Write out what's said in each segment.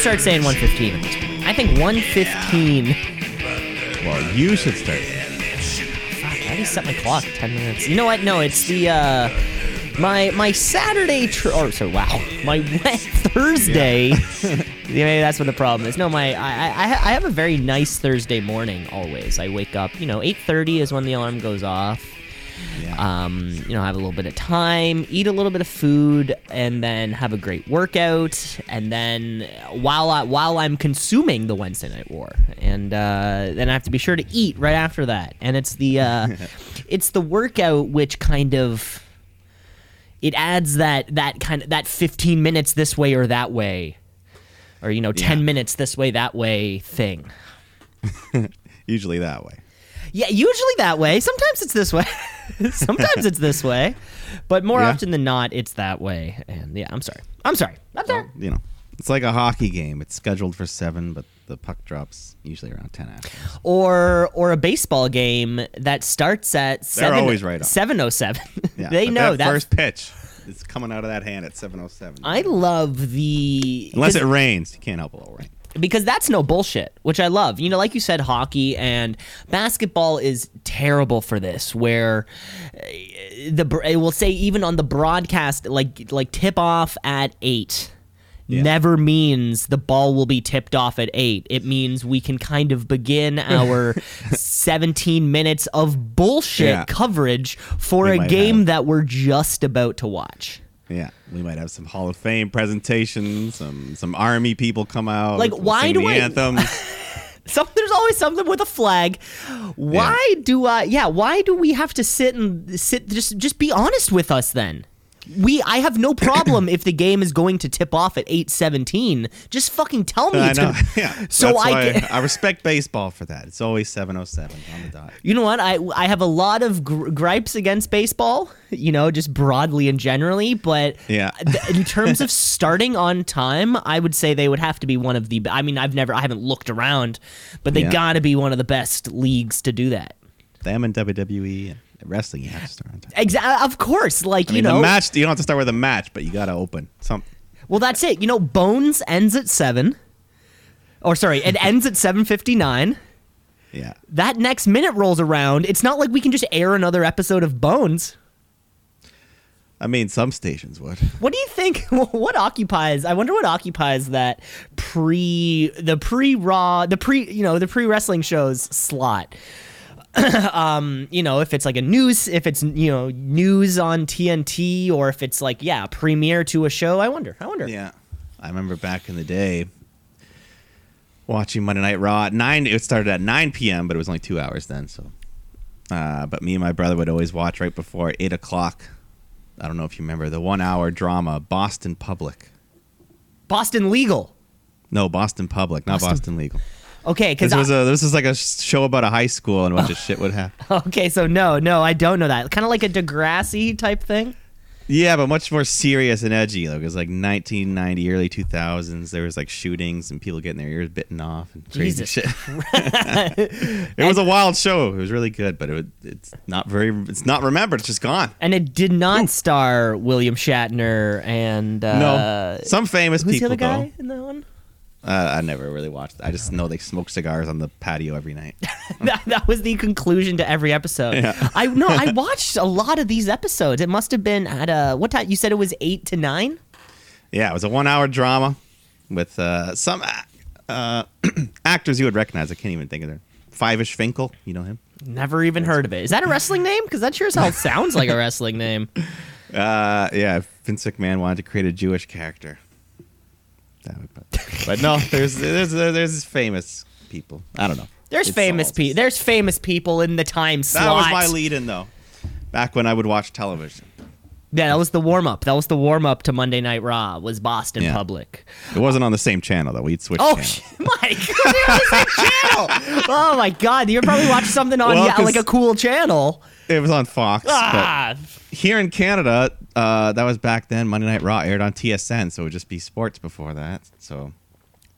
start saying 115 at this point. I think 115. Well, you should start. Fuck, I already set my clock 10 minutes. You know what? No, it's the uh my my Saturday tr- or so wow my Thursday. yeah, maybe that's what the problem is. No, my I, I I have a very nice Thursday morning always. I wake up, you know, 8:30 is when the alarm goes off. Um, you know, have a little bit of time, eat a little bit of food, and then have a great workout. And then while I while I'm consuming the Wednesday Night War, and uh, then I have to be sure to eat right after that. And it's the uh, it's the workout which kind of it adds that that kind of that 15 minutes this way or that way, or you know, 10 Yeah. minutes this way that way thing. Usually that way. Yeah, usually that way. Sometimes it's this way. Sometimes it's this way. But more Yeah. often than not, it's that way. And yeah, I'm sorry. I'm sorry. I'm sorry. Well, you know, it's like a hockey game. It's scheduled for seven, but the puck drops usually around ten after. Or or a baseball game that starts at seven. They're always right. Seven oh seven. They know that that. first pitch It's coming out of that hand at seven oh seven. I love the unless it rains, you can't help a little rain. Because that's no bullshit, which I love. You know, like you said, hockey and basketball is terrible for this. Where uh, the br- I will say even on the broadcast, like like tip off at eight. Yeah. Never means the ball will be tipped off at eight. It means we can kind of begin our 17 minutes of bullshit Yeah. coverage for We a game have. that we're just about to watch. Yeah, we might have some Hall of Fame presentations. Some some Army people come out. Like, why do the I- anthem? Some, there's always something with a flag. Why do I? Yeah, why do we have to sit and sit? Just, just be honest with us then. We, I have no problem if the game is going to tip off at eight seventeen. Just fucking tell me. I it's know. gonna- Yeah. So That's I why ca- I respect baseball for that. It's always seven oh seven on the dot. You know what? I I have a lot of gripes against baseball. You know, just broadly and generally, but Yeah. in terms of starting on time, I would say they would have to be one of the. I mean, I've never, I haven't looked around, but they Yeah. got to be one of the best leagues to do that. Them and WWE and wrestling, you have to start on time. Exactly. Uh, of course, like I mean, you know. the match. You don't have to start with a match, but you got to open some. well, that's it. You know, Bones ends at seven. Or sorry, it ends at seven fifty nine. Yeah. That next minute rolls around. It's not like we can just air another episode of Bones. I mean, some stations would. What do you think? What occupies? I wonder what occupies that pre the pre raw the pre you know the pre wrestling shows slot. um, you know, if it's like a news, if it's you know news on TNT, or if it's like yeah premiere to a show. I wonder. I wonder. Yeah. I remember back in the day watching Monday Night Raw at 9. It started at 9 p.m., but it was only two hours then. So, uh, But me and my brother would always watch right before 8 o'clock. I don't know if you remember the one hour drama, Boston Public. Boston Legal. No, Boston Public, not Boston- Boston, Legal. Okay, because This was a this was like a show about a high school and a bunch of shit would happen. okay, so no, no, I don't know that. Kind of like a Degrassi type thing. Yeah, but much more serious and edgy. Like it was like 1990, early 2000s. There was like shootings and people getting their ears bitten off and crazy Jesus shit. it was a wild show. It was really good, but it, would- it's not very. It's not remembered. It's just gone. And it did not star William Shatner and uh, no, some famous who's the other guy though. in that one? Uh, I never really watched. I just know they smoke cigars on the patio every night. that, that was the conclusion to every episode. Yeah. I no, I watched a lot of these episodes. It must have been at a what time? You said it was eight to nine. yeah, it was a one-hour drama with uh, some uh, actors you would recognize. I can't even think of their. Fyvush Finkel, you know him. Never even heard of it. Is that a wrestling name? Because that sure as hell sounds like a wrestling name. Uh, yeah, Vince McMahon wanted to create a Jewish character. But, but no, there's there's there's famous people. I don't know. There's It's famous people. There's famous people in the time slot. That was my lead-in though. Back when I would watch television, Yeah, that was the warm up. That was the warm up to Monday Night Raw. Was Boston Yeah. Public. it wasn't on the same channel though. We'd switch. Oh, channels. sh- Mike! you're on the same channel. Oh my God! You're probably watching something on Well, yeah, like a cool channel. It was on Fox. Ah, But here in Canada, uh, that was back then. Monday Night Raw aired on TSN, so it would just be sports before that. So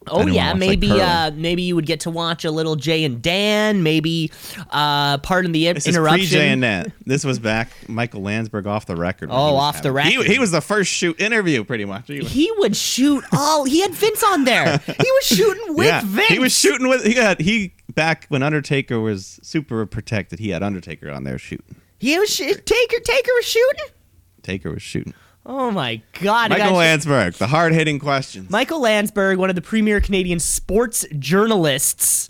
Oh yeah, like, maybe curling. uh, maybe you would get to watch a little Jay and Dan. Maybe, uh, pardon the This is interruption. pre-J and Net. This was back Michael Landsberg off the record. Oh, off the having- he- record. He, was the first shoot interview, pretty much. He was, He would shoot. all. he had Vince on there. He was shooting with yeah, Vince. he was shooting with. He had he back when Undertaker was super protected. He had Undertaker on there shooting. Was sh- Taker. Taker was shooting. Taker was shooting. Oh my God! Michael Landsberg, the hard hitting questions. Michael Landsberg, one of the premier Canadian sports journalists,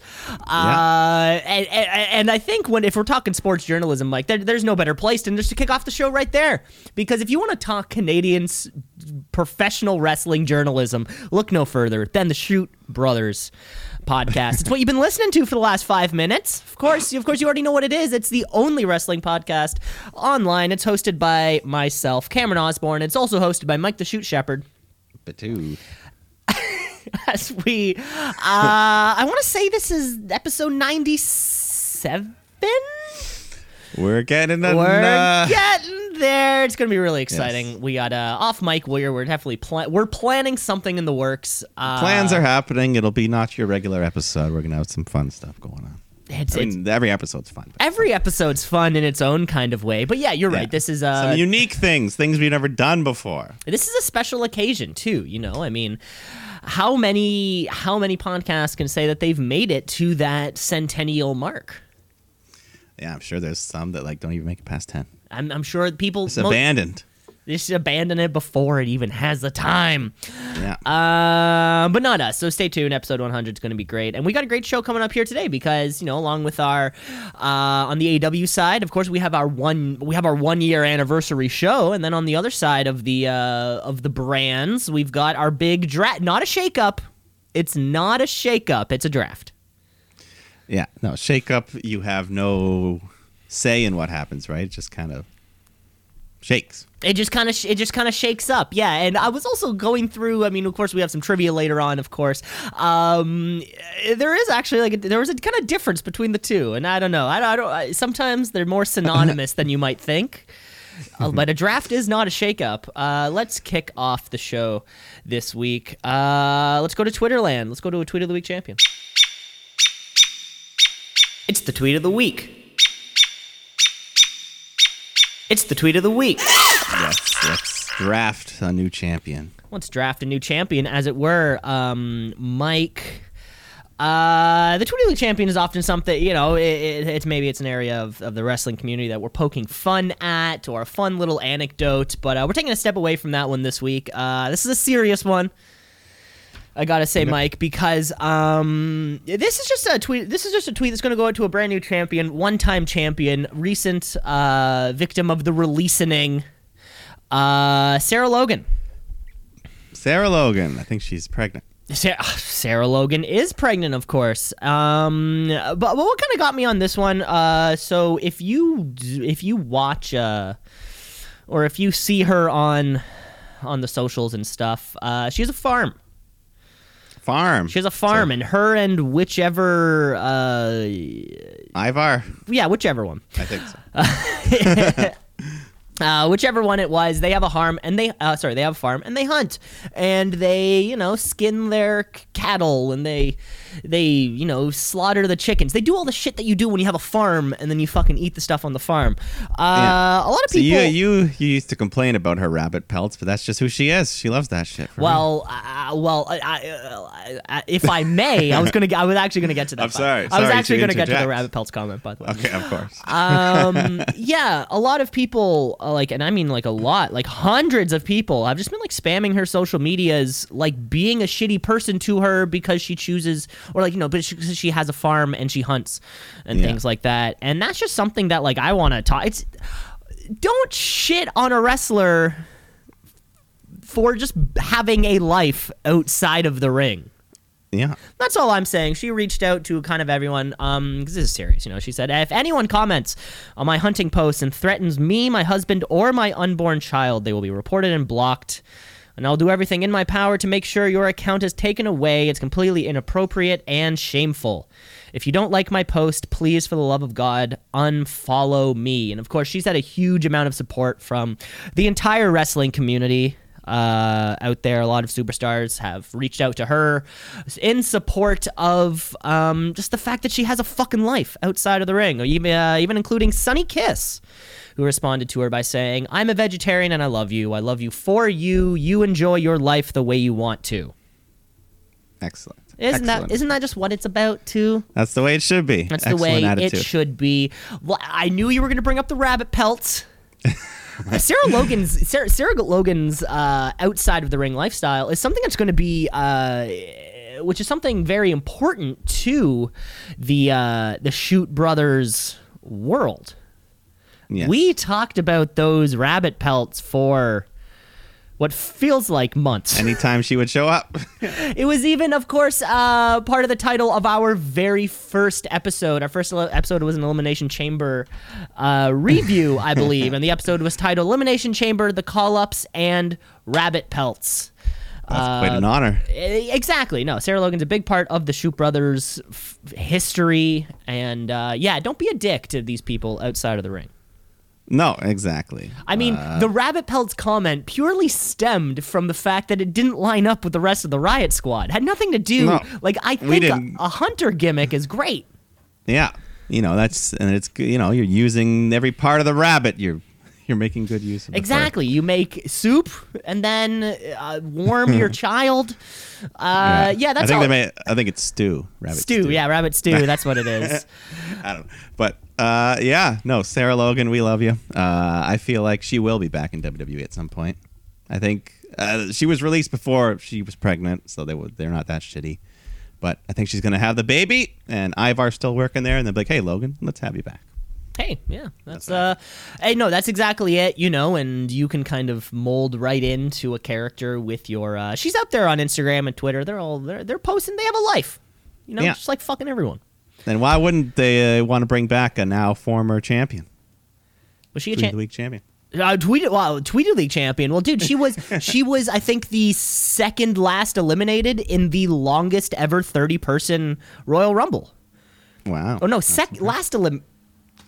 uh, and, and, and I think when if we're talking sports journalism, Mike, there, there's no better place than just to kick off the show right there. Because if you want to talk Canadian s- professional wrestling journalism, look no further than the Shoot Brothers podcast. it's what you've been listening to for the last five minutes. Of course, of course, you already know what it is. It's the only wrestling podcast online. It's hosted by myself, Cameron Osborne. It's also hosted by Mike the Shoot Shepherd Batu. as we uh i want to say this is episode 97 We're getting we're getting there it's gonna be really exciting we got uh off mic we're we're definitely pla- we're planning something in the works uh plans are happening. It'll be not your regular episode. We're gonna have some fun stuff going on. it's, I it's every episode's fun. every episode's fun in its own kind of way but yeah you're right this is some uh unique things, things we've never done before. this is a special occasion too you know i mean how many how many podcasts can say that they've made it to that centennial mark Yeah, I'm sure there's some that like don't even make it past ten. i'm, I'm sure people It's mo- abandoned. They should abandon it before it even has the time. Yeah. Uh, but not us. So stay tuned. Episode 100 is going to be great, and we got a great show coming up here today because you know, along with our uh, on the AW side, of course, we have our one we have our one year anniversary show, and then on the other side of the uh, of the brands, we've got our big draft. Not a shakeup. It's not a shakeup. It's a draft. Yeah. No, shake up. You have no say in what happens, right? It just kind of shakes. It just kind of sh- it just kind of shakes up, yeah. And I was also going through. I mean, of course, we have some trivia later on. Of course, um, there is actually like a, there was a kind of difference between the two, and I don't know. I, I don't. I, sometimes they're more synonymous than you might think. Uh, but a draft is not a shakeup. Uh, let's kick off the show this week. Uh, let's go to Twitterland. Let's go to a tweet of the week champion. It's the tweet of the week. It's the tweet of the week. Yes. Let's draft a new champion. let's draft a new champion, as it were. Um, Mike. Uh, the Tweet of the Week champion is often something you know. It, it, it's maybe it's an area of, of the wrestling community that we're poking fun at, or a fun little anecdote. But uh, we're taking a step away from that one this week. Uh, this is a serious one. I gotta say, Mike, because um, this is just a tweet. This is just a tweet that's gonna go out to a brand new champion, one-time champion, recent uh, victim of the releasing, uh, Sarah Logan. Sarah Logan. I think she's pregnant. Sarah, Sarah Logan is pregnant, of course. Um, but, but what kind of got me on this one? Uh, so if you if you watch uh, or if you see her on on the socials and stuff, uh, she has a farm. Farm. She has a farm, and her and whichever uh, Ivar. yeah, whichever one. I think so. uh, whichever one it was, they have a farm and they uh, sorry, they have a farm and they hunt and they you know skin their c- cattle and they they you know slaughter the chickens. They do all the shit that you do when you have a farm and then you fucking eat the stuff on the farm. Uh, Yeah. A lot of So people. you, you you used to complain about her rabbit pelts, but that's just who she is. She loves that shit. For well, uh, well, I, I, I, if I may, I was gonna, I was actually gonna get to that. I'm part. sorry, I was actually to gonna get to the rabbit pelts comment, by the way. okay, of course. um yeah a lot of people uh, like and i mean like a lot like hundreds of people I've just been like spamming her social medias like being a shitty person to her because she chooses or like you know but she, she has a farm and she hunts and Yeah. things like that and that's just something that like i want to talk it's don't shit on a wrestler for just having a life outside of the ring yeah. that's all I'm saying. She reached out to kind of everyone. um, because this is serious, you know. She said, "If anyone comments on my hunting posts and threatens me, my husband, or my unborn child, they will be reported and blocked." And I'll do everything in my power to make sure your account is taken away. It's completely inappropriate and shameful. If you don't like my post, please, for the love of God, unfollow me. And of course, she's had a huge amount of support from the entire wrestling community. uh, out there. A lot of superstars have reached out to her in support of um, just the fact that she has a fucking life outside of the ring, or even, uh, even including Sunny Kiss. Who responded to her by saying, I'm a vegetarian and I love you. I love you for you. You enjoy your life the way you want to. Excellent. Isn't Excellent. that isn't that just what it's about too? That's the way it should be. That's Excellent the way attitude. it should be. Well, I knew you were going to bring up the rabbit pelts. Sarah Logan's Sarah, Sarah Logan's uh, outside of the ring lifestyle is something that's going to be, uh, which is something very important to the uh, the Shoot Brothers world. Yes. We talked about those rabbit pelts for what feels like months. Anytime she would show up. It was even, of course, uh, part of the title of our very first episode. Our first episode was an Elimination Chamber uh, review, I believe, and the episode was titled "Elimination Chamber: The Call Ups and Rabbit Pelts." That's quite an honor. Eh, Exactly. No, Sarah Logan's a big part of the Shoot Brothers' f- history, and uh, yeah, don't be a dick to these people outside of the ring. No, exactly. I mean, uh, the rabbit pelts comment purely stemmed from the fact that it didn't line up with the rest of the riot squad. Had nothing to do. No, like I think a, a hunter gimmick is great. Yeah. You know, that's and it's you know, you're using every part of the rabbit. You're you're making good use of. Exactly. You make soup and then uh, warm your child. Uh, yeah. that's I think all. they may I think it's stew. Rabbit stew. Yeah, rabbit stew. That's what it is. I don't know. But uh, yeah, no, Sarah Logan, we love you. Uh, I feel like she will be back in WWE at some point. I think uh, she was released before she was pregnant, so they would they're not that shitty. But I think she's gonna have the baby, and Ivar's still working there, and they'll be like, "Hey, Logan, let's have you back." Hey, yeah, that's uh, hey, no, that's exactly it. You know, and you can kind of mold right into a character with your. Uh, she's out there on Instagram and Twitter. They're all they're they're posting. They have a life. You know, Yeah. just like fucking everyone. And why wouldn't they uh, want to bring back a now former champion, Was she a Tweet of champ? the week champion? Uh, tweet wow, Tweeted League champion. Well, dude, she was she was I think the second last eliminated in the longest ever thirty person Royal Rumble. Wow. Oh no, sec last elim.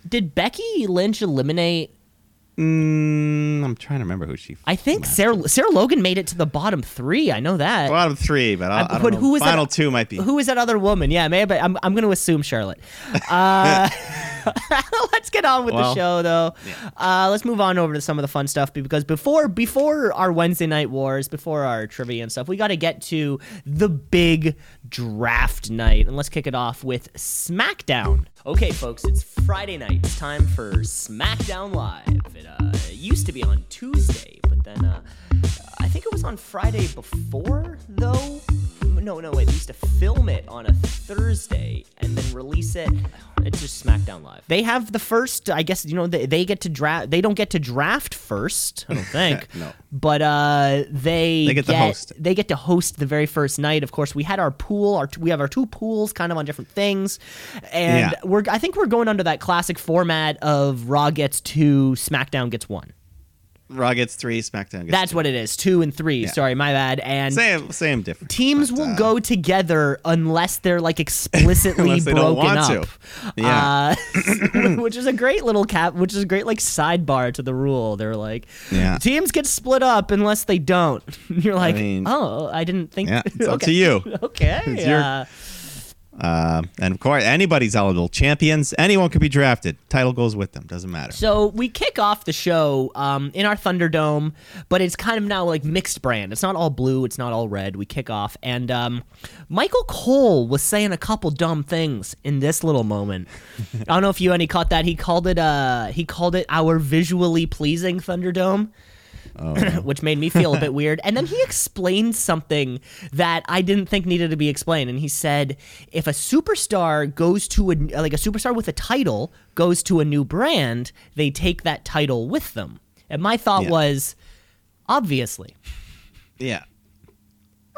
Did Becky Lynch eliminate? Mm, I'm trying to remember who she. I think Sarah Sarah Logan made it to the bottom three. I know that. bottom three, but I, I, don't but know. who was that- final two might be. Who is that other woman? Yeah, maybe I'm I'm going to assume Charlotte. Uh, let's get on with Well, the show though. Uh, let's move on over to some of the fun stuff because before before our Wednesday night wars, before our trivia and stuff, we got to get to the big draft night, and let's kick it off with SmackDown. Okay, folks, it's Friday night. It's time for SmackDown Live. It uh, used to be on Tuesday, but then uh, I think it was on Friday before, though. No, no, wait. They used to film it on a Thursday and then release it. It's just SmackDown Live. They have the first. I guess you know they, they get to draft. They don't get to draft first. I don't think. No. But uh, they They get to host. They get to host the very first night. Of course, we had our pool. Our we have our two pools, kind of on different things, and Yeah. we're. I think we're going under that classic format of Raw gets two, SmackDown gets one. Raw gets three, SmackDown gets That's two. what it is. Two and three. Sorry, my bad. And Same, same difference. teams but, will uh, go together unless they're like explicitly Unless broken up. Yeah. Uh, which is a great little cap, which is a great like sidebar to the rule. They're like, Yeah. teams get split up unless they don't. You're like, mean- oh, I didn't think. Yeah, it's up okay. to you. Okay. It's your- yeah. Uh, and of course, anybody's eligible. Champions, anyone could be drafted. Title goes with them. Doesn't matter. So we kick off the show um, in our Thunderdome, but it's kind of now like mixed brand. It's not all blue, it's not all red. We kick off, and um, Michael Cole was saying a couple dumb things in this little moment. I don't know if you any caught that. He called it uh he called it our visually pleasing Thunderdome. which made me feel a bit weird. And then he explained something that I didn't think needed to be explained. And he said, if a superstar goes to a like a superstar with a title goes to a new brand, they take that title with them. And my thought Yeah. was, obviously. yeah.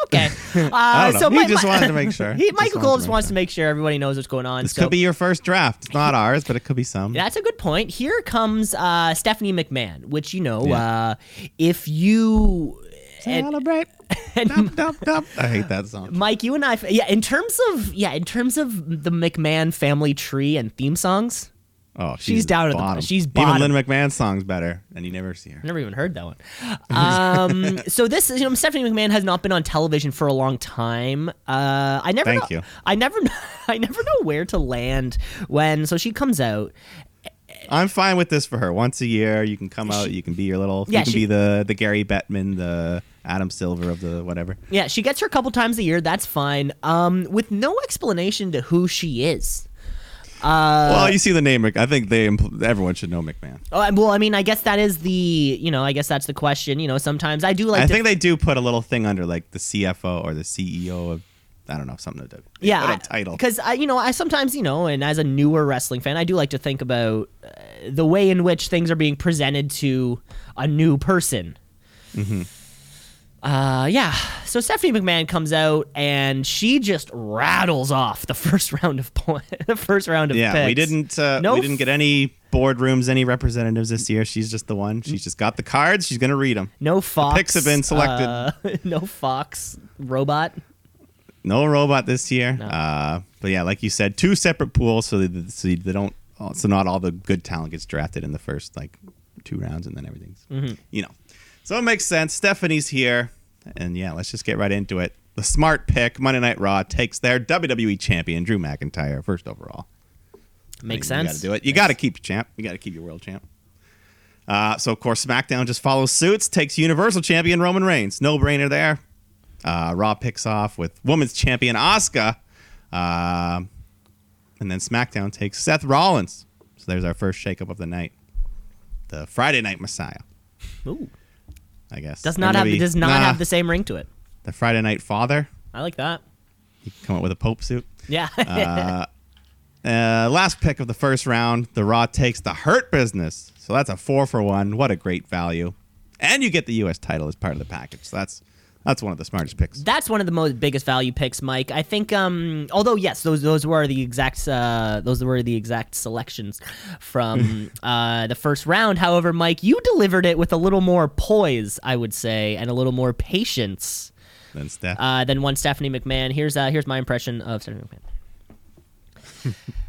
Okay. Uh, I don't know. So He my- just my- wanted to make sure. He, Michael just wants sure. to make sure everybody knows what's going on. This so could be your first draft. It's not ours, but it could be some. That's a good point. Here comes uh, Stephanie McMahon, which you know, Yeah. uh, if you and- Celebrate. Dump, dump, dump. I hate that song. Mike, you and I, yeah, in terms of yeah, in terms of the McMahon family tree and theme songs, Oh, She's down at the- bottom. she's Even bottom. Linda McMahon's song's better, and you never see her. Never even heard that one. Um, so this, you know, Stephanie McMahon has not been on television for a long time. Uh, I never, Thank know, you. I never, I never know where to land when. So she comes out. I'm fine with this for her. Once a year, you can come out. You can be your little. Yeah, you can she- be the the Gary Bettman, the Adam Silver of the whatever. Yeah, she gets her a couple times a year. That's fine. Um, with no explanation to who she is. Uh, well, you see the name. I think they impl- everyone should know McMahon. Oh, well, I mean, I guess that is the, you know, I guess that's the question. You know, sometimes I do like. I to, think they do put a little thing under like the CFO or the CEO of. I don't know something to do. yeah, put a title. because I, you know, I sometimes, you know, and as a newer wrestling fan, I do like to think about uh, the way in which things are being presented to a new person. Mm-hmm. Uh, yeah. So Stephanie McMahon comes out and she just rattles off the first round of point, the first round of Yeah, picks. we didn't. Uh, No we didn't get any boardrooms, any representatives this year. She's just the one. She's just got the cards. She's gonna read them. No Fox. picks have been selected. uh, no Fox robot. No robot this year. Uh, but yeah, like you said, two separate pools, so they, so they don't. So not all the good talent gets drafted in the first like two rounds, and then everything's Mm-hmm. you know. So it makes sense. Stephanie's here, and yeah, let's just get right into it. The smart pick, Monday Night Raw takes their WWE champion Drew McIntyre first overall. Makes I mean, sense. You got to do it. You got to keep your champ. You got to keep your world champ. Uh, so of course, SmackDown just follows suits, takes Universal Champion Roman Reigns. No brainer there. Uh, Raw picks off with Women's Champion Asuka, uh, and then SmackDown takes Seth Rollins. So there's our first shakeup of the night. The Friday Night Messiah, Ooh. I guess. Does not have does not nah, have the same ring to it. the Friday Night Father. I like that. Could come up with a Pope suit. Yeah. Uh, last pick of the first round, the Raw takes the Hurt Business. So that's a four for one. What a great value, and you get the U.S. title as part of the package. So that's that's one of the smartest picks. That's one of the most biggest value picks, Mike. I think. Um, although yes, those those were the exact uh, those were the exact selections from uh, the first round. However, Mike, you delivered it with a little more poise, I would say, and a little more patience Then Steph. uh, than one Stephanie McMahon. Here's uh, here's my impression of Stephanie McMahon.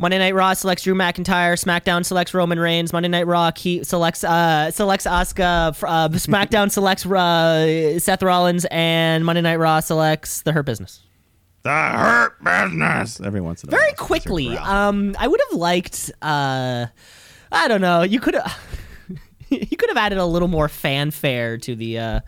Monday Night Raw selects Drew McIntyre. SmackDown selects Roman Reigns. Monday Night Raw key, selects uh, selects Asuka. Uh, SmackDown selects uh, Seth Rollins, and Monday Night Raw selects the Hurt Business. the Hurt Business. Every once in a Very quickly, It's a growl. um, I would have liked. Uh, I don't know. You could have. you could have added a little more fanfare to the. Uh,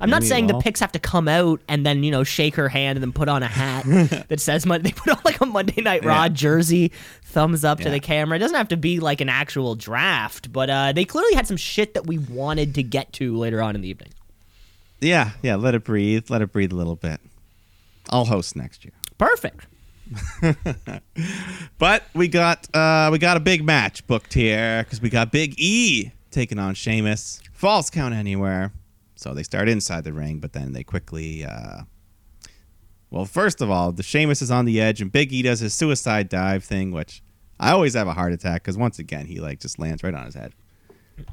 I'm not saying the picks have to come out and then you know shake her hand and then put on a hat that says Monday. they put on like a Monday Night Raw Yeah. jersey, thumbs up to the camera. It doesn't have to be like an actual draft, but uh, they clearly had some shit that we wanted to get to later on in the evening. yeah, yeah. Let it breathe. Let it breathe a little bit. I'll host next year. Perfect. But we got uh, we got a big match booked here because we got Big E taking on Sheamus. Falls count anywhere. So they start inside the ring, but then they quickly. Uh, well, first of all, the Sheamus is on the edge, and Big E does his suicide dive thing, which I always have a heart attack because once again he like just lands right on his head.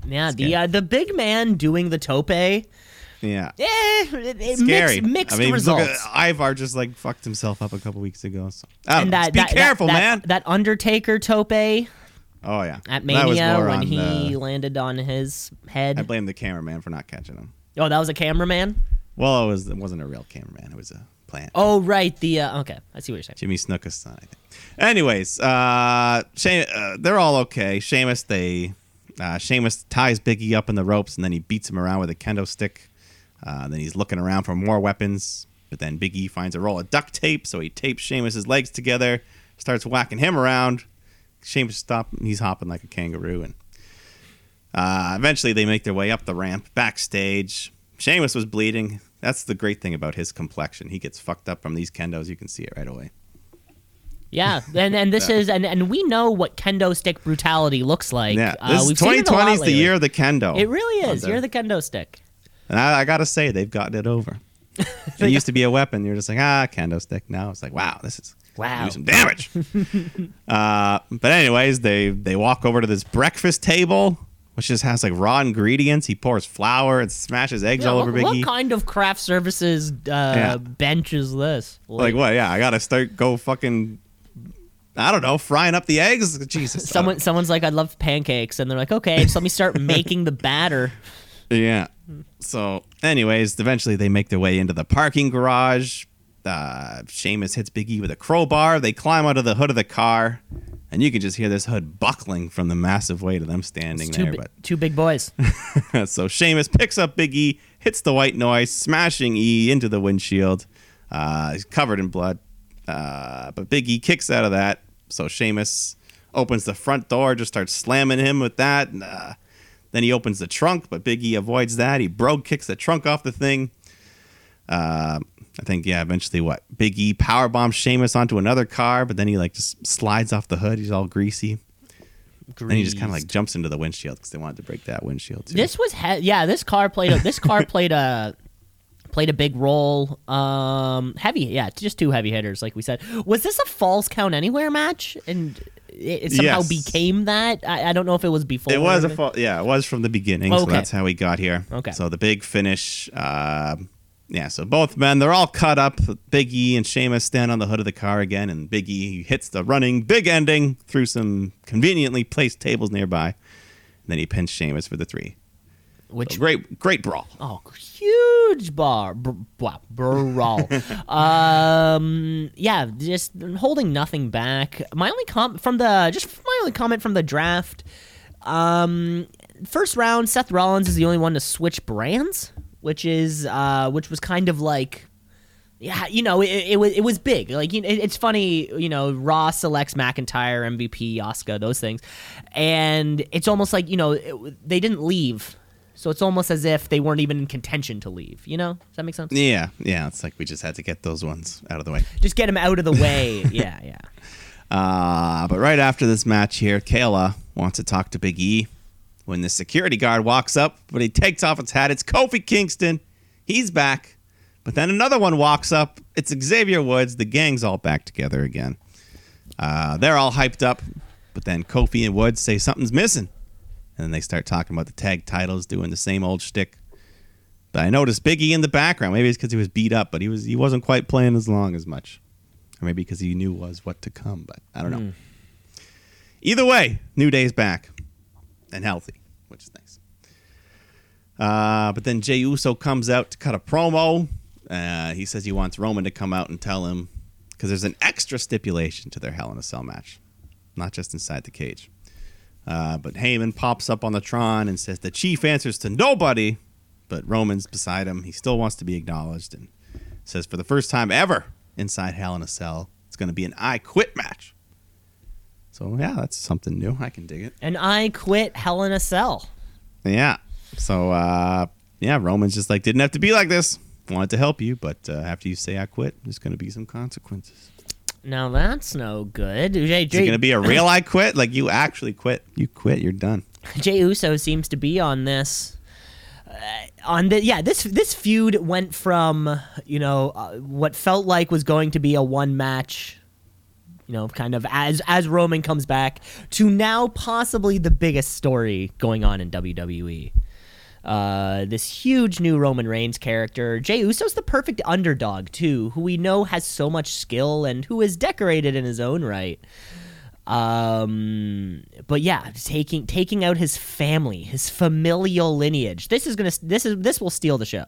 Yeah, the uh, the big man doing the tope. Eh, Yeah. it, it Scary. mixed, mixed I mean, results. look at Ivar just like fucked himself up a couple weeks ago. So and that, be that- careful, that, man. That Undertaker tope oh yeah, At Mania when he the- landed on his head. I blame the cameraman for not catching him. Oh, that was a cameraman. Well, it was it wasn't a real cameraman. It was a plant. Oh, right. The uh, okay, I see what you're saying. Jimmy Snuka's son, I think. Anyways, uh, She- uh, they're all okay. Sheamus, they uh, Sheamus ties Biggie up in the ropes and then he beats him around with a kendo stick. Uh, then he's looking around for more weapons, but then Big E finds a roll of duct tape, so he tapes Sheamus's legs together, starts whacking him around. Sheamus stop. He's hopping like a kangaroo, and uh, eventually they make their way up the ramp backstage. Sheamus was bleeding. That's the great thing about his complexion. He gets fucked up from these kendos. You can see it right away. Yeah, and and this is and and we know what kendo stick brutality looks like. Yeah, uh, this we've seen it a lot 2020 is the year of the kendo. It really is. You're the kendo stick. And I, I gotta say, they've gotten it over. it used to be a weapon. You're just like, ah, kendo stick. Now it's like, wow, this is Wow. do some damage. uh, but anyways, they they walk over to this breakfast table, which just has like raw ingredients. He pours flour and smashes eggs Yeah, all over what Biggie. What kind of craft services uh, Yeah. bench is this? like what? Yeah, I gotta start go fucking I don't know, frying up the eggs. Jesus. Someone, someone's like, "I'd love pancakes," and they're like, "Okay, just let me start making the batter." Yeah. So, anyways, eventually they make their way into the parking garage. Uh, Sheamus hits Big E with a crowbar. They climb out of the hood of the car, and you can just hear this hood buckling from the massive weight of them standing there. bi- two big boys. So Sheamus picks up Big E, hits the white noise, smashing E into the windshield. Uh, he's covered in blood, uh, but Big E kicks out of that. So Sheamus opens the front door, just starts slamming him with that. and, uh, then he opens the trunk, but Big E avoids that. He brogue kicks the trunk off the thing. Uh, I think yeah. Eventually, what Big E power bombs Sheamus onto another car, but then he like just slides off the hood. He's all greasy. Then he just kind of like jumps into the windshield because they wanted to break that windshield too. This was he- yeah. This car played a this car played a played a big role. Um, heavy yeah, just two heavy hitters like we said. Was this a falls count anywhere match? And it, it somehow Yes. became that. I, I don't know if it was before. It was a or- fall, yeah, it was from the beginning. So that's how we got here. Okay. So the big finish, uh, yeah. So both men, they're all cut up. Big E and Sheamus stand on the hood of the car again, and Big E hits the running big ending through some conveniently placed tables nearby. And then he pins Sheamus for the three. which So great, great brawl. Oh, huge bar, br- wow, brawl. um, yeah, just holding nothing back. My only com from the just my only comment from the draft. Um, first round, Seth Rollins is the only one to switch brands, which is uh, which was kind of like. Yeah, you know, it, it was it was big. Like, you know, it, it's funny, you know, Raw selects McIntyre, MVP, Asuka, those things, and it's almost like you know it, they didn't leave, so it's almost as if they weren't even in contention to leave. You know, does that make sense? Yeah, yeah. It's like we just had to get those ones out of the way. Just get them out of the way. yeah, yeah. Uh, but right after this match here, Kayla wants to talk to Big E. When the security guard walks up, but he takes off his hat, it's Kofi Kingston. He's back. But then another one walks up. It's Xavier Woods. The gang's all back together again. Uh, they're all hyped up. But then Kofi and Woods say something's missing. And then they start talking about the tag titles, doing the same old shtick. But I noticed Biggie in the background. Maybe it's because he was beat up, but he was he wasn't quite playing as long as much. Or maybe because he knew was what to come, but I don't know. Either way, New Day's back and healthy, which is nice. Uh, but then Jey Uso comes out to cut a promo. Uh, he says he wants Roman to come out and tell him because there's an extra stipulation to their Hell in a Cell match, not just inside the cage. Uh, but Heyman pops up on the Tron and says the Chief answers to nobody, but Roman's beside him. He still wants to be acknowledged and says for the first time ever inside Hell in a Cell, it's going to be an I Quit match. So yeah, that's something new. I can dig it. And I quit Hell in a Cell. Yeah. So uh, yeah, Roman's just like didn't have to be like this. Wanted to help you, but uh, after you say I quit, there's going to be some consequences. Now that's no good. Jey, Is it going to be a real I quit? Like you actually quit? You quit? You're done. Jey Uso seems to be on this. Uh, on the yeah, this this feud went from you know uh, what felt like was going to be a one match, you know, kind of as as Roman comes back to now possibly the biggest story going on in WWE. Uh, this huge new Roman Reigns character. Jey Uso's the perfect underdog too, who we know has so much skill and who is decorated in his own right. Um, but yeah, taking taking out his family, his familial lineage. This is gonna this is this will steal the show.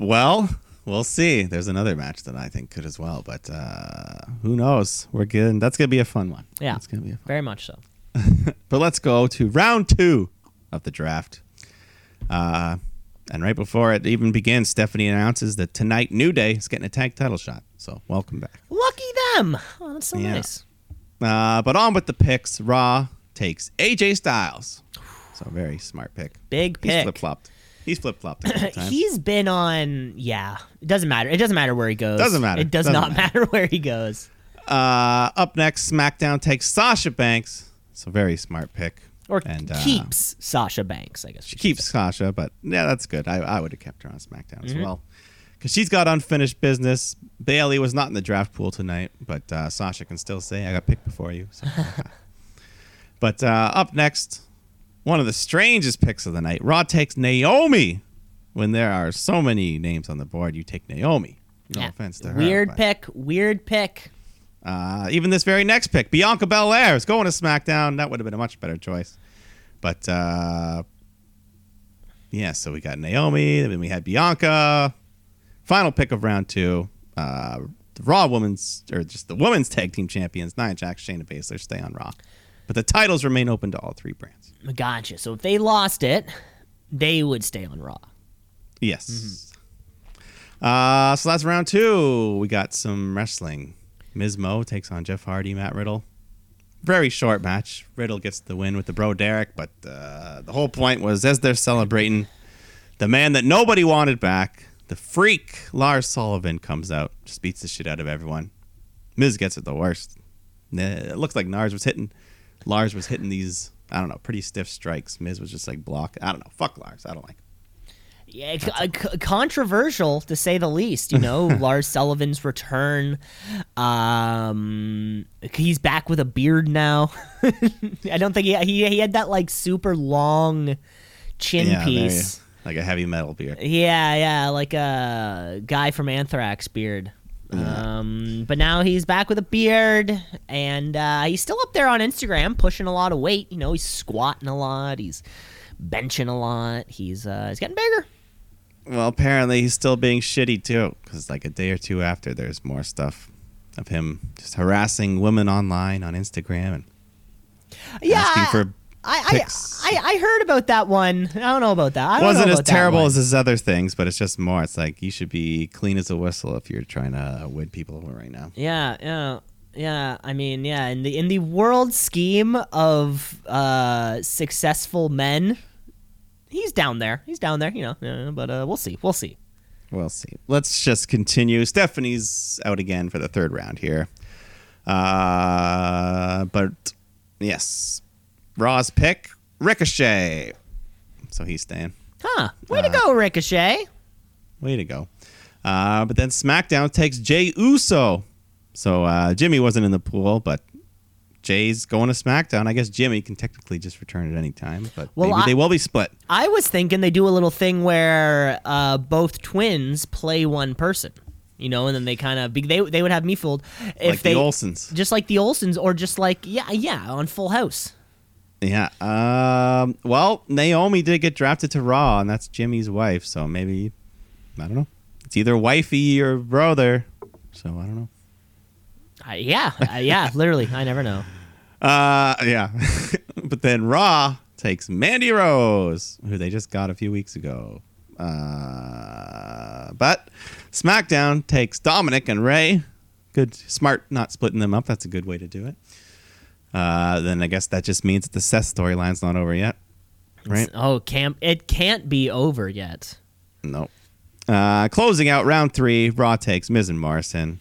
Well, we'll see. There's another match that I think could as well, but uh, who knows? We're good. That's gonna be a fun one. Yeah. it's gonna be a fun. Very much so. But let's go to round two of the draft. Uh, and right before it even begins, Stephanie announces that tonight New Day is getting a tag title shot. So welcome back. Lucky them. Oh, that's so Yeah. nice. Uh, but on with the picks. Raw takes AJ Styles. So very smart pick. Big He's pick. flip flopped. He's flip flopped a. He's been on. Yeah, it doesn't matter. It doesn't matter where he goes. Doesn't matter. It does Doesn't not matter. matter where he goes. Uh, up next, SmackDown takes Sasha Banks. So very smart pick. Or And, uh, keeps Sasha Banks. I guess She keeps Sasha, but yeah, that's good. I, I would have kept her on SmackDown as well. Because she's got unfinished business. Bayley was not in the draft pool tonight, but uh, Sasha can still say, I got picked before you. So, but uh, up next, one of the strangest picks of the night. Raw takes Naomi. When there are so many names on the board, you take Naomi. No Yeah. offense to her. Weird but- pick. Weird pick. Uh, even this very next pick, Bianca Belair is going to SmackDown. That would have been a much better choice. But uh, yeah, so we got Naomi, then we had Bianca. Final pick of round two. Uh, the Raw Women's, or just the Women's Tag Team Champions, Nia Jax, Shayna Baszler, stay on Raw. But the titles remain open to all three brands. Gotcha. So if they lost it, they would stay on Raw. Yes. Uh, so that's round two. We got some wrestling. Miz Mo takes on Jeff Hardy, Matt Riddle. Very short match. Riddle gets the win with the bro Derek, but uh, the whole point was as they're celebrating, the man that nobody wanted back, the freak Lars Sullivan comes out, just beats the shit out of everyone. Miz gets it the worst. It looks like Lars was hitting, Lars was hitting these I don't know pretty stiff strikes. Miz was just like block. I don't know. Fuck Lars. I don't like. him. Yeah, c- c- controversial to say the least. You know, Lars Sullivan's return. Um, he's back with a beard now. I don't think he, he he had that like super long chin Yeah, piece. like a heavy metal beard. Yeah, yeah, like a guy from Anthrax beard. Um, but now he's back with a beard, and uh, he's still up there on Instagram, pushing a lot of weight. You know, he's squatting a lot, he's benching a lot. He's uh, he's getting bigger. Well, apparently he's still being shitty too, because like a day or two after, there's more stuff of him just harassing women online on Instagram and Yeah, asking for. I, I. I I heard about that one. I don't know about that. I don't Wasn't know as about that terrible as his other things, but it's just more. It's like you should be clean as a whistle if you're trying to win people over right now. Yeah, yeah, yeah. I mean, yeah. In the in the world scheme of uh, successful men, he's down there. He's down there. You know. But uh, we'll see. We'll see. We'll see. Let's just continue. Stephanie's out again for the third round here. Uh, but yes, Raw's pick Ricochet. So he's staying. Huh? Way to go, Ricochet. Way to go. Uh, but then SmackDown takes Jey Uso. So uh, Jimmy wasn't in the pool, but Jey's going to SmackDown. I guess Jimmy can technically just return at any time, but Well, maybe I- they will be split. I was thinking they do a little thing where uh, both twins play one person. You know, and then they kind of they they would have me fooled if like they the Olsens. just like the Olsens or just like yeah yeah on Full House. Yeah. Um, well, Naomi did get drafted to Raw, and that's Jimmy's wife. So maybe, I don't know. It's either wifey or brother. So I don't know. Uh, yeah, uh, yeah, literally. I never know. Uh, yeah. but then Raw takes Mandy Rose, who they just got a few weeks ago. Uh, but SmackDown takes Dominik and Rey. Good, smart, not splitting them up. That's a good way to do it. Uh, then I guess that just means that the Seth storyline's not over yet, right? Oh, camp! It can't be over yet. Nope. Uh, closing out round three, Raw takes Miz and Morrison.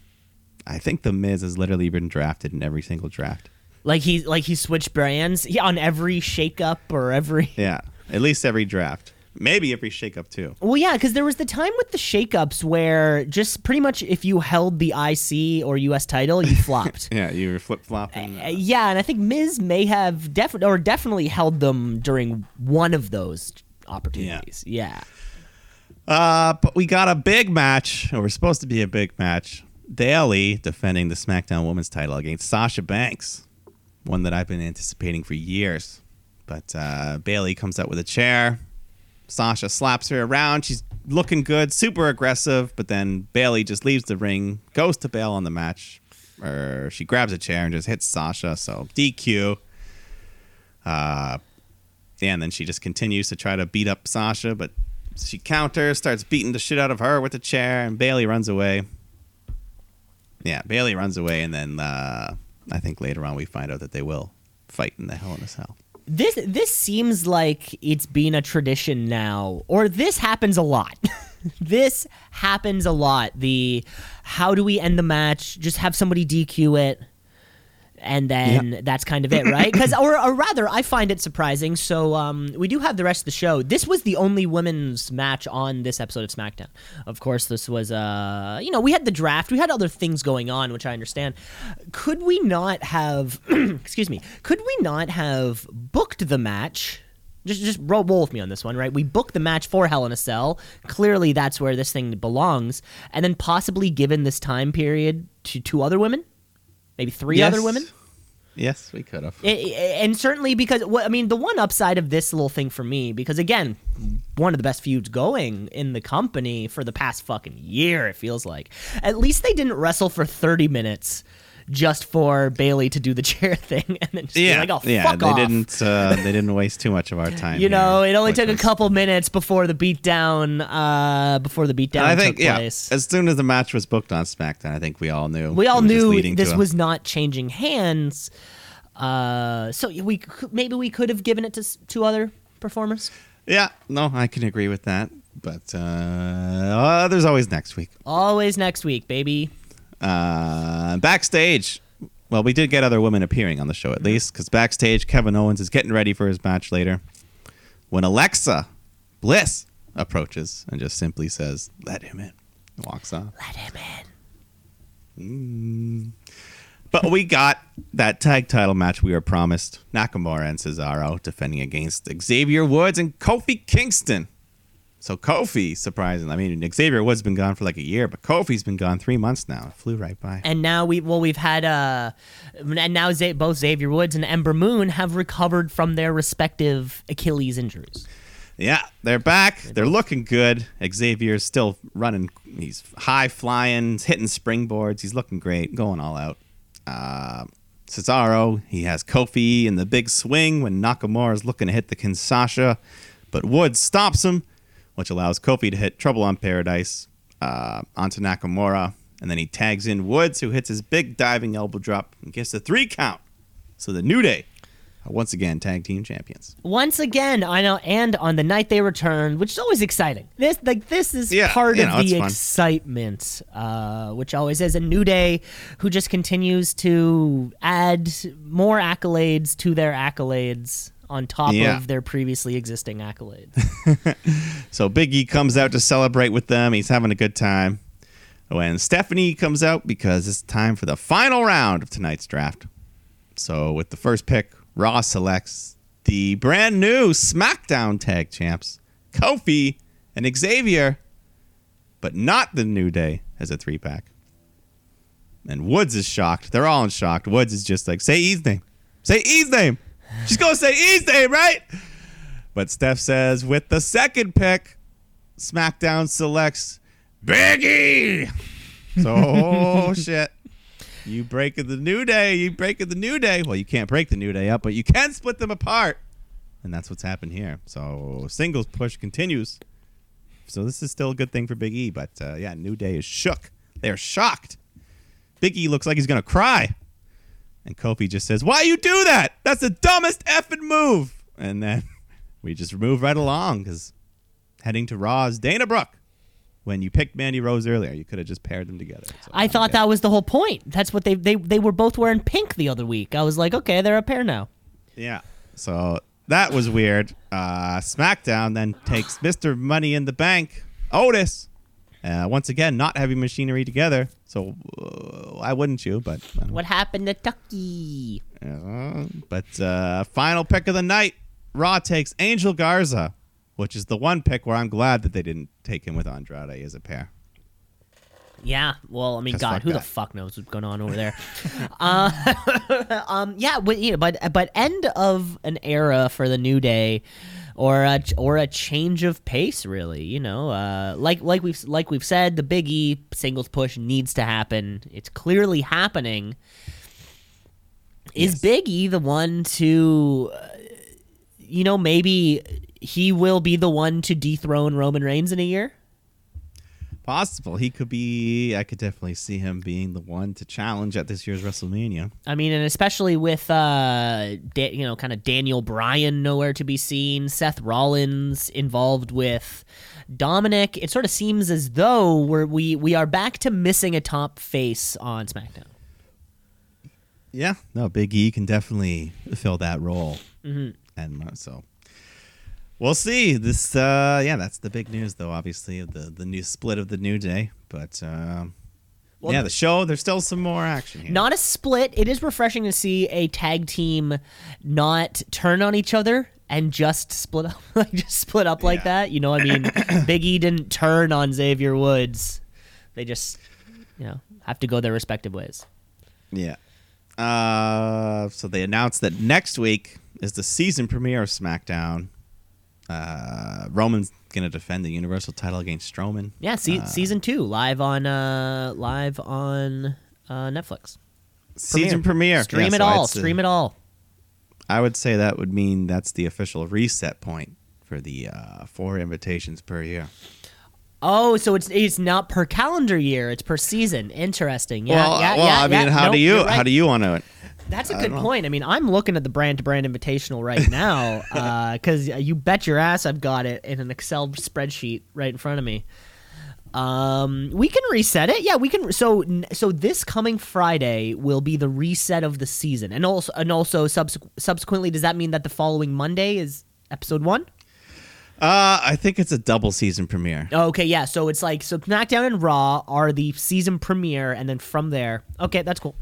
I think the Miz has literally been drafted in every single draft. Like he like he switched brands yeah, on every shakeup or every. Yeah, at least every draft. Maybe every shakeup too. Well, yeah, because there was the time with the shakeups where just pretty much if you held the IC or US title, you flopped. Yeah, you were flip flopping. Uh, yeah, and I think Miz may have definitely or definitely held them during one of those opportunities. Yeah. Uh, but we got a big match, or we're supposed to be a big match. Bayley defending the SmackDown Women's title against Sasha Banks, one that I've been anticipating for years. But uh, Bayley comes out with a chair. Sasha slaps her around. She's looking good, super aggressive. But then Bayley just leaves the ring, goes to bail on the match, or she grabs a chair and just hits Sasha. So DQ. Uh, and then she just continues to try to beat up Sasha, but she counters, starts beating the shit out of her with the chair, and Bayley runs away. Yeah, Bayley runs away, and then uh, I think later on we find out that they will fight in the Hell in a Cell. This this seems like it's been a tradition now, or this happens a lot. this happens a lot. The how do we end the match? Just have somebody DQ it, and then that's kind of it, right? Because, or, or rather, I find it surprising. So um, we do have the rest of the show. This was the only women's match on this episode of SmackDown. Of course, this was uh, you know, we had the draft, we had other things going on, which I understand. Could we not have, excuse me, could we not have booked the match? Just, just roll, roll with me on this one, right? We booked the match for Hell in a Cell. Clearly, that's where this thing belongs, and then possibly given this time period to two other women. Maybe three Yes. other women. Yes, we could have. And certainly because I mean the one upside of this little thing for me because again one of the best feuds going in the company for the past fucking year it feels like at least they didn't wrestle for 30 minutes just for Bayley to do the chair thing and then just Yeah, like oh yeah. fuck They off. didn't. Uh, they didn't waste too much of our time. you know it only took a couple minutes before the beatdown uh before the beatdown I think took yeah. place As soon as the match was booked on SmackDown, I think we all knew. we all was knew this was not changing hands uh so we maybe we could have given it to two other performers Yeah, no, I can agree with that. But uh, uh, there's always next week. Always next week, baby. Uh, backstage, well, we did get other women appearing on the show at least, because backstage, Kevin Owens is getting ready for his match later. When Alexa Bliss approaches and just simply says, "Let him in," walks off. Let him in. But we got that tag title match we were promised: Nakamura and Cesaro defending against Xavier Woods and Kofi Kingston. So Kofi, surprising. I mean, Xavier Woods been gone for like a year, but Kofi's been gone three months now. It flew right by. And now we well we've had uh and now Z- both Xavier Woods and Ember Moon have recovered from their respective Achilles injuries. Yeah, they're back. They're looking good. Xavier's still running. He's high flying, he's hitting springboards. He's looking great, going all out. Uh, Cesaro, he has Kofi in the big swing when Nakamura is looking to hit the Kinshasa, but Woods stops him, which allows Kofi to hit Trouble on Paradise uh, onto Nakamura. And then he tags in Woods, who hits his big diving elbow drop and gets a three count. So the New Day once again tag team champions. Once again, I know, and on the night they returned, which is always exciting. This like this is Yeah, part you of know, it's the excitement, uh, which always is a new day who just continues to add more accolades to their accolades on top Yeah. of their previously existing accolades. So Big E comes out to celebrate with them. He's having a good time. When Stephanie comes out because it's time for the final round of tonight's draft. So with the first pick, Raw selects the brand new SmackDown Tag Champs, Kofi and Xavier, but not the New Day as a three pack. And Woods is shocked. They're all in shock. Woods is just like, say E's name. Say E's name. She's going to say E's name, right? But Steph says with the second pick, SmackDown selects Big E. So, oh shit. You breaking the New Day. You breaking the New Day. Well, you can't break the New Day up, but you can split them apart. And that's what's happened here. So, singles push continues. So, this is still a good thing for Big E. But uh, yeah, New Day is shook. They are shocked. Big E looks like he's going to cry. And Kofi just says, Why you do that? That's the dumbest effing move. And then we just move right along because heading to Raw's Dana Brooke. When you picked Mandy Rose earlier, you could have just paired them together. So, I thought that was the whole point. That's what they they they were both wearing pink the other week. I was like, okay, they're a pair now. Yeah. So that was weird. Uh, SmackDown then takes Mr. Money in the Bank, Otis. Uh, once again, not heavy machinery together. So uh, why wouldn't you? But What happened to Tucky? Uh, but uh, final pick of the night, Raw takes Angel Garza, which is the one pick where I'm glad that they didn't take him with Andrade as a pair. Yeah, well, I mean, God, who the fuck knows what's going on over there? uh, um, yeah, but you know, but but end of an era for the New Day, or a or a change of pace, really. You know, uh, like like we've like we've said, the Big E singles push needs to happen. It's clearly happening. Is Yes. Big E the one to, uh, you know, maybe he will be the one to dethrone Roman Reigns in a year? Possible. He could be, I could definitely see him being the one to challenge at this year's WrestleMania. I mean, and especially with uh, da- you know, kind of Daniel Bryan nowhere to be seen, Seth Rollins involved with Dominik. It sort of seems as though we're, we we are back to missing a top face on SmackDown. Yeah. No, Big E can definitely fill that role. Mm-hmm. And uh, so we'll see. This, uh, yeah, that's the big news, though, obviously, of the, the new split of the New Day. But um, Well, yeah, the show, there's still some more action here. Not a split. It is refreshing to see a tag team not turn on each other and just split up, like just split up like Yeah. that. You know, I mean, Big E didn't turn on Xavier Woods. They just, you know, have to go their respective ways. Yeah. Uh, so they announced that next week is the season premiere of SmackDown. Uh, Roman's gonna defend the Universal title against Strowman. Yeah, se- Uh, season two live on uh live on uh Netflix. season premiere. Stream Yeah, it so all. it's, uh, Stream it all. I would say that would mean that's the official reset point for the uh, four invitations per year. Oh, so it's it's not per calendar year; it's per season. Interesting. Yeah, well, yeah, well, yeah. I mean, yeah. how Nope, do you right. how do you want to? That's a good know. point. I mean, I'm looking at the brand to brand invitational right now because you bet your ass I've got it in an Excel spreadsheet right in front of me. Um, we can reset it. Yeah, we can. So, so this coming Friday will be the reset of the season, and also, and also subsequ- subsequently, does that mean that the following Monday is episode one? Uh, I think it's a double season premiere. Oh, okay, yeah. So it's like so SmackDown and Raw are the season premiere, and then from there, okay, that's cool.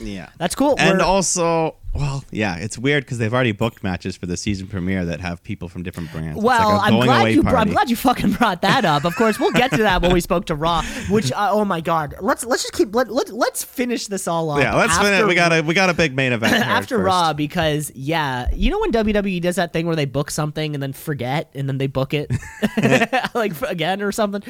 Yeah, That's cool. and We're- also, well, yeah, it's weird because they've already booked matches for the season premiere that have people from different brands. Well, like I'm glad you. Br- I'm glad you fucking brought that up. Of course, we'll get to that when we spoke to Raw. Which, uh, oh my god, let's let's just keep let, let let's finish this all off. Yeah, let's after, finish. We got a we got a big main event here after first. Raw because yeah, you know when WWE does that thing where they book something and then forget and then they book it like again or something.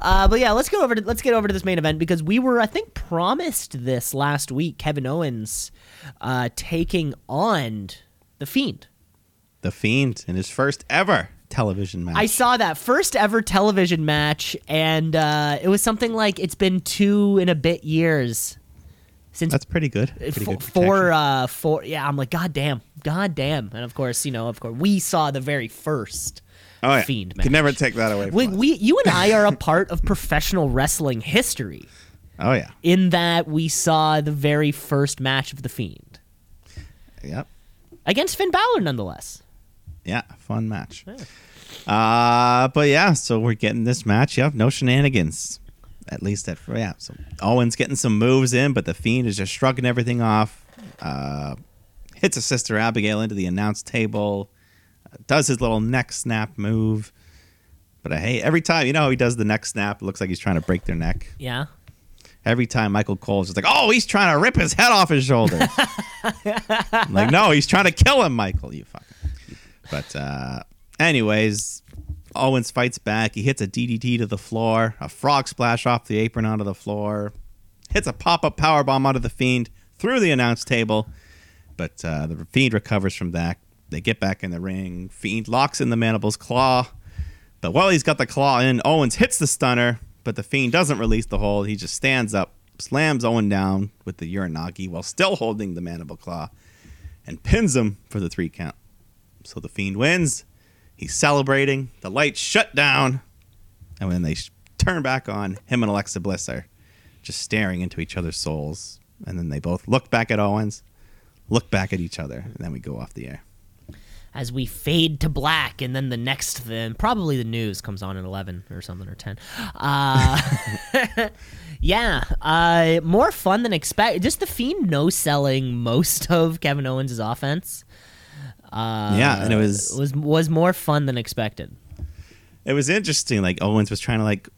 Uh, but yeah, let's go over to let's get over to this main event because we were I think promised this last week. Kevin Owens uh, taking on the Fiend. The Fiend in his first ever television match. I saw that first ever television match, and uh, it was something like it's been two and a bit years since That's pretty good. Pretty f- good four. Uh, four. Yeah, I'm like, god damn, god damn, and of course, you know, of course, we saw the very first. oh, yeah. Fiend Can never take that away. From We, us. we, you and I are a part of professional wrestling history oh yeah. in that we saw the very first match of the Fiend Yep. against Finn Balor, nonetheless. Yeah. Fun match. Uh, but yeah, so we're getting this match. Yep. No shenanigans. At least at yeah. So Owens getting some moves in, but the Fiend is just shrugging everything off. Uh, hits a sister Abigail into the announce table. Uh, does his little neck snap move. But I hate every time, you know, how he does the neck snap. It looks like he's trying to break their neck. Yeah. Every time Michael Cole's just like, oh, he's trying to rip his head off his shoulder. I'm like, no, he's trying to kill him, Michael. You fuck. But uh, anyways, Owens fights back. He hits a DDT to the floor, a frog splash off the apron onto the floor, hits a pop up power bomb onto the Fiend through the announce table. But uh, the Fiend recovers from that. They get back in the ring. Fiend locks in the mandibles claw. But while he's got the claw in, Owens hits the stunner, but the Fiend doesn't release the hold. He just stands up, slams Owen down with the Uranage while still holding the mandible claw, and pins him for the three count. So the Fiend wins. He's celebrating. The lights shut down. And when they sh- turn back on, him and Alexa Bliss are just staring into each other's souls. And then they both look back at Owens, look back at each other, and then we go off the air. As we fade to black and then the next then probably the news comes on at 11 or something or 10 uh yeah uh more fun than expected just the fiend no selling most of kevin owens' offense uh Yeah, and it was- was was more fun than expected It was interesting. Like Owens was trying to like,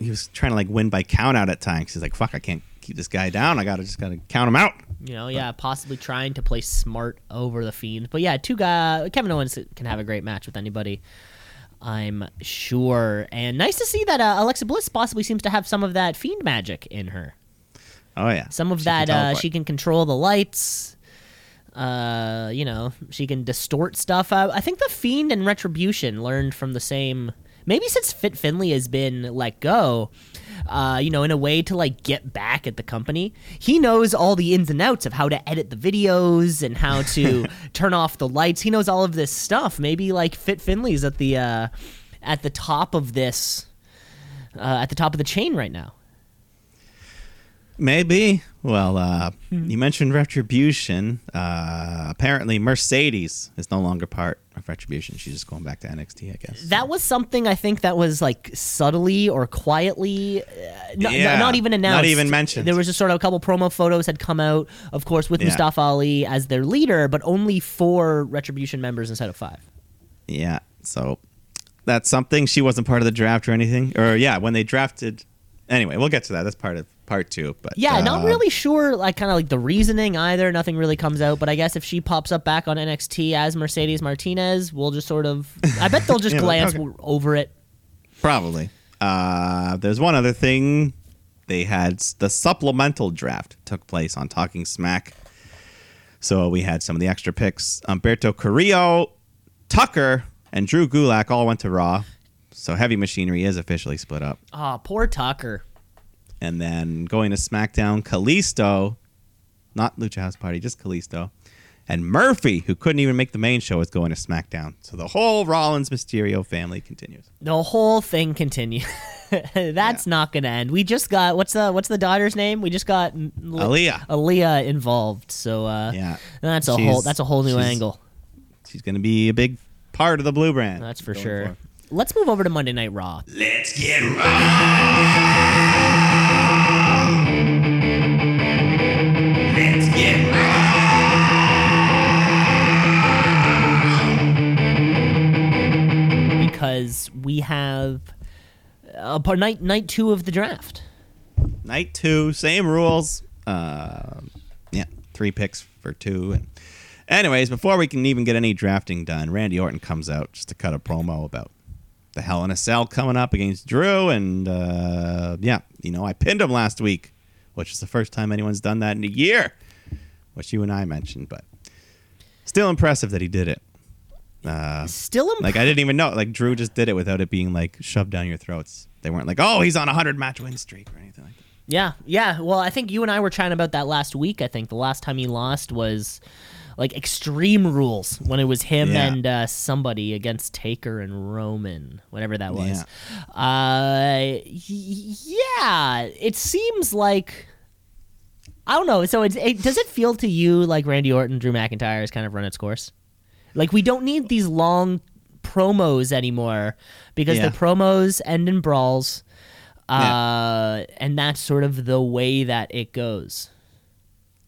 he was trying to like win by count out at times. He's like, "Fuck, I can't keep this guy down. I gotta just gotta count him out." you know yeah possibly trying to play smart over the fiend. But yeah two guy kevin owens can have a great match with anybody i'm sure. And nice to see that uh, alexa bliss possibly seems to have some of that fiend magic in her. Oh yeah, some of She can that uh, she can control the lights uh you know she can distort stuff. Uh, i think the fiend and retribution learned from the same maybe since Fit Finlay has been let go uh you know in a way to like get back at the company. He knows all the ins and outs of how to edit the videos and how to turn off the lights. He knows all of this stuff. Maybe like Fit Finlay's at the uh at the top of this uh, at the top of the chain right now Maybe. Well, uh, Hmm. you mentioned Retribution. Uh, apparently, Mercedes is no longer part of Retribution. She's just going back to NXT, I guess. That was something I think that was like subtly or quietly, uh, n- n- not even announced. not even mentioned. There was just sort of a couple promo photos had come out, of course, with Yeah. Mustafa Ali as their leader, but only four Retribution members instead of five. Yeah. So that's something. She wasn't part of the draft or anything. Or yeah, when they drafted anyway, we'll get to that. That's part of part two. But Yeah, not uh, really sure, like kind of like the reasoning either. Nothing really comes out, but I guess if she pops up back on NXT as Mercedes Martinez, we'll just sort of. I bet they'll just Yeah, glance okay. over it. Probably. Uh, there's one other thing. They had the supplemental draft took place on Talking Smack. So we had some of the extra picks. Humberto Carrillo, Tucker, and Drew Gulak all went to Raw. So Heavy Machinery is officially split up. Oh, poor Tucker. And then going to SmackDown, Kalisto, not Lucha House Party, just Kalisto, and Murphy, who couldn't even make the main show, is going to SmackDown. So the whole Rollins Mysterio family continues. The whole thing continues. That's not gonna end. We just got what's the what's the daughter's name? We just got L- Aalyah. Aalyah involved. So uh, Yeah. that's a She's- whole that's a whole new she's- angle. She's going to be a big part of the Blue Brand. That's for sure. forward. Let's move over to Monday Night Raw. Let's get raw. Because we have uh, part night night two of the draft. Night two, same rules. Uh, yeah, three picks for two. And anyways, before we can even get any drafting done, Randy Orton comes out just to cut a promo about the Hell in a Cell coming up against Drew. And uh, yeah, you know, I pinned him last week, which is the first time anyone's done that in a year, which you and I mentioned. But still impressive that he did it. Uh, Still, imp- like I didn't even know. Like Drew just did it without it being like shoved down your throats. They weren't like, "Oh, he's on a hundred match win streak" or anything like that. yeah, yeah. Well, I think you and I were chatting about that last week. I think the last time he lost was like Extreme Rules when it was him Yeah. and uh, somebody against Taker and Roman, whatever that was. Yeah. Uh, y- yeah. It seems like. I don't know. So, it's, it, does it feel to you like Randy Orton, Drew McIntyre has kind of run its course? Like we don't need these long promos anymore because Yeah. the promos end in brawls, uh, Yeah. and that's sort of the way that it goes.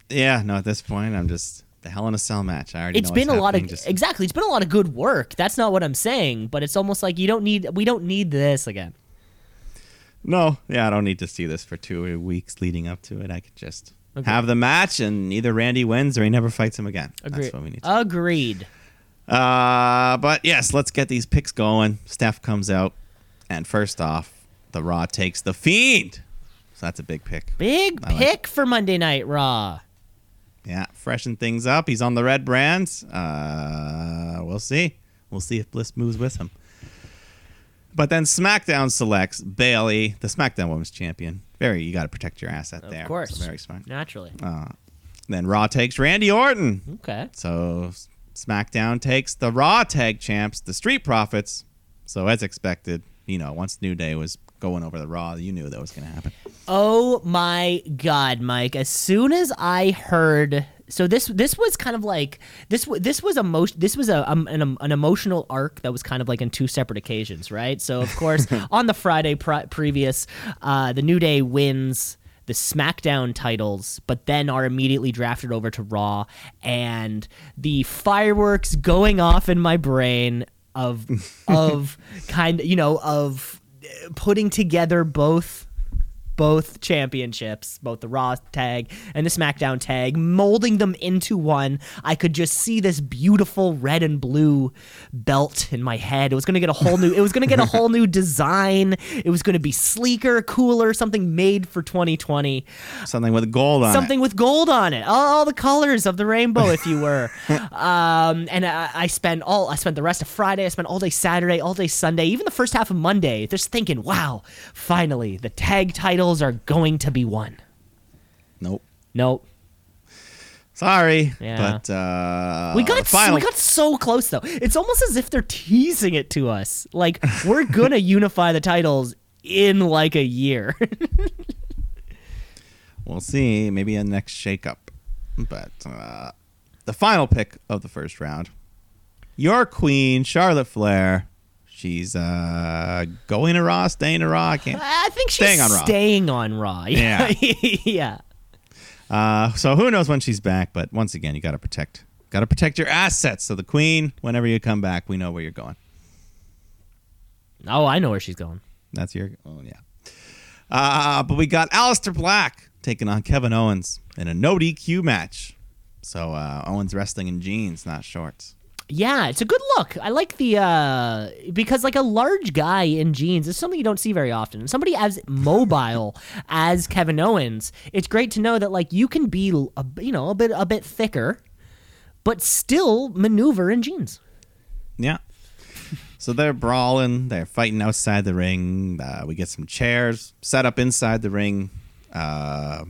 Yeah, no. At this point, I'm just the Hell in a Cell match. I already It's know been a lot of just- exactly. It's been a lot of good work. That's not what I'm saying, but it's almost like you don't need. We don't need this again. no. Yeah, I don't need to see this for two weeks leading up to it. I could just Okay. have the match, and either Randy wins or he never fights him again. Agreed. That's what we need. To Agreed. Uh, but yes, let's get these picks going. Steph comes out, and first off, the Raw takes the Fiend. So that's a big pick. Big I like pick for Monday Night Raw. Yeah, freshen things up. He's on the red brands. Uh, we'll see. We'll see if Bliss moves with him. But then SmackDown selects Bayley, the SmackDown Women's Champion. Very, you got to protect your asset Of there. Of course. So very smart. Naturally. Uh, Then Raw takes Randy Orton. Okay. So SmackDown takes the Raw Tag Champs, the Street Profits. So as expected, you know, once New Day was going over the Raw, you knew that was going to happen. Oh my god, Mike! As soon as I heard, so this this was kind of like this this was emotion this was a um, an, an emotional arc that was kind of like in two separate occasions, right? So of course on the Friday pri- previous, uh, the New Day wins the SmackDown titles, but then are immediately drafted over to Raw, and the fireworks going off in my brain of of kind you know of putting together both both championships, both the Raw tag and the SmackDown tag, molding them into one. I could just see this beautiful red and blue belt in my head. It was going to get a whole new it was going to get a whole new design. It was going to be sleeker, cooler, something made for 2020. Something with gold on Something with gold on it. All, all the colors of the rainbow if you were. um, and I, I spent all I spent the rest of Friday, I spent all day Saturday, all day Sunday, even the first half of Monday just thinking, "Wow, finally the tag are going to be won." Nope. Nope. Sorry. Yeah. But uh, We got final. we got so close though. It's almost as if they're teasing it to us. Like we're gonna unify the titles in like a year. we'll see. Maybe a next shakeup. But uh, the final pick of the first round. Your queen, Charlotte Flair. She's uh, going to Raw, staying to Raw. I can't. I think she's Staying on Raw. Staying on Raw. Yeah. yeah. Uh, so who knows when she's back? But once again, you got to protect, got to protect your assets. So the queen, whenever you come back, we know where you're going. Oh, I know where she's going. That's your. Oh yeah. Uh, but we got Aleister Black taking on Kevin Owens in a no DQ match. So uh, Owens wrestling in jeans, not shorts. Yeah, it's a good look. I like the uh because like a large guy in jeans is something you don't see very often. And somebody as mobile as Kevin Owens, it's great to know that like you can be a, you know a bit a bit thicker, but still maneuver in jeans. Yeah. So they're brawling. They're fighting outside the ring. Uh, we get some chairs set up inside the ring. Uh,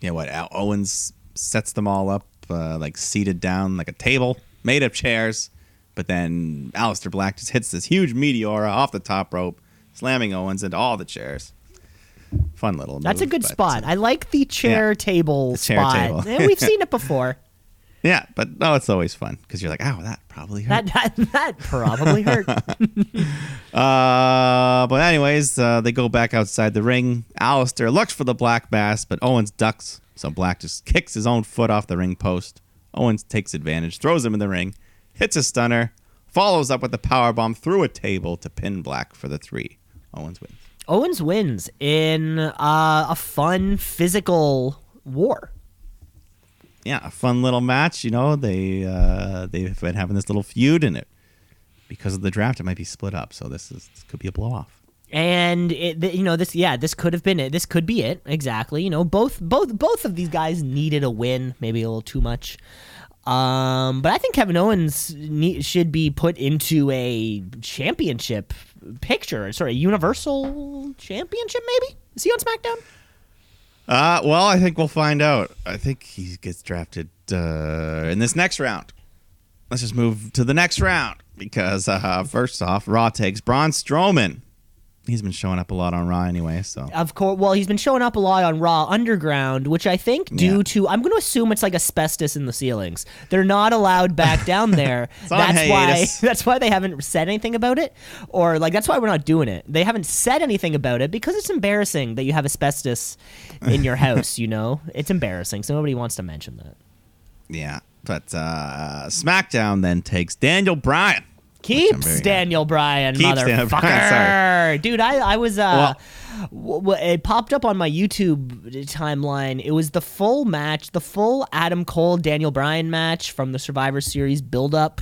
you know what? Al- Owens sets them all up, uh, like seated down like a table made of chairs. But then Aleister Black just hits this huge meteora off the top rope, slamming Owens into all the chairs. Fun little. That's a good spot. uh, I like the chair Yeah. table The chair spot. table. Eh, we've seen it before. yeah, but no, it's always fun because you're like, oh, that probably hurt. That that, that probably hurt. Uh, but anyways, uh, they go back outside the ring. Aleister looks for the Black Mass, but Owens ducks. So Black just kicks his own foot off the ring post. Owens takes advantage, throws him in the ring, hits a stunner, follows up with a power bomb through a table to pin Black for the three. Owens wins. Owens wins in uh, a fun physical war. Yeah, a fun little match. You know, they uh, they've been having this little feud in it because of the draft. It might be split up, so this is this could be a blow off. And it, you know this yeah this could have been it. This could be it. Exactly. You know both both both of these guys needed a win maybe a little too much. Um but i think kevin owens should be put into a championship picture. Sorry universal championship maybe? Is he on smackdown? Uh, well, I think we'll find out. I think he gets drafted uh, in this next round. Let's just move to the next round because uh, first off, Raw takes Braun Strowman. He's been showing up a lot on Raw anyway, so Of course, well, he's been showing up a lot on Raw Underground, which I think due Yeah. to I'm going to assume it's like asbestos in the ceilings. They're not allowed back down there. that's why that's why they haven't said anything about it, or like that's why we're not doing it. They haven't said anything about it because it's embarrassing that you have asbestos in your house. You know, it's embarrassing, so nobody wants to mention that. yeah. But uh, SmackDown then takes Daniel Bryan. Keeps Daniel Bryan, Keeps motherfucker. Daniel Bryan. Dude, I, I was uh w- w- it popped up on my YouTube timeline. It was the full match, the full Adam Cole Daniel Bryan match from the Survivor Series build up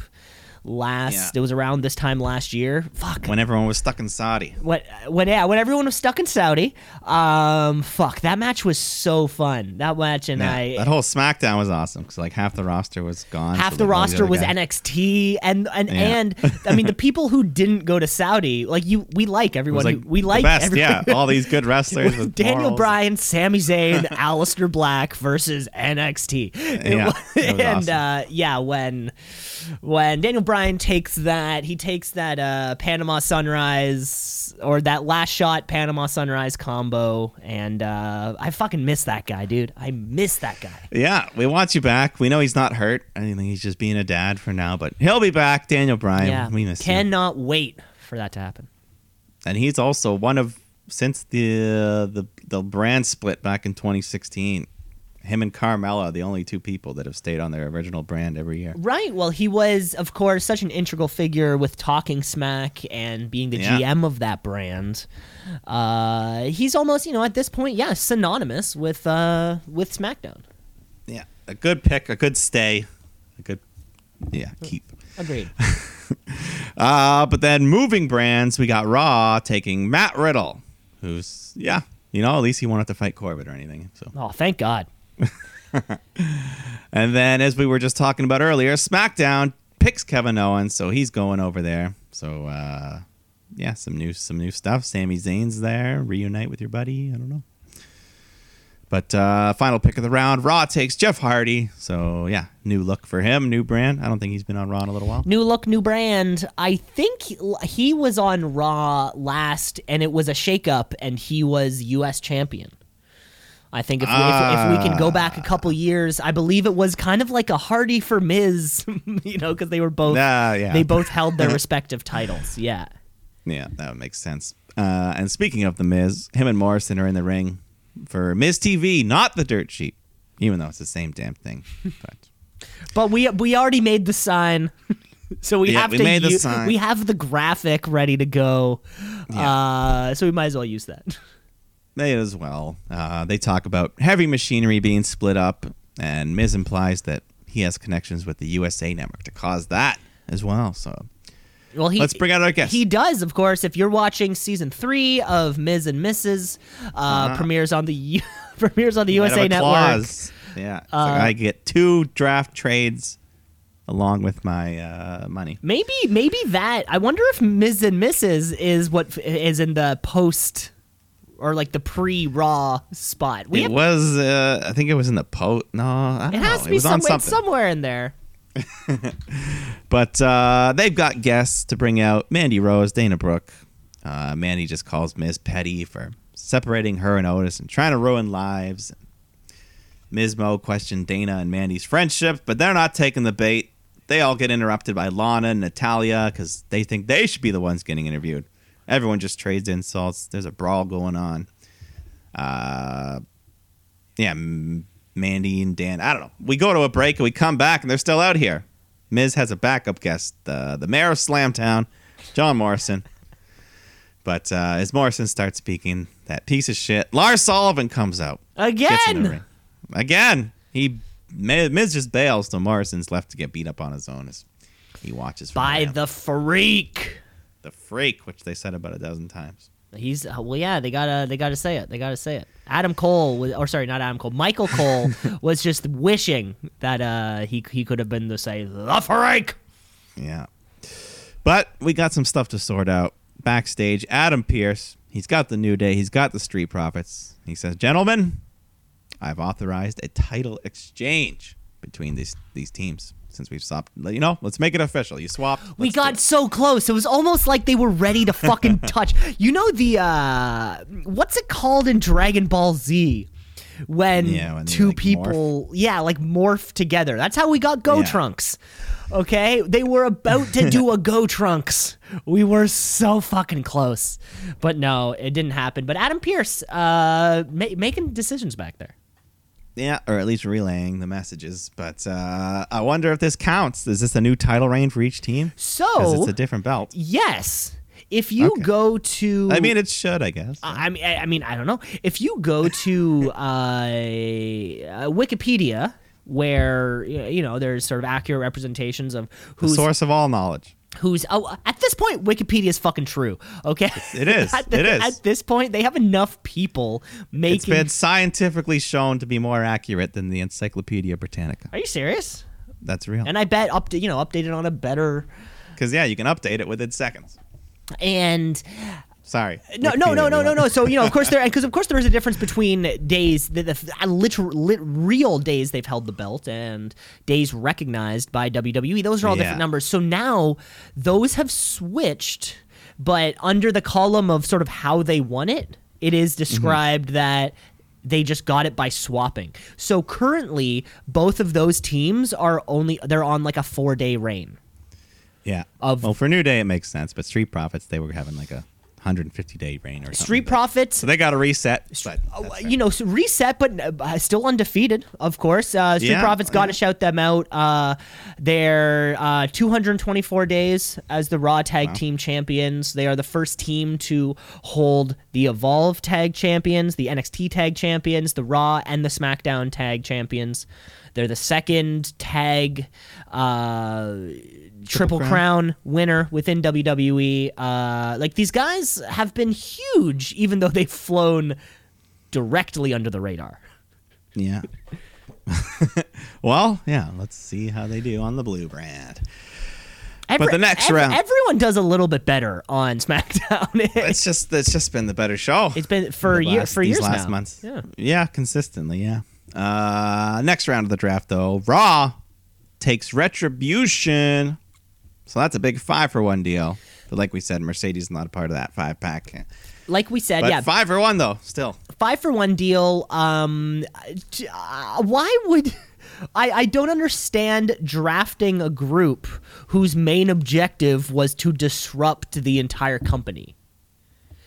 last Yeah. it was around this time last year. Fuck. When everyone was stuck in Saudi. when when yeah, when everyone was stuck in Saudi. Um fuck, that match was so fun. That match and Yeah, I that whole SmackDown was awesome because like half the roster was gone. half so, the like, all these roster was guys- NXT and and Yeah. and I mean the people who didn't go to Saudi like you we like everyone like who, we the like best, everyone. yeah. All these good wrestlers. with Daniel morals. Bryan, Sami Zayn, Aleister Black versus NXT. It Yeah, was and awesome. uh, yeah, when when Daniel Bryan takes that, he takes that uh, Panama Sunrise or that last shot Panama Sunrise combo, and uh, I fucking miss that guy, dude. I miss that guy. Yeah, we want you back. We know he's not hurt. I think he's just being a dad for now, but he'll be back. Daniel Bryan, yeah, we miss cannot wait for that to happen. And he's also one of since the the the brand split back in 2016. Him and Carmella are the only two people that have stayed on their original brand every year. Right. Well, he was, of course, such an integral figure with Talking Smack and being the Yeah. GM of that brand. Uh, he's almost, you know, at this point, yeah, synonymous with uh, with SmackDown. Yeah, a good pick, a good stay, a good yeah keep. Agreed. Uh, but then moving brands, we got Raw taking Matt Riddle, who's yeah, you know, at least he won't have to fight Corbin or anything. So oh, thank God. And then, as we were just talking about earlier, SmackDown picks Kevin Owens, so he's going over there. So, uh, yeah, some new some new stuff. Sami Zayn's there. Reunite with your buddy. I don't know. But uh, final pick of the round, Raw takes Jeff Hardy. So yeah, new look for him, new brand. I don't think he's been on Raw in a little while. New look, new brand. I think he was on Raw last, and it was a shakeup, and he was U.S. champion. I think if we, if, if we can go back a couple years, I believe it was kind of like a Hardy for Miz, you know, because they were both Ah, yeah. they both held their respective titles. Yeah. Yeah, that makes sense. Uh, and speaking of the Miz, him and Morrison are in the ring for Miz TV, not the Dirt Sheet, even though it's the same damn thing. But But we we already made the sign, so we Yeah, have we to. made the sign. We have the graphic ready to go, uh, so we might as well use that. They as well. Uh, they talk about heavy machinery being split up, and Miz implies that he has connections with the USA Network to cause that as well. So Well, he Let's bring out our guest. He does, of course. If you're watching season three of Miz and Mrs. Uh, Uh-huh. premieres on the U- premieres on the have USA Network. clause. Yeah, like Uh, I get two draft trades along with my uh, money. Maybe, maybe that. I wonder if Miz and Mrs. is what f- is in the post or like the pre-Raw spot. We it have, was, uh, I think it was in the post. No, I it don't has know. to it be somewhere, in there. But uh, they've got guests to bring out Mandy Rose, Dana Brooke. Uh, Mandy just calls Miz Petty for separating her and Otis and trying to ruin lives. Ms. Mo questioned Dana and Mandy's friendship, but they're not taking the bait. They all get interrupted by Lana and Natalya because they think they should be the ones getting interviewed. Everyone just trades insults. There's a brawl going on. Uh, yeah, M- Mandy and Dan. I don't know. We go to a break and we come back and they're still out here. Miz has a backup guest, the the mayor of Slamtown, John Morrison. But uh, as Morrison starts speaking, that piece of shit, Lars Sullivan comes out. Gets in the Again. Again, he Miz just bails, so Morrison's left to get beat up on his own as he watches By the freak. Freak, which they said about a dozen times. He's uh, well, yeah. They gotta, they gotta say it. They gotta say it. Adam Cole, was, or sorry, not Adam Cole. Michael Cole was just wishing that uh, he he could have been to say the freak. Yeah. But we got some stuff to sort out. Backstage, Adam Pearce, he's got the New Day, he's got the Street Profits. He says, Gentlemen, I've authorized a title exchange between these these teams since we've stopped. You know, let's make it official. You swapped. We got so close. It was almost like they were ready to fucking touch. You know the uh what's it called in Dragon Ball Z? When, Yeah, when two like, people, yeah, like morph together. That's how we got Go Yeah. Trunks. Okay, they were about to do a Gotenks. We were so fucking close, but no, it didn't happen. But Adam Pearce, uh, ma- making decisions back there. Yeah, or at least relaying the messages. But uh, I wonder if this counts. Is this a new title reign for each team? So it's a different belt. yes, if you Okay. go to, I mean, it should, I guess. I mean, I I mean, I don't know. If you go to uh, uh, Wikipedia, where you know there's sort of accurate representations of who the source of all knowledge. Who's. Oh, at this point, Wikipedia is fucking true. Okay, It is. at, the- It is. At this point, they have enough people making. It's been scientifically shown to be more accurate than the Encyclopedia Britannica. Are you serious? That's real. And I bet up to, you know updated on a better Because yeah, you can update it within seconds. and Sorry. no, no, no, no, no, no. So you know, of course, there because of course there is a difference between days, the, the literal, lit, real days they've held the belt, and days recognized by WWE. Those are all Yeah. different numbers. So now those have switched, but under the column of sort of how they won it, it is mm-hmm. described that they just got it by swapping. So currently, both of those teams are only they're on like a four day reign. Yeah. of- well, for New Day it makes sense, but Street Profits they were having like a 150 day reign or something. Street Profits So they got a reset. But Oh, you know, so reset, but uh, still undefeated, of course. Uh, Street Yeah, Profits got to yeah. shout them out. Uh, they're uh, 224 days as the Raw Tag Team Champions. They are the first team to hold the Evolve Tag Champions, the NXT Tag Champions, the Raw and the SmackDown Tag Champions. They're the second tag uh, Triple, Crown? Crown winner within WWE. Uh, like these guys have been huge, even though they've flown directly under the radar. Yeah. well, yeah. Let's see how they do on the blue brand. Every, the next ev- round- everyone does a little bit better on SmackDown. It's just it's just been the better show. it's been for year last- for years last now. months. Yeah. yeah, consistently. Yeah. Uh, next round of the draft though, Raw takes Retribution, so that's a big five for one deal. But like we said, Mercedes is not a part of that five pack. Like we said, But yeah, five for one though, still. five for one deal. Um, uh, why would I? I don't understand drafting a group whose main objective was to disrupt the entire company.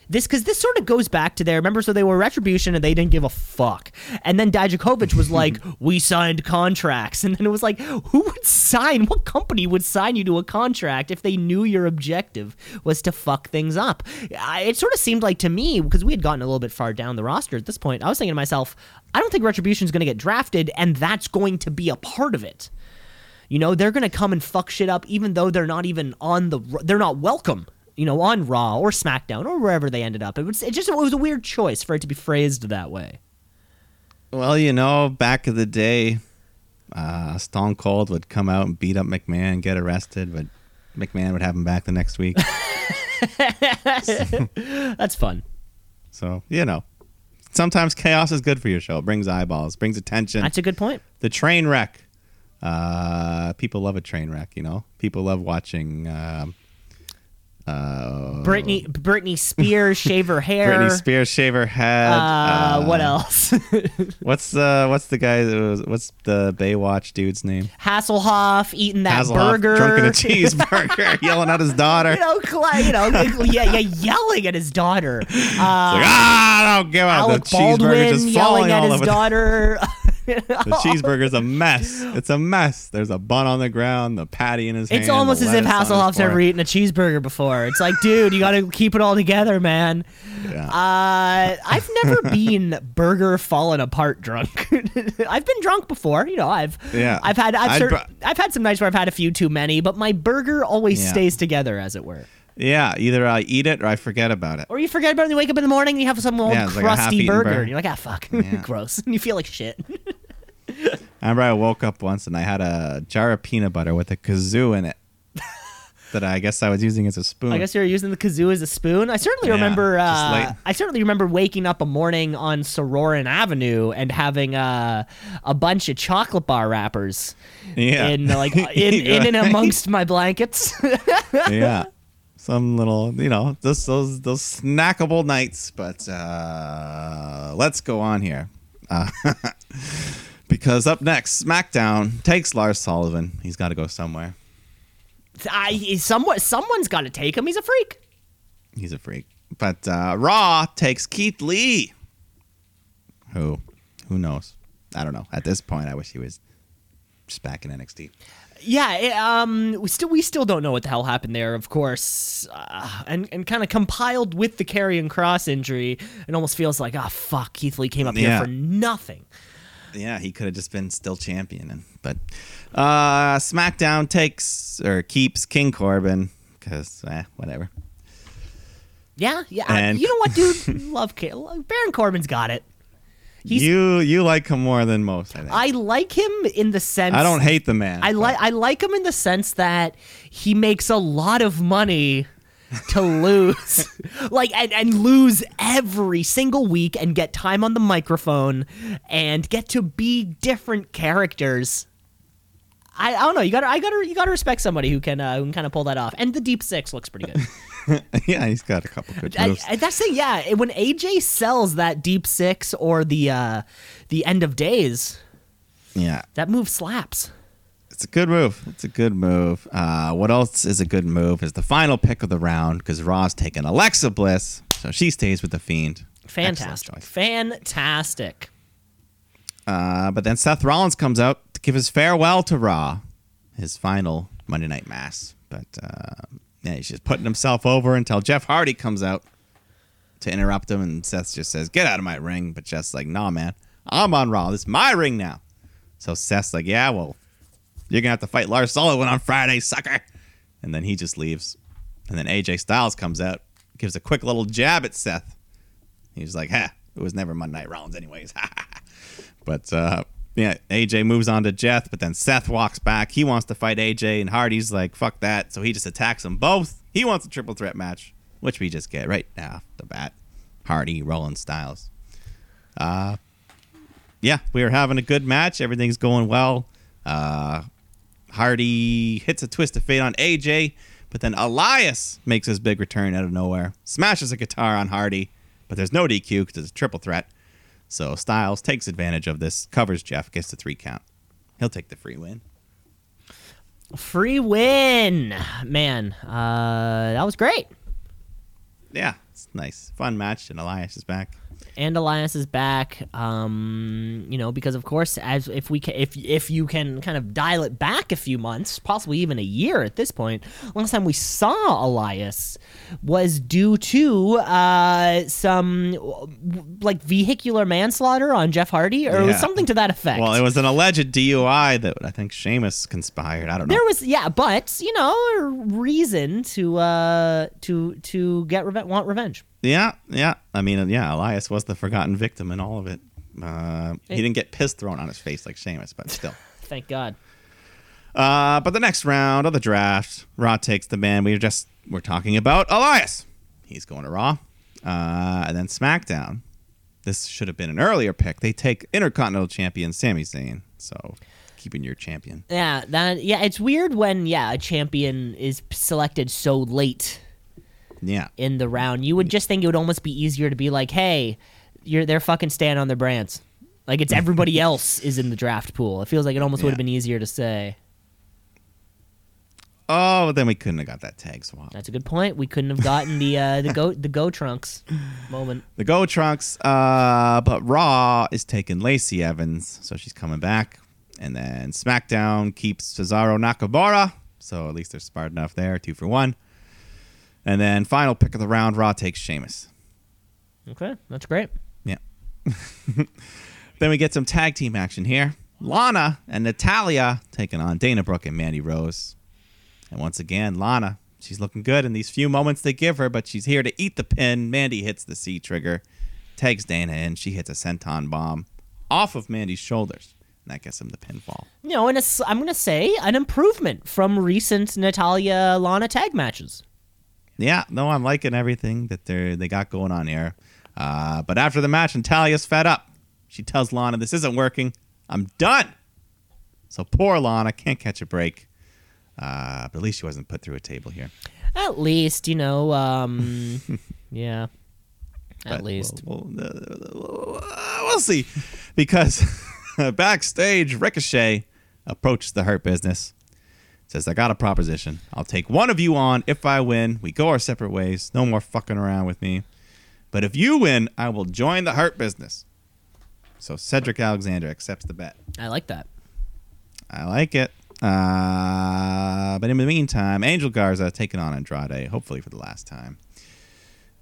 This because this sort of goes back to their remember so they were retribution and they didn't give a fuck. And then Dijakovic was like we signed contracts. And then it was like who would sign what company would sign you to a contract if they knew your objective was to fuck things up? I, it sort of seemed like to me because we had gotten a little bit far down the roster at this point I was thinking to myself I don't think retribution is going to get drafted and that's going to be a part of it. You know, they're going to come and fuck shit up even though they're not even on the they're not welcome, you know, on Raw or SmackDown or wherever they ended up. It was it just it was a weird choice for it to be phrased that way. Well, you know, back in the day, uh, Stone Cold would come out and beat up McMahon, get arrested, but McMahon would have him back the next week. That's fun. so, you know, sometimes chaos is good for your show. It brings eyeballs, brings attention. That's a good point. the train wreck. Uh, people love a train wreck, you know? People love watching um uh, Britney Britney Spears shave her hair. Britney Spears shave her head. Uh, what else? What's the what's the guy that was what's the Baywatch dude's name? Hasselhoff eating that Hasselhoff burger. drunk in a cheeseburger, yelling at his daughter. you know, you know, yeah, yeah, yelling at his daughter. Uh, Like, ah, I don't give a Alec The Baldwin just yelling falling at all his over. daughter. The cheeseburger's a mess. It's a mess. There's a bun on the ground, the patty in his hand. It's almost as if lettuce on his Hasselhoff's fork. ever eaten a cheeseburger before. It's like, dude, you got to keep it all together, man. Yeah. Uh, I've never been burger falling apart drunk. I've been drunk before, you know. I've Yeah. I've had I've, I'd br- I've had some nights where I've had a few too many, but my burger always Yeah. stays together, as it were. yeah, either I eat it or I forget about it. Or you forget about it, and you wake up in the morning and you have some old Yeah, like crusty burger, burger. and you're like, ah, fuck, Yeah. gross, and you feel like shit. I remember I woke up once and I had a jar of peanut butter with a kazoo in it. that I guess I was using as a spoon. I guess you were using the kazoo as a spoon. I certainly Yeah, remember. Uh. I certainly remember waking up a morning on Sororan Avenue and having uh, a bunch of chocolate bar wrappers yeah. in like in, in and amongst my blankets. yeah. Some little, you know, those those those snackable nights. But uh, let's go on here, uh, because up next, SmackDown takes Lars Sullivan. He's got to go somewhere. I somewhat someone's got to take him. He's a freak. He's a freak. But uh, Raw takes Keith Lee. Who? Who knows? I don't know. At this point, I wish he was just back in NXT. Yeah, it, um, we still we still don't know what the hell happened there, of course, uh, and and kind of compiled with the Karrion Kross injury, it almost feels like ah fuck, Keith Lee came up here for nothing. Yeah, he could have just been still champion. And, but uh, SmackDown takes or keeps King Corbin because eh, whatever. Yeah, yeah. I- you know what, dude? Love Baron Corbin's got it. He's- you you like him more than most. I think. I, I like him in the sense I don't hate the man. I like I like him in the sense that he makes a lot of money to lose, like and, and lose every single week and get time on the microphone and get to be different characters. I, I don't know. You gotta I gotta you gotta respect somebody who can uh, who can kind of pull that off. And the deep six looks pretty good. yeah, he's got a couple good I, moves. I, that's the yeah. When AJ sells that deep six or the uh, the end of days, yeah, that move slaps. It's a good move. It's a good move. Uh, what else is a good move? Is the final pick of the round because Raw's taking Alexa Bliss, so she stays with the Fiend. Fantastic. Fantastic. Uh, but then Seth Rollins comes out to give his farewell to Raw, his final Monday Night Mass. But uh, yeah, he's just putting himself over until Jeff Hardy comes out to interrupt him, and Seth just says, "Get out of my ring." But Jeff's like, "Nah, man, I'm on Raw. This is my ring now." So Seth's like, "Yeah, well, you're gonna have to fight Lars Sullivan on Friday, sucker." And then he just leaves. And then AJ Styles comes out, gives a quick little jab at Seth. He's like, "Ha, it was never Monday Night Rollins, anyways." But uh, yeah, AJ moves on to Jeff, but then Seth walks back. He wants to fight AJ, and Hardy's like, fuck that. So he just attacks them both. He wants a triple threat match, which we just get right now the bat. Hardy, Rollins, Styles. Uh, yeah, we are having a good match. Everything's going well. Uh, Hardy hits a twist of fate on AJ, but then Elias makes his big return out of nowhere, smashes a guitar on Hardy, but there's no DQ because it's a triple threat. So Styles takes advantage of this, covers Jeff, gets the three count. He'll take the free win. Free win, man. Uh, that was great. Yeah, It's nice, fun match, and Elias is back. And Elias is back. Um, you know, because of course, as if we can, if if you can kind of dial it back a few months, possibly even a year at this point, last time we saw Elias was due to uh, some like vehicular manslaughter on Jeff Hardy, or Yeah. something to that effect. Well, it was an alleged DUI that I think Sheamus conspired. I don't know. there was yeah, but you know, a reason to uh to to get reve- want revenge. Yeah, yeah. I mean, yeah, Elias was the forgotten victim in all of it. Uh, he didn't get piss thrown on his face like Sheamus, but still. Thank God. Uh, but the next round of the draft, Raw takes the man. We were just we're talking about Elias. He's going to Raw, uh, and then SmackDown. This should have been an earlier pick. They take Intercontinental Champion Sami Zayn. So keeping your champion. Yeah, that yeah, it's weird when yeah a champion is selected so late Yeah, in the round. You would just think it would almost be easier to be like, hey, you're they're fucking staying on their brands. Like it's everybody else is in the draft pool. It feels like it almost would have been easier to say. Oh, then we couldn't have got that tag swap. That's a good point. We couldn't have gotten the uh, the go the Gotenks moment. The Gotenks, uh, but Raw is taking Lacey Evans, so she's coming back. And then SmackDown keeps Cesaro Nakamura, so at least they're smart enough there, two for one. And then final pick of the round, Raw takes Sheamus. Okay, that's great. Yeah. then we get some tag team action here. Lana and Natalya taking on Dana Brooke and Mandy Rose. And once again, Lana, she's looking good in these few moments they give her, but she's here to eat the pin. Mandy hits the C trigger, tags Dana in. She hits a senton bomb off of Mandy's shoulders. And that gets him the pinfall. You know, and I'm gonna say an improvement from recent Natalya Lana tag matches. Yeah, no, I'm liking everything that they're they got going on here. Uh, but after the match, Natalya's fed up. She tells Lana, "This isn't working. I'm done." So poor Lana can't catch a break. Uh, but at least she wasn't put through a table here. At least, you know, um, yeah. At But least. we'll, we'll, uh, we'll see, because backstage, Ricochet approaches the Hurt Business. Says, "I got a proposition. I'll take one of you on if I win. We go our separate ways. No more fucking around with me. But if you win, I will join the Hurt Business." So Cedric Alexander accepts the bet. I like that. I like it. Uh, but in the meantime, Angel Garza taking on Andrade, hopefully for the last time.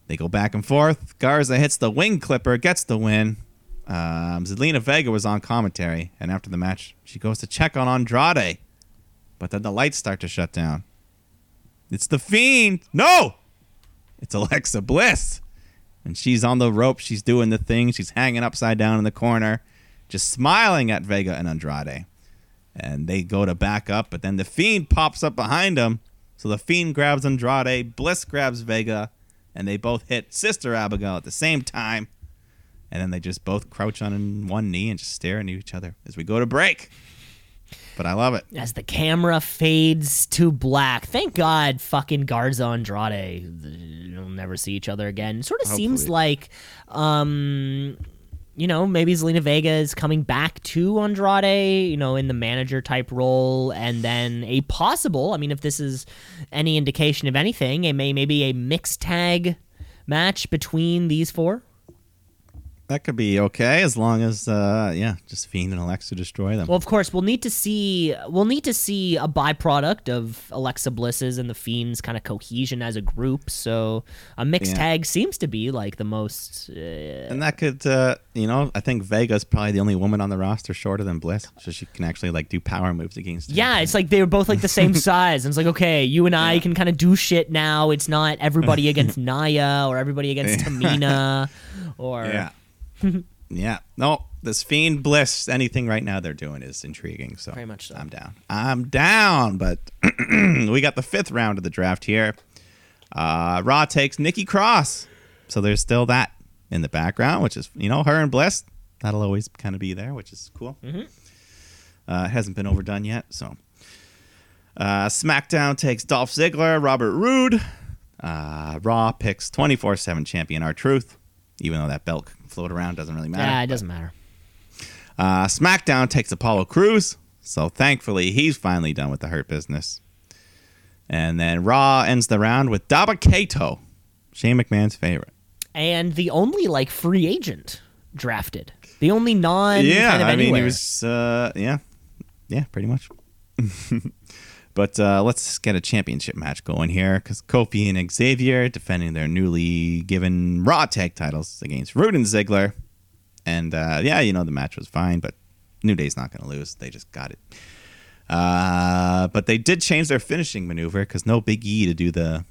They go back and forth. Garza hits the wing clipper, gets the win. Um, Zelina Vega was on commentary, and after the match, she goes to check on Andrade. But then the lights start to shut down. It's the Fiend. No! It's Alexa Bliss. And she's on the rope. She's doing the thing. She's hanging upside down in the corner, just smiling at Vega and Andrade and they go to back up, but then the Fiend pops up behind them. So the Fiend grabs Andrade, Bliss grabs Vega, and they both hit Sister Abigail at the same time. And then they just both crouch on one knee and just stare at each other as we go to break. But I love it. As the camera fades to black. Thank God fucking Garza Andrade. You'll never see each other again. Sort of seems like um you know, maybe Zelina Vega is coming back to Andrade, you know, in the manager type role, and then a possible, I mean, if this is any indication of anything, a may maybe a mixed tag match between these four. That could be okay as long as, uh, yeah, just Fiend and Alexa destroy them. Well, of course, we'll need to see we'll need to see a byproduct of Alexa Bliss's and the Fiends kind of cohesion as a group. So a mixed Yeah. tag seems to be like the most. Uh, and that could, uh, you know, I think Vega's probably the only woman on the roster shorter than Bliss, so she can actually like do power moves against. her. yeah, it's like they're both like the same size, and it's like okay, you and I can kind of do shit now. It's not everybody against Nia or everybody against Tamina or Yeah. yeah. No, this Fiend Bliss, anything right now they're doing is intriguing. So Very much so. I'm down. I'm down. But we got the fifth round of the draft here. Uh, Raw takes Nikki Cross. So there's still that in the background, which is, you know, her and Bliss. That'll always kind of be there, which is cool. Uh, it hasn't been overdone yet. So uh, SmackDown takes Dolph Ziggler, Robert Roode. Uh, Raw picks 24 7 champion R Truth, even though that belt float around, doesn't really matter. yeah, it doesn't matter. Uh, SmackDown takes Apollo Crews, so thankfully he's finally done with the Hurt Business. And then Raw ends the round with Dabba-Kato Shane McMahon's favorite. and the only like free agent drafted. The only non. Yeah, kind of I mean he was. Uh, yeah, yeah, pretty much. but uh, let's get a championship match going here because Kofi and Xavier defending their newly given Raw tag titles against Roode and Ziggler. And uh, yeah, you know, the match was fine, but New Day's not going to lose. They just got it. Uh, but they did change their finishing maneuver because no Big E to do the,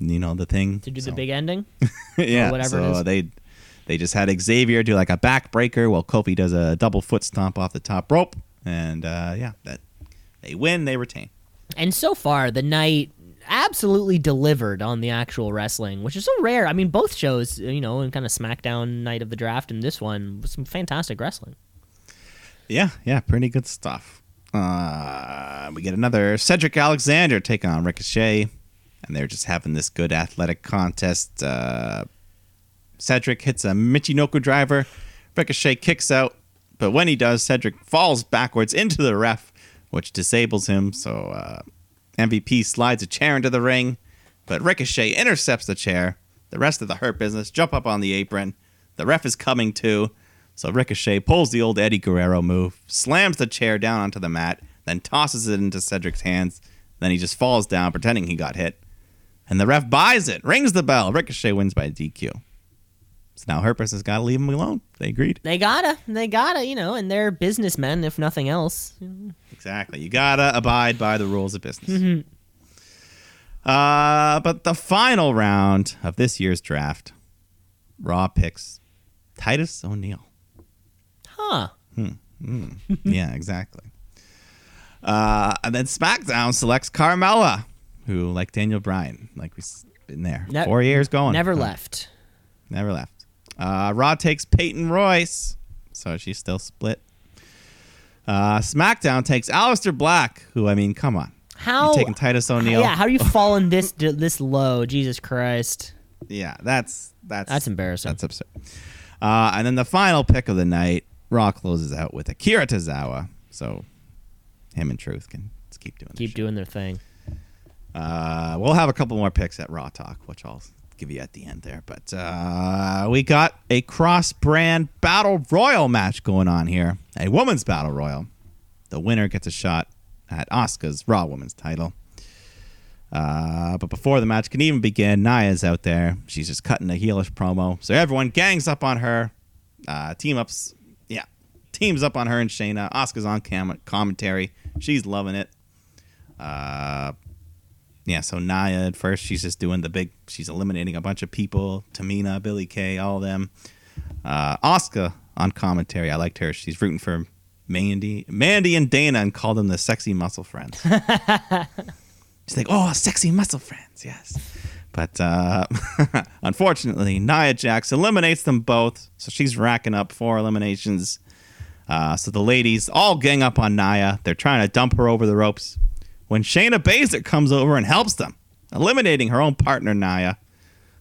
you know, the thing. to do So- the big ending. yeah, whatever so they they just had Xavier do like a backbreaker while Kofi does a double foot stomp off the top rope, and uh, yeah, that they win, they retain. And so far, the night absolutely delivered on the actual wrestling, which is so rare. I mean, both shows, you know, and kind of SmackDown night of the draft, and this one was some fantastic wrestling. Yeah, yeah, pretty good stuff. Uh, we get another Cedric Alexander take on Ricochet, and they're just having this good athletic contest. Uh, Cedric hits a Michinoku driver, Ricochet kicks out, but when he does, Cedric falls backwards into the ref, which disables him. So uh, MVP slides a chair into the ring, but Ricochet intercepts the chair. The rest of the Hurt Business jump up on the apron. The ref is coming too. So Ricochet pulls the old Eddie Guerrero move, slams the chair down onto the mat, then tosses it into Cedric's hands. Then he just falls down, pretending he got hit. And the ref buys it, rings the bell. Ricochet wins by DQ. So now Hurt Business got to leave him alone. They agreed. They gotta, they gotta, you know, and they're businessmen, if nothing else. Exactly. You gotta abide by the rules of business. Uh, but the final round of this year's draft, Raw picks Titus O'Neil. Huh. yeah, exactly. Uh, and then SmackDown selects Carmella, who, like Daniel Bryan, like we've been there Ne- four years going, Never So, left. never left. Uh, Raw takes Peyton Royce, so she's still split. Uh, SmackDown takes Aleister Black, who I mean, come on, How? you taking Titus O'Neil? Yeah, how are you falling this this low? Jesus Christ. Yeah, that's that's That's embarrassing. That's absurd. Uh, and then the final pick of the night, Raw closes out with Akira Tozawa. So him and Truth can just keep doing. Keep their doing their thing. Uh, we'll have a couple more picks at Raw Talk, which I'll give you at the end there. But uh, we got a cross-brand battle royal match going on here, a women's battle royal. The winner gets a shot at Asuka's Raw Women's title. Uh, but before the match can even begin, Nia's out there. She's just cutting a heelish promo. So everyone gangs up on her. Uh, team ups, yeah, teams up on her and Shayna. Asuka's on cam- commentary. She's loving it. Uh, yeah, so Nia at first she's just doing the big. She's eliminating a bunch of people. Tamina, Billy Kay, all of them. Uh, Asuka on commentary. I liked her. She's rooting for Mandy, Mandy and Dana, and called them the sexy muscle friends. She's like, oh, sexy muscle friends, yes. But uh, unfortunately, Nia Jax eliminates them both. So she's racking up four eliminations. Uh, so the ladies all gang up on Nia. They're trying to dump her over the ropes. When Shayna Baszler comes over and helps them, eliminating her own partner, Nia.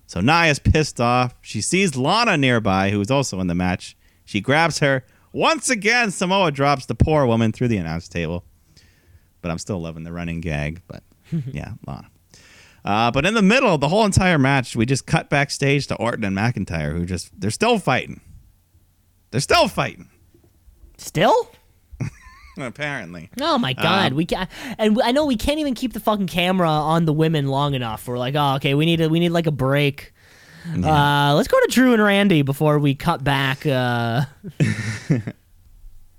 So Nia's pissed off. She sees Lana nearby, who's also in the match. She grabs her. Once again, Samoa drops the poor woman through the announce table. But I'm still loving the running gag. But yeah, Lana. Uh, but in the middle of the whole entire match, we just cut backstage to Orton and McIntyre, who just, they're still fighting. They're still fighting, Still? Apparently. Oh my god, Um, we can and I know we can't even keep the fucking camera on the women long enough. We're like, oh, okay, we need a, we need like a break. Uh, let's go to Drew and Randy before we cut back. Uh,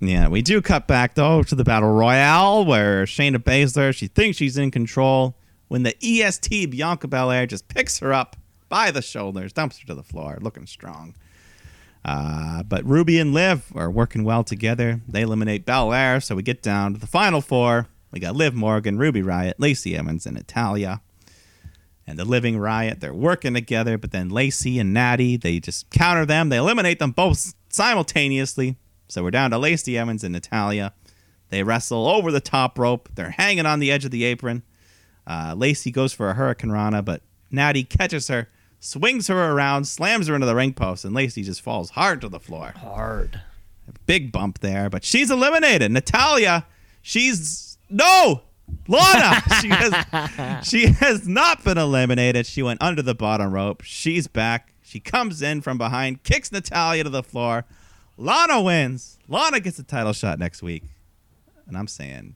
Yeah, we do cut back though to the battle royale where Shayna Baszler she thinks she's in control when the EST Bianca Belair just picks her up by the shoulders, dumps her to the floor, looking strong. Uh, but Ruby and Liv are working well together. They eliminate Belair, so we get down to the final four. We got Liv Morgan, Ruby Riott, Lacey Evans, and Natalya. And the Living Riot, they're working together, but then Lacey and Natty, they just counter them. They eliminate them both simultaneously. So we're down to Lacey Evans and Natalya. They wrestle over the top rope. They're hanging on the edge of the apron. Uh, Lacey goes for a hurricanrana, but Natty catches her, swings her around, slams her into the ring post, and Lacey just falls hard to the floor. hard. Big bump there, but she's eliminated. Natalya, she's no, Lana, she has she has not been eliminated. She went under the bottom rope. She's back. She comes in from behind, kicks Natalya to the floor. Lana wins. Lana gets a title shot next week. And I'm saying,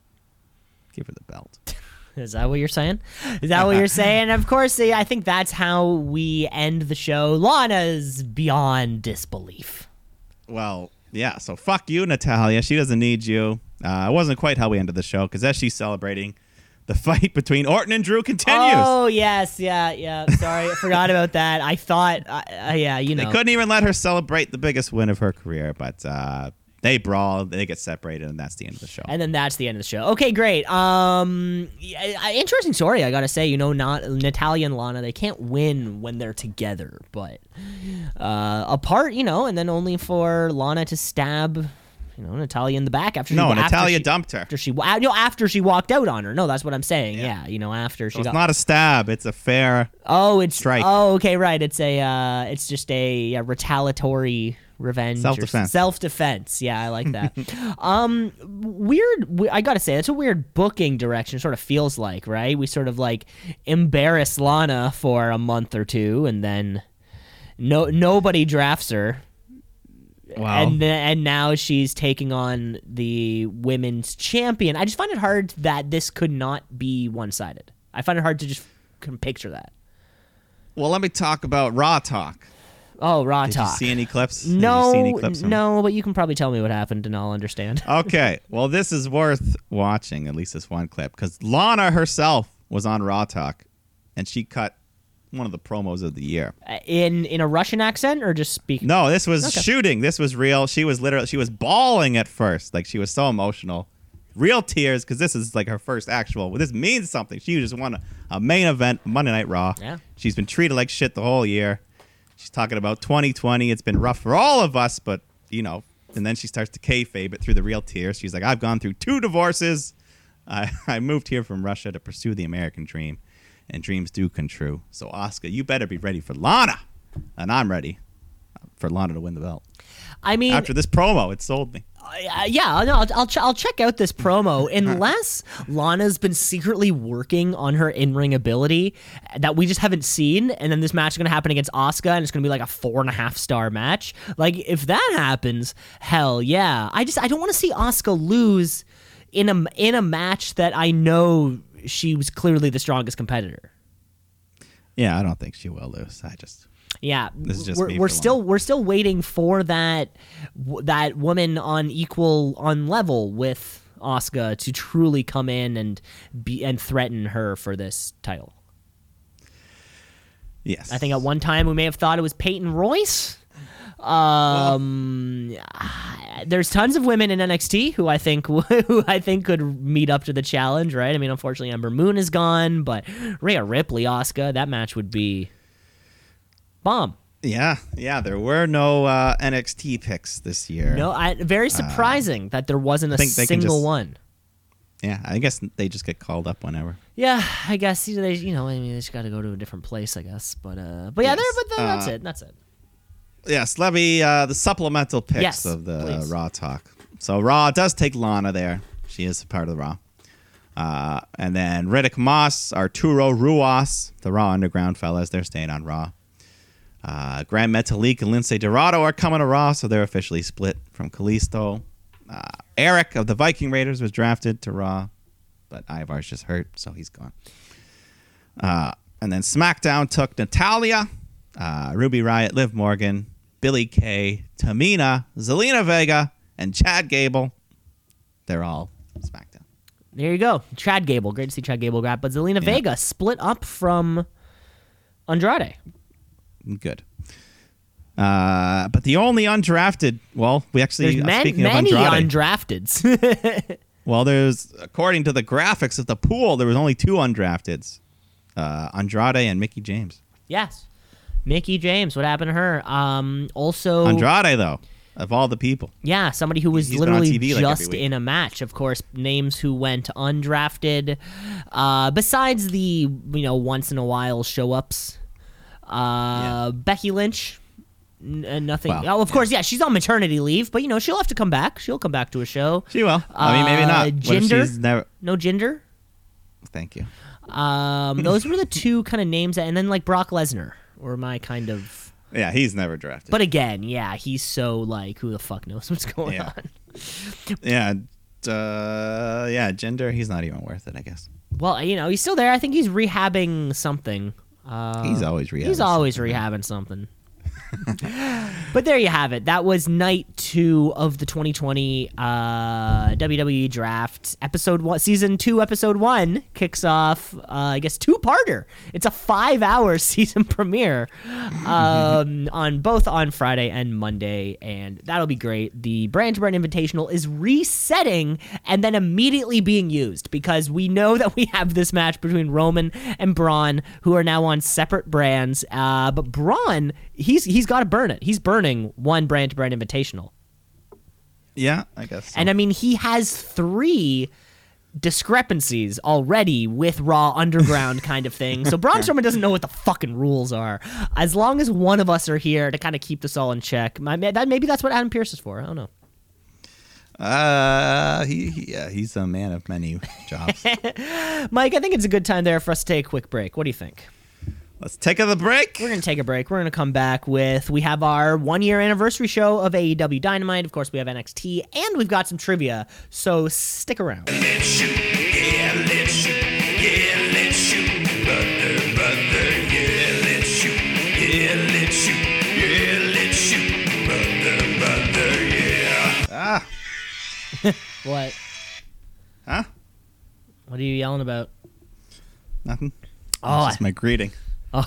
give her the belt. Is that what you're saying? Is that what you're saying? Of course, I think that's how we end the show. Lana's beyond disbelief. Well, yeah. So fuck you, Natalya. She doesn't need you. Uh, it wasn't quite how we ended the show because as she's celebrating, the fight between Orton and Drew continues. Oh yes, yeah, yeah. Sorry, I forgot about that. I thought, uh, uh, yeah, you know. They couldn't even let her celebrate the biggest win of her career, but uh, they brawl, they get separated, and that's the end of the show. And then that's the end of the show. Okay, great. Um, interesting story. I gotta say, you know, not Natalya and Lana, they can't win when they're together, but uh, apart, you know, and then only for Lana to stab, you know, Natalya in the back after no, after Natalya she- dumped her. after she, you know, after she walked out on her. No, that's what I'm saying. Yeah, Yeah. you know, after she So it's got. not a stab; it's a fair. oh, it's strike. Oh, okay, right. It's a, uh, it's just a, uh retaliatory revenge, or Self-defense. Self-defense. Yeah, I like that. um, weird. i gotta say, that's a weird booking direction. Sort of feels like, right? We sort of like embarrass Lana for a month or two, and then no nobody drafts her. Wow. And and now she's taking on the women's champion. I just find it hard that this could not be one sided. I find it hard to just can picture that. well, let me talk about Raw talk. Oh, raw Did talk. you see any clips? Did you no, see any clips no, but you can probably tell me what happened, and I'll understand. Okay, well, this is worth watching. At least this one clip, because Lana herself was on Raw Talk, and she cut one of the promos of the year. Uh, in in a Russian accent or just speaking? No, this was Okay. shooting. This was real. She was literally she was bawling at first. Like she was so emotional. Real tears because this is like her first actual. Well, this means something. She just won a, a main event Monday Night Raw. Yeah. She's been treated like shit the whole year. She's talking about 2020. It's been rough for all of us, but you know. And then she starts to kayfabe it through the real tears. She's like, I've gone through two divorces. I, I moved here from Russia to pursue the American dream, and dreams do come true. So, Asuka, you better be ready for Lana, and I'm ready for Lana to win the belt. I mean, After this promo, it sold me. uh, yeah, no, I'll I'll, ch- I'll check out this promo unless Lana's been secretly working on her in ring ability that we just haven't seen, and then this match is gonna happen against Asuka, and it's gonna be like a four and a half star match. Like if that happens, hell yeah! I just I don't want to see Asuka lose in a in a match that I know she was clearly the strongest competitor. Yeah, I don't think she will lose. I just Yeah, This is just we're, we're still long. we're still waiting for that that woman on equal on level with Asuka to truly come in and be and threaten her for this title. yes. I think at one time we may have thought it was Peyton Royce. Um, there's tons of women in NXT who I think who I think could meet up to the challenge, right? I mean, unfortunately, Ember Moon is gone, but Rhea Ripley, Asuka, that match would be bomb. Yeah, yeah. There were no uh, NXT picks this year. No, I, very surprising that there wasn't a Uh, single just- one. Yeah, I guess they just get called up whenever. Yeah, I guess you know, they, you know, I mean, they just got to go to a different place, I guess. But, uh, but yeah, Yes. there, but that's Uh, it. That's it. Yes, Levy, uh, the supplemental picks Yes, of the please. Raw talk. So Raw does take Lana there. She is a part of the Raw. Uh, and then Riddick Moss, Arturo Ruas, the Raw Underground fellas, they're staying on Raw. Uh, Gran Metalik and Lince Dorado are coming to Raw, so they're officially split from Kalisto. Uh, Erik of the Viking Raiders was drafted to Raw, but Ivar's just hurt, so he's gone. Uh, and then SmackDown took Natalya, uh, Ruby Riott, Liv Morgan, Billy Kay, Tamina, Zelina Vega, and Chad Gable. They're all SmackDown. There you go. Chad Gable. Great to see Chad Gable grab. But Zelina Yeah. Vega split up from Andrade. Good. Uh, but the only undrafted, well, we actually uh, man, speaking many of Andrade, undrafteds. well, there's according to the graphics of the pool, there was only two undrafteds, uh, Andrade and Mickie James. yes. Mickie James. What happened to her? Um, also, Andrade, though, of all the people, Yeah, somebody who was He's literally TV, like, just in a match. Of course, names who went undrafted. Uh, besides the you know once in a while show ups, uh, Becky Lynch. N- uh, nothing. Oh, of course, yeah, she's on maternity leave, but you know she'll have to come back. She'll come back to a show. she will. I mean, maybe Uh, not. If she's never? No gender. Thank you. Um, those were the two kind of names, and then like Brock Lesnar were my kind of. Yeah, he's never drafted. But again, yeah, he's so like, who the fuck knows what's going Yeah. on? yeah, uh, yeah, gender. He's not even worth it. I guess Well, you know, he's still there. I think he's rehabbing something. Uh, he's always rehabbing. He's always something. rehabbing something. But there you have it. That was night two of the 2020 uh, WWE draft. Episode one, season two, episode one kicks off. Uh, I guess two parter. It's a five hour season premiere um, on both on Friday and Monday, and that'll be great. The Brand to Brand Invitational is resetting and then immediately being used because we know that we have this match between Roman and Braun, who are now on separate brands. Uh, but Braun, he's he's got to burn it. He's burning one Brand to Brand Invitational. Yeah, I guess. so. And I mean, he has three discrepancies already with Raw Underground kind of thing. So Braun Strowman doesn't know what the fucking rules are. As long as one of us are here to kind of keep this all in check, my, that maybe that's what Adam Pearce is for. I don't know. uh, he, he yeah, he's a man of many jobs. Mike, I think it's a good time there for us to take a quick break. What do you think? Let's take a break. We're going to take a break. We're going to come back with we have our one year anniversary show of AEW Dynamite. Of course, we have NXT, and we've got some trivia. So stick around. Let's shoot, yeah, let's shoot, yeah, let's shoot, brother, brother, yeah, let's shoot, yeah, let's shoot, yeah, let's shoot, brother, brother, yeah. Ah, What? huh? What are you yelling about? Nothing. Oh, That's my greeting.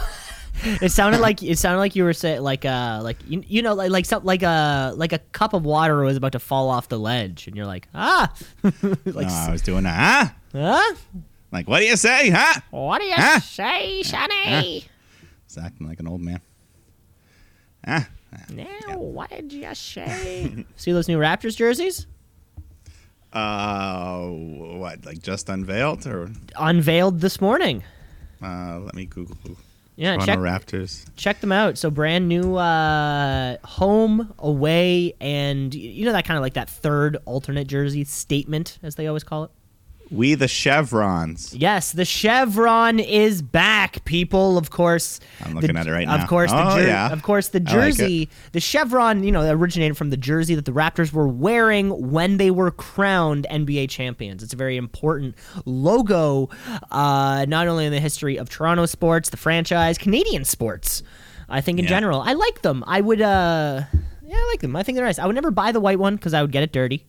It sounded like it sounded like you were saying like uh like you, you know like like some, like a like a cup of water was about to fall off the ledge and you're like ah like no, I was doing that. Huh? huh Like, what do you say? Huh? what do you Huh? say Sonny It's acting like an old man. Ah. now what did you say see those new Raptors jerseys Uh, what? Like just unveiled, or unveiled this morning uh, let me Google. Yeah Toronto check Raptors. check them out so brand new uh home away and you know that kind of like that third alternate jersey statement as they always call it We the Chevrons. Yes, the chevron is back, people. Of course, I'm looking the- at it right now. Of course, the Oh, jer- yeah. of course the I like jersey, the chevron. You know, originated from the jersey that the Raptors were wearing when they were crowned NBA champions. It's a very important logo, uh, not only in the history of Toronto sports, the franchise, Canadian sports. I think in Yeah. general, I like them. I would, uh, yeah, I like them. I think they're nice. I would never buy the white one because I would get it dirty.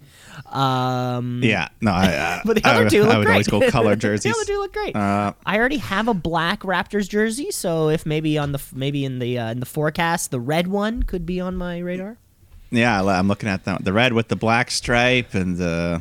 Um, Yeah, no, I, uh, but the other would, two look I would great. always go color the jerseys. other two look great. Uh, I already have a black Raptors jersey, so if maybe on the maybe in the uh, in the forecast, the red one could be on my radar. yeah, I I'm looking at that. The red with the black stripe, and uh,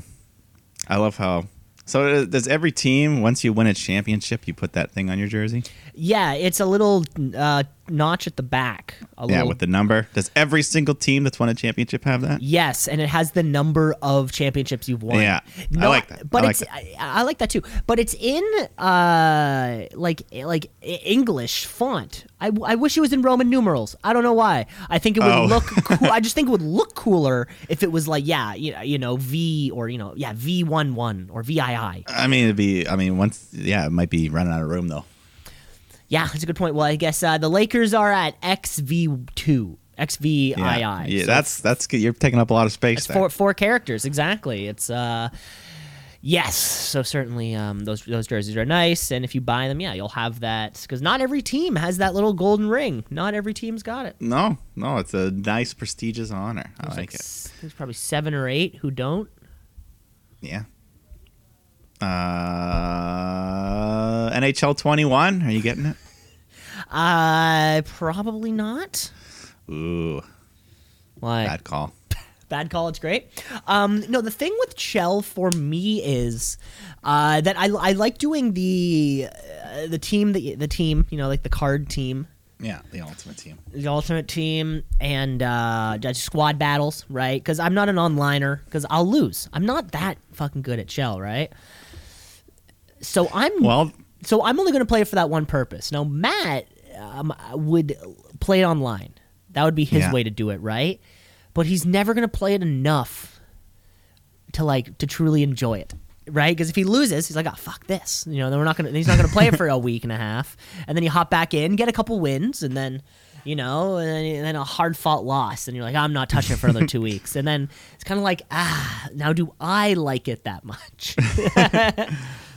I love how. So uh, does every team once you win a championship, you put that thing on your jersey? Yeah, it's a little uh, notch at the back. A Yeah, little, with the number. Does every single team that's won a championship have that? Yes, and it has the number of championships you've won. Yeah, I like that. But I it's. I, I like that too. But it's in uh like like English font. I, I wish it was in Roman numerals. I don't know why. I think it would Oh. look cool. I just think it would look cooler if it was like yeah, you know, you know V or you know, yeah, V11 or VII. I mean, it'd be. I mean, once. Yeah, it might be running out of room though. Yeah, that's a good point. Well, I guess uh, the Lakers are at XV2. XVII. Yeah, yeah So that's that's good. You're taking up a lot of space there. four four characters exactly. It's uh yes. So certainly um those those jerseys are nice and if you buy them, yeah, you'll have that cuz not every team has that little golden ring. Not every team's got it. no, no, it's a nice, prestigious honor. I There's like it. There's probably 7 or 8 who don't. Yeah. Uh, NHL 21. Are you getting it? Uh probably not. Ooh, Why? bad call. Bad call. It's great. Um, no, the thing with Chel for me is uh, that I, I like doing the uh, the team the the team you know like the card team Yeah, the ultimate team. the ultimate team and uh just squad battles right because i'm not an onliner because i'll lose i'm not that fucking good at Chel right so i'm Well, so i'm only going to play it for that one purpose now matt um, would play it online that would be his Yeah. way to do it right but he's never going to play it enough to like to truly enjoy it right? Because if he loses, he's like, oh fuck this, you know. Then we're not gonna. He's not gonna play it for a week and a half, and then you hop back in, get a couple wins, and then. You know, and then, and then a hard fought loss, and you're like, I'm not touching it for another two weeks. And then it's kind of like, ah, now do I like it that much?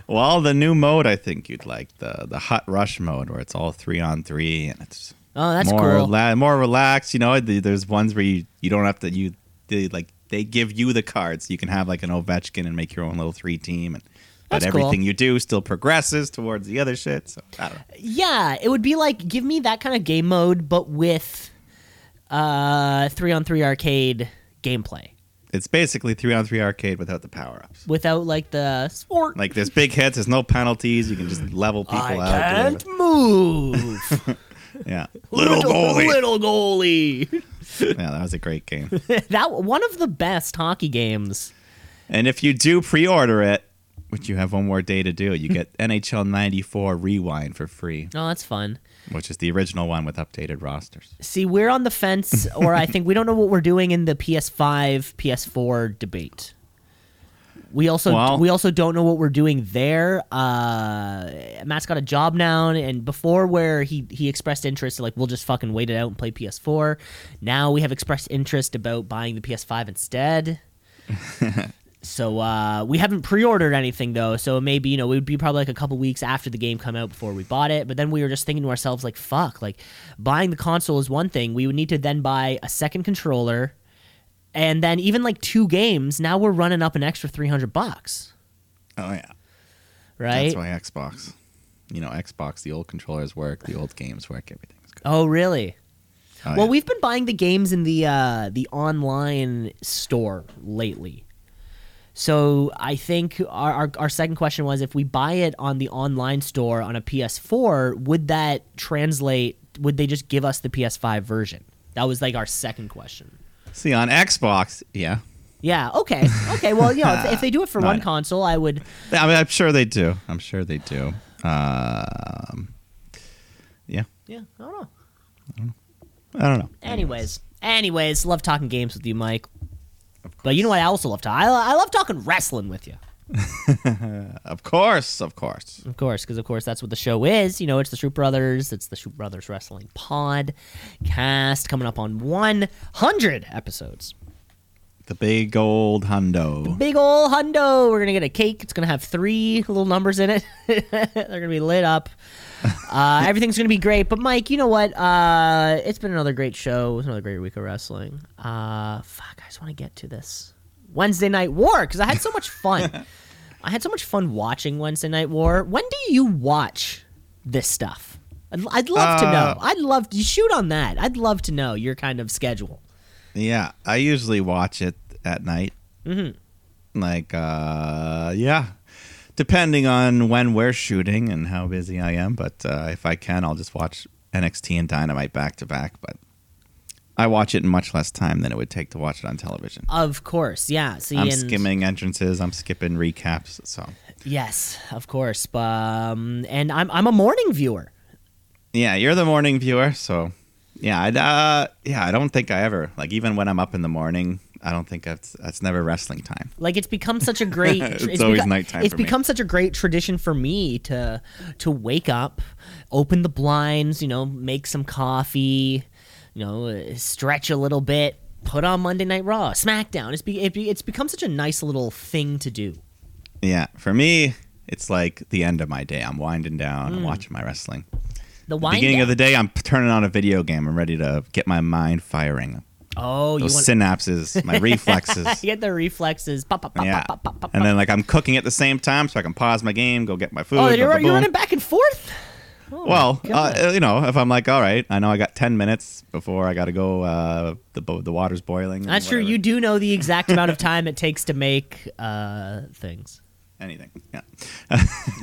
Well, the new mode I think you'd like the the hot rush mode where it's all three on three and it's Oh, that's more cool. more relaxed. You know, the- there's ones where you you don't have to you they like they give you the cards. You can have like an Ovechkin and make your own little three team and. But That's cool. everything you do still progresses towards the other shit. So I don't know. Yeah, it would be like give me that kind of game mode, but with uh three on three arcade gameplay. It's basically three on three arcade without the power ups. Without like the sport. Like there's big hits, there's no penalties. You can just level people I out. can't move. Yeah, little goalie. Little goalie. Yeah, that was a great game. that one of the best hockey games. And if you do pre-order it, which you have one more day to do, you get NHL 94 Rewind for free, Oh, that's fun. Which is the original one with updated rosters. See, we're on the fence, or I think we don't know what we're doing in the PS5, PS4 debate. We also Well- we also don't know what we're doing there. Uh, Matt's got a job now, and before where he he expressed interest, like we'll just fucking wait it out and play PS4. Now we have expressed interest about buying the PS5 instead. So uh, we haven't pre-ordered anything though, so maybe you know it would be probably like a couple weeks after the game come out before we bought it. But then we were just thinking to ourselves like, fuck, like buying the console is one thing. We would need to then buy a second controller, and then even like two games. Now we're running up an extra three hundred bucks, Oh yeah, right? that's why Xbox. You know, Xbox. The old controllers work, the old games work. Everything's good. Oh really? Oh, well, yeah. we've been buying the games in the uh, the online store lately. So I think our, our our second question was if we buy it on the online store on a PS4, would that translate? Would they just give us the PS5 version? That was like our second question. see on Xbox. Yeah, Yeah. Okay. Okay. Well, you know, if, if they do it for No, one I console, I would. I mean, I'm sure they do. I'm sure they do. Um, yeah, Yeah. I don't know. I don't know. Anyways, anyways, love talking games with you, Mike. But you know what? I also love talking. I, I love talking wrestling with you. of course, of course. Of course, because of course that's what the show is. You know, it's the Shoot Brothers. It's the Shoot Brothers Wrestling Podcast coming up on 100 episodes. The big old hundo. Big old hundo. We're gonna get a cake. It's gonna have three little numbers in it. They're gonna be lit up. Uh, everything's gonna be great. But Mike, you know what? Uh, it's been another great show. It's another great week of wrestling. Uh, fuck, I just want to get to this Wednesday Night War because I had so much fun. I had so much fun watching Wednesday Night War. When do you watch this stuff? I'd, I'd love to Uh, know. I'd love to shoot on that. I'd love to know your kind of schedule. Yeah, I usually watch it at night. Mm-hmm. Like, uh, yeah, depending on when we're shooting and how busy I am. But uh, if I can, I'll just watch NXT and Dynamite back to back. But I watch it in much less time than it would take to watch it on television. Of course, yeah. See, I'm and- skimming entrances. I'm skipping recaps. So Yes, of course. But, um, and I'm I'm a morning viewer. yeah, you're the morning viewer. So yeah, I'd, uh, yeah, I don't think I ever like even when I'm up in the morning. I don't think that's that's never wrestling time. Like it's become such a great. It's always nighttime It's for me. become such a great tradition for me to to wake up, open the blinds, you know, make some coffee, you know, uh, stretch a little bit, put on Monday Night Raw, SmackDown. It's be, it be, it's become such a nice little thing to do. Yeah, for me, it's like the end of my day. I'm winding down. I'm watching my wrestling. The Beginning down. of the day, I'm turning on a video game. I'm ready to get my mind firing. oh, you want synapses, my reflexes. you get the reflexes. Pop, pop, pop, yeah, pop, pop, pop, and then like I'm cooking at the same time, so I can pause my game, go get my food. Oh, you're, you're running back and forth. Oh, Well, uh, you know, if I'm like, all right, I know I got ten minutes before I got to go. Uh, the bo- the water's boiling. That's true. You do know the exact amount of time it takes to make uh, things. anything. Yeah.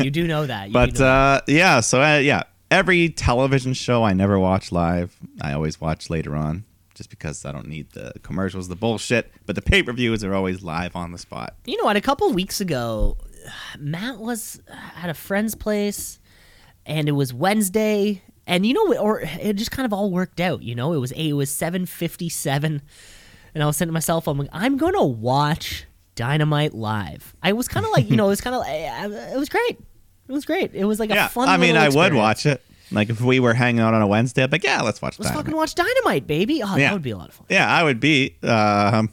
You do know that. You But know that. uh, yeah, so uh, yeah, every television show I never watch live. I always watch later on, just because I don't need the commercials, the bullshit. But the pay per views are always live on the spot. you know what? A couple weeks ago, Matt was at a friend's place, and it was Wednesday, and you know, or it just kind of all worked out. You know, it was it was seven fifty seven, and I was saying to myself, I'm like, I'm gonna watch Dynamite live. I was kind of like, you know, it was kind of, it was great. It was great. It was like yeah, a fun. I mean, I would watch it. Like if we were hanging out on a Wednesday, I'd be like, yeah, let's watch Let's Dynamite. fucking watch Dynamite, baby. Oh, Yeah. that would be a lot of fun. Yeah, I would be. Um,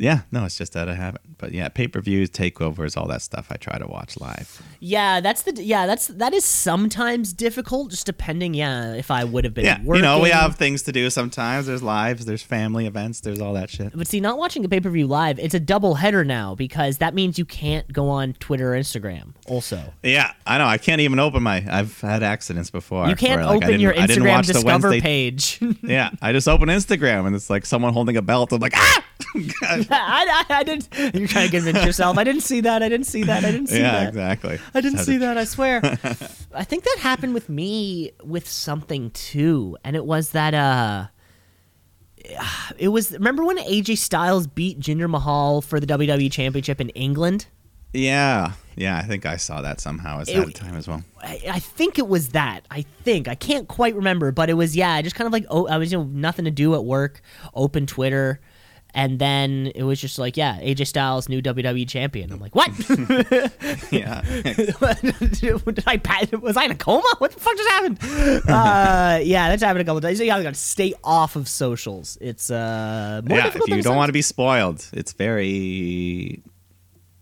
yeah, no, it's just out of habit. But yeah, pay per views, takeovers, all that stuff. I try to watch live. Yeah, that's the yeah, that's that is sometimes difficult, just depending. Yeah, if I would have been Yeah, working. you know, we have things to do sometimes. There's lives, there's family events, there's all that shit. But see, not watching a pay per view live, it's a double header now because that means you can't go on Twitter or Instagram. Also, Yeah, I know. I can't even open my. I've had accidents before. you can't where, like, open your Instagram Discover page. Yeah, I just open Instagram and it's like someone holding a belt. I'm like, ah! I, I, I didn't. You're trying to convince yourself. I didn't see that. I didn't see that. I didn't see yeah, that. exactly. I didn't see that. I swear. I think that happened with me with something too, and it was that uh, it was. Remember when AJ Styles beat Jinder Mahal for the WWE Championship in England? Yeah, yeah. I think I saw that somehow at It- that time as well. I, I think it was that. I think I can't quite remember, but it was yeah. I just kind of like oh, I was you know nothing to do at work. Open Twitter. And then it was just like, yeah, AJ Styles, new WWE champion. I'm like, what? Yeah, Did I was I in a coma? What the fuck just happened? uh, yeah, that's happened a couple times. You gotta stay off of socials. It's uh more yeah. If you don't want to be spoiled, it's very.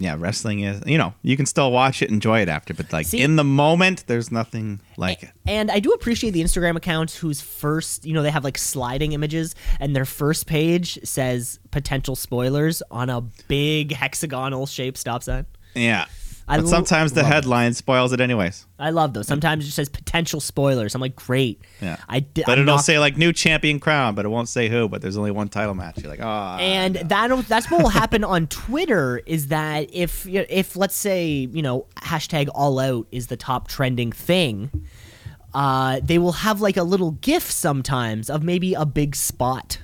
Yeah, wrestling is. You know, you can still watch it, enjoy it after, but like See- in the moment, there's nothing like it. And I do appreciate the Instagram accounts whose first, you know, they have like sliding images, and their first page says potential spoilers on a big hexagonal shaped stop sign. Yeah. I but lo- sometimes the love it. headline spoils it anyways. I love those. Sometimes it just says potential spoilers. I'm like, great. Yeah. I di- But I'm it'll not- say like new champion crown, but it won't say who. But there's only one title match. You're like, oh. and that that's what will happen on Twitter is that if if let's say you know hashtag all out is the top trending thing, uh, they will have like a little GIF sometimes of maybe a big spot.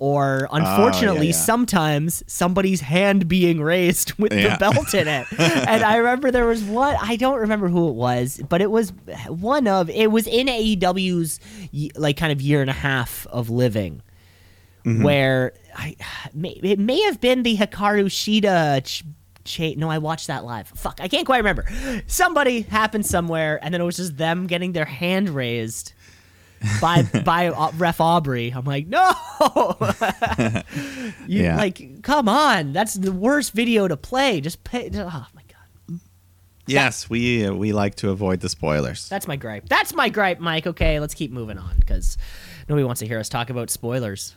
Or oh, unfortunately, yeah. sometimes somebody's hand being raised with Yeah. the belt in it. and I remember there was one, I don't remember who it was, but it was one of, it was in AEW's like kind of year and a half of living mm-hmm. where I it may have been the Hikaru Shida. Ch- no, I watched that live. Fuck, I can't quite remember. Somebody happened somewhere, and then it was just them getting their hand raised by by uh, Ref Aubrey. I'm like, no, you Yeah. like, come on, that's the worst video to play. Just pay. Oh my god, yes, we uh, we like to avoid the spoilers. that's my gripe. That's my gripe, Mike. Okay, let's keep moving on because nobody wants to hear us talk about spoilers.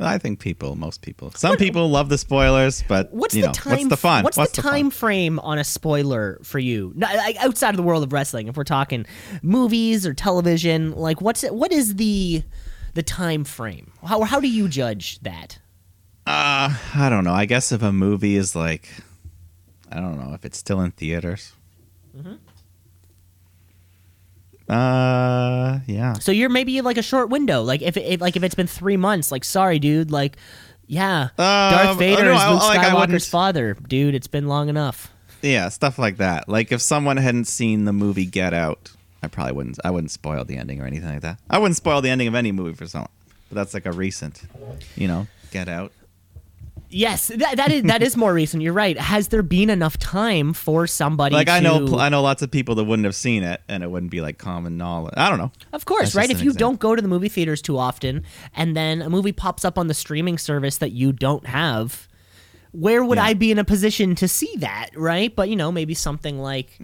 I think people, most people, some people love the spoilers, but What's you the know, time? what's the fun? What's, the fun? time frame on a spoiler for you? Like, outside of the world of wrestling, if we're talking movies or television, like what's it, what is the the time frame? How how do you judge that? Uh, I don't know. I guess if a movie is like, I don't know if it's still in theaters. Mm-hmm. Uh, yeah. So you're maybe like a short window, like if it like if it's been three months, like sorry, dude, like yeah, Darth Um, Vader oh, no, is Luke like, Skywalker's father, dude. It's been long enough. Yeah, stuff like that. Like if someone hadn't seen the movie Get Out, I probably wouldn't. I wouldn't spoil the ending or anything like that. I wouldn't spoil the ending of any movie for someone. But that's like a recent, you know, Get Out. Yes, that, that is that is more recent. You're right. Has there been enough time for somebody? Like I know, I know lots of people that wouldn't have seen it, and it wouldn't be like common knowledge. I don't know. Of course, That's right? If you example. don't go to the movie theaters too often and then a movie pops up on the streaming service that you don't have, where would Yeah. I be in a position to see that, right? But you know, maybe something like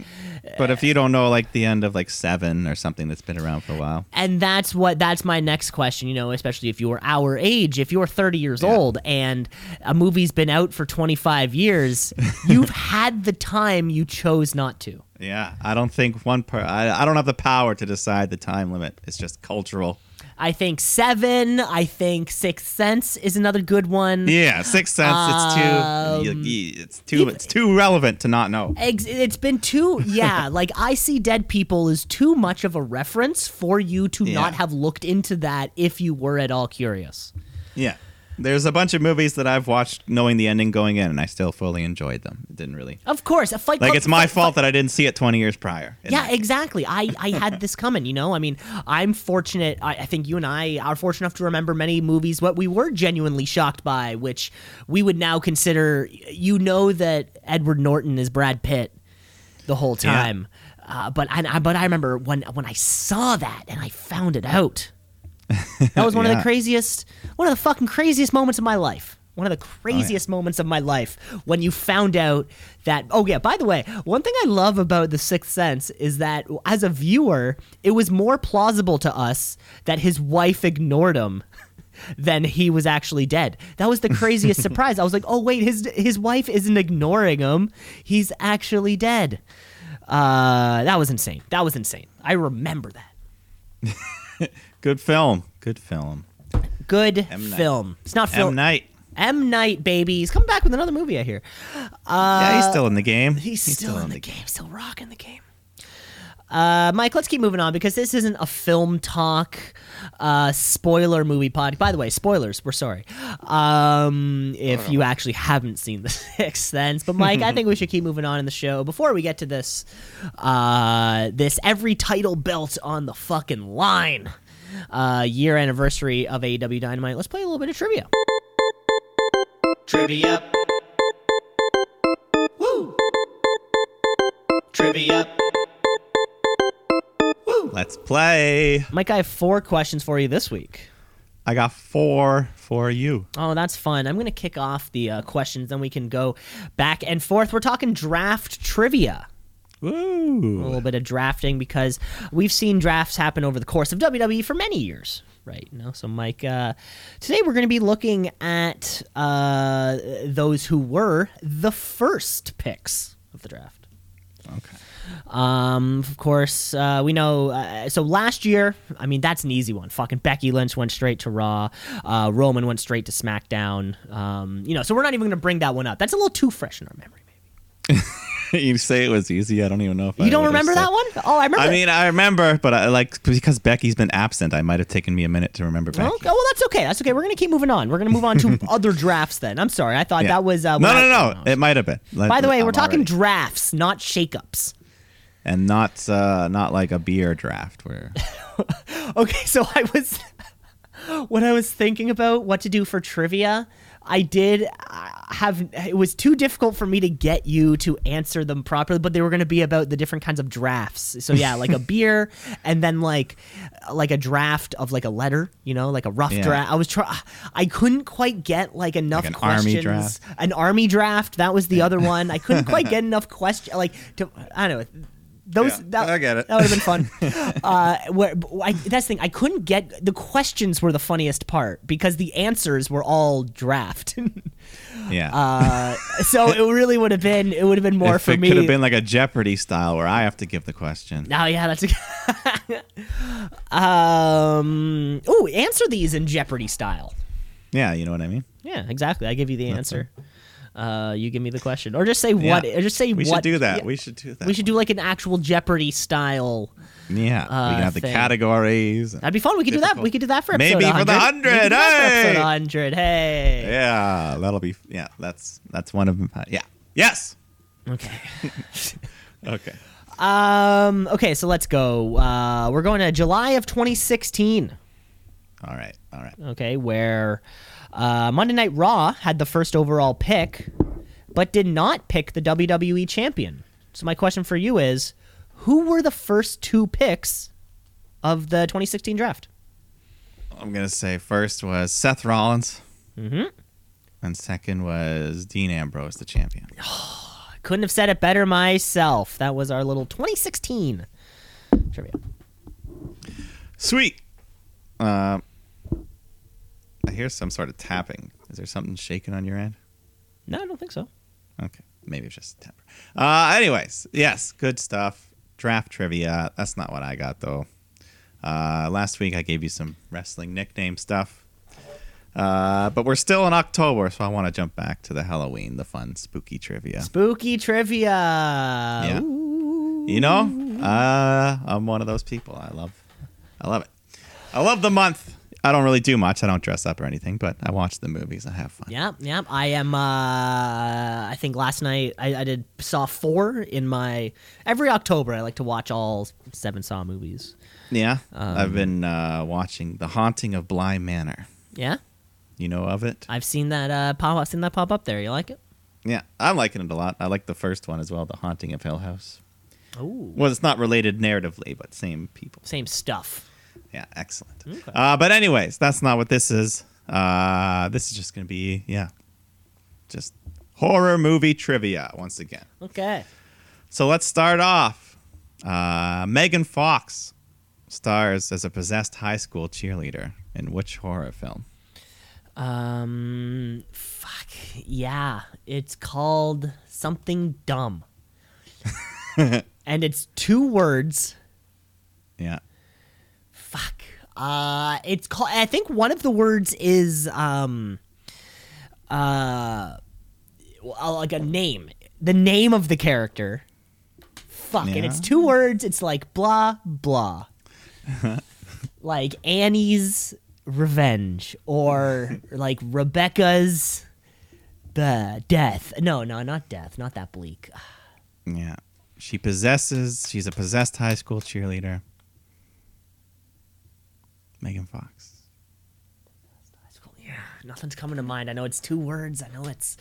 But if you uh, don't know like the end of like Seven or something that's been around for a while, and that's what that's my next question, you know, especially if you're our age, if you're 30 years Yeah. old and a movie's been out for 25 years, you've had the time you chose not to. yeah, I don't think one per. I, I don't have the power to decide the time limit. It's just cultural. I think 7, I think Sixth Sense is another good one. Yeah, Sixth Sense. it's too. Um, you- you- it's too. It's too relevant to not know. It's been too, yeah. like I see dead people is too much of a reference for you to Yeah. not have looked into that if you were at all curious. Yeah. There's a bunch of movies that I've watched knowing the ending going in, and I still fully enjoyed them. It didn't really Of course, a fight like Club- it's my Fight- fault that I didn't see it 20 years prior. Yeah, exactly. I, I had this coming, you know? I mean, I'm fortunate. I, I think you and I are fortunate enough to remember many movies what we were genuinely shocked by, which we would now consider. You know that Edward Norton is Brad Pitt the whole Yeah. time. Uh, but I, but I remember when when I saw that and I found it out. That was one of the craziest, one of the fucking craziest moments of my life. One of the craziest moments of my life when you found out that. Oh yeah, by the way, one thing I love about The Sixth Sense is that as a viewer, it was more plausible to us that his wife ignored him than he was actually dead. That was the craziest surprise. I was like, oh wait, his his wife isn't ignoring him; he's actually dead. Uh, that was insane. That was insane. I remember that. Good film. Good film. Good M. Film. It's not M film. Night. M Night, baby. He's coming back with another movie. I hear. yeah, he's still in the game. Uh, He's, still, in the game. Still rocking the game. Uh, Mike, let's keep moving on because this isn't a film talk, uh, spoiler movie pod. By the way, spoilers. We're sorry. Um, if you actually haven't seen The Sixth Sense, but Mike, I think we should keep moving on in the show. Before we get to this, uh, this every title belt on the fucking line, uh, year anniversary of AEW Dynamite. Let's play a little bit of trivia. Trivia. Woo! Trivia. Woo! Let's play. Mike, I have four questions for you this week. I got four for you. Oh, that's fun. I'm going to kick off the uh, questions, then we can go back and forth. We're talking draft trivia. A little bit of drafting because we've seen drafts happen over the course of WWE for many years, right? You know, so Mike, uh, today we're going to be looking at uh, those who were the first picks of the draft. Okay. Um, of course, uh, we know. Uh, so last year, I mean, that's an easy one. Fucking Becky Lynch went straight to Raw. Uh, Roman went straight to SmackDown. Um, you know, so we're not even going to bring that one up. That's a little too fresh in our memory. You say it was easy. I don't even know if I you don't remember that one? Oh, I remember. I mean, I remember, but I like because Becky's been absent. I might have taken me a minute to remember Becky. Okay, well, that's okay. That's okay. We're gonna keep moving on. We're gonna move on to other drafts. Then I'm sorry. I thought Yeah. that was uh, no, no, no, It might have been. Let- By the way, I'm we're talking already- drafts, not shakeups. and not uh, not like a beer draft where Okay, so I was when I was thinking about what to do for trivia, I did uh, have it was too difficult for me to get you to answer them properly, but they were going to be about the different kinds of drafts. So yeah, like a beer and then like like a draft of like a letter, you know, like a rough Yeah. draft. I was trying I couldn't quite get like enough Like an army questions. draft? An army draft, that was the other one. I couldn't quite get enough question like to I don't know. Those Yeah, that, I get it. That would have been fun. uh, where I, that's the thing. I couldn't get the questions were the funniest part because the answers were all draft. yeah. uh, so it really would have been it would have been more if for it me. could have been like a Jeopardy style where I have to give the question. Oh yeah, that's a um. Oh, answer these in Jeopardy style. Yeah, you know what I mean. Yeah, exactly. I give you the answer. Uh, you give me the question, or just say what, Yeah. or just say We what. should do that. yeah. We should do that. We should do like an actual Jeopardy style. Yeah, we uh, can have the thing. categories. That'd be fun. We could do that. We could do that for episode Maybe for the 100. 100, We could do that for hey! episode 100. Hey. Yeah, that'll be. Yeah, that's that's one of them. Yeah. Yes. Okay. Okay. Um. Okay. So let's go. Uh, we're going to July of 2016. All right. All right. Okay, where uh, Monday Night Raw had the first overall pick, but did not pick the WWE champion. So my question for you is, who were the first two picks of the 2016 draft? I'm gonna say first was Seth Rollins, Mhm. and second was Dean Ambrose, the champion. Couldn't have said it better myself. That was our little 2016 trivia. Sweet. Uh, I hear some sort of tapping. Is there something shaking on your end? No, I don't think so. Okay, maybe it's just a temper. Uh, anyways, yes, good stuff. Draft trivia. That's not what I got though. Uh, last week I gave you some wrestling nickname stuff. Uh, but we're still in October, so I want to jump back to the Halloween, the fun, spooky trivia. Spooky trivia. Yeah. Ooh. You know, uh, I'm one of those people. I love, I love it. I love the month. I don't really do much. I don't dress up or anything, but I watch the movies. I have fun. Yeah, yeah. I am. Uh, I think last night I, I did Saw four in my every October. I like to watch all seven Saw movies. Yeah, Um, I've been uh, watching The Haunting of Bly Manor. Yeah, You know of it? I've seen that uh, pop. I've seen that pop up there. You like it? Yeah, I'm liking it a lot. I like the first one as well, The Haunting of Hill House. Ooh, Well, it's not related narratively, but same people. same stuff. Yeah, excellent. Okay. Uh, but anyways, that's not what this is. Uh, this is just gonna be yeah, just horror movie trivia once again. Okay. So let's start off. Uh, Megan Fox stars as a possessed high school cheerleader in which horror film? Um, fuck yeah, it's called something dumb, and it's two words. Yeah. Fuck. Uh, it's called. I think one of the words is um, uh, like a name. The name of the character. Fuck, and it's two words. It's like blah blah. like Annie's revenge, or like Rebecca's the death. No, no, not death. Not that bleak. Yeah. She possesses, she's a possessed high school cheerleader. Megan Fox. Yeah, nothing's coming to mind. I know it's two words. I know it's.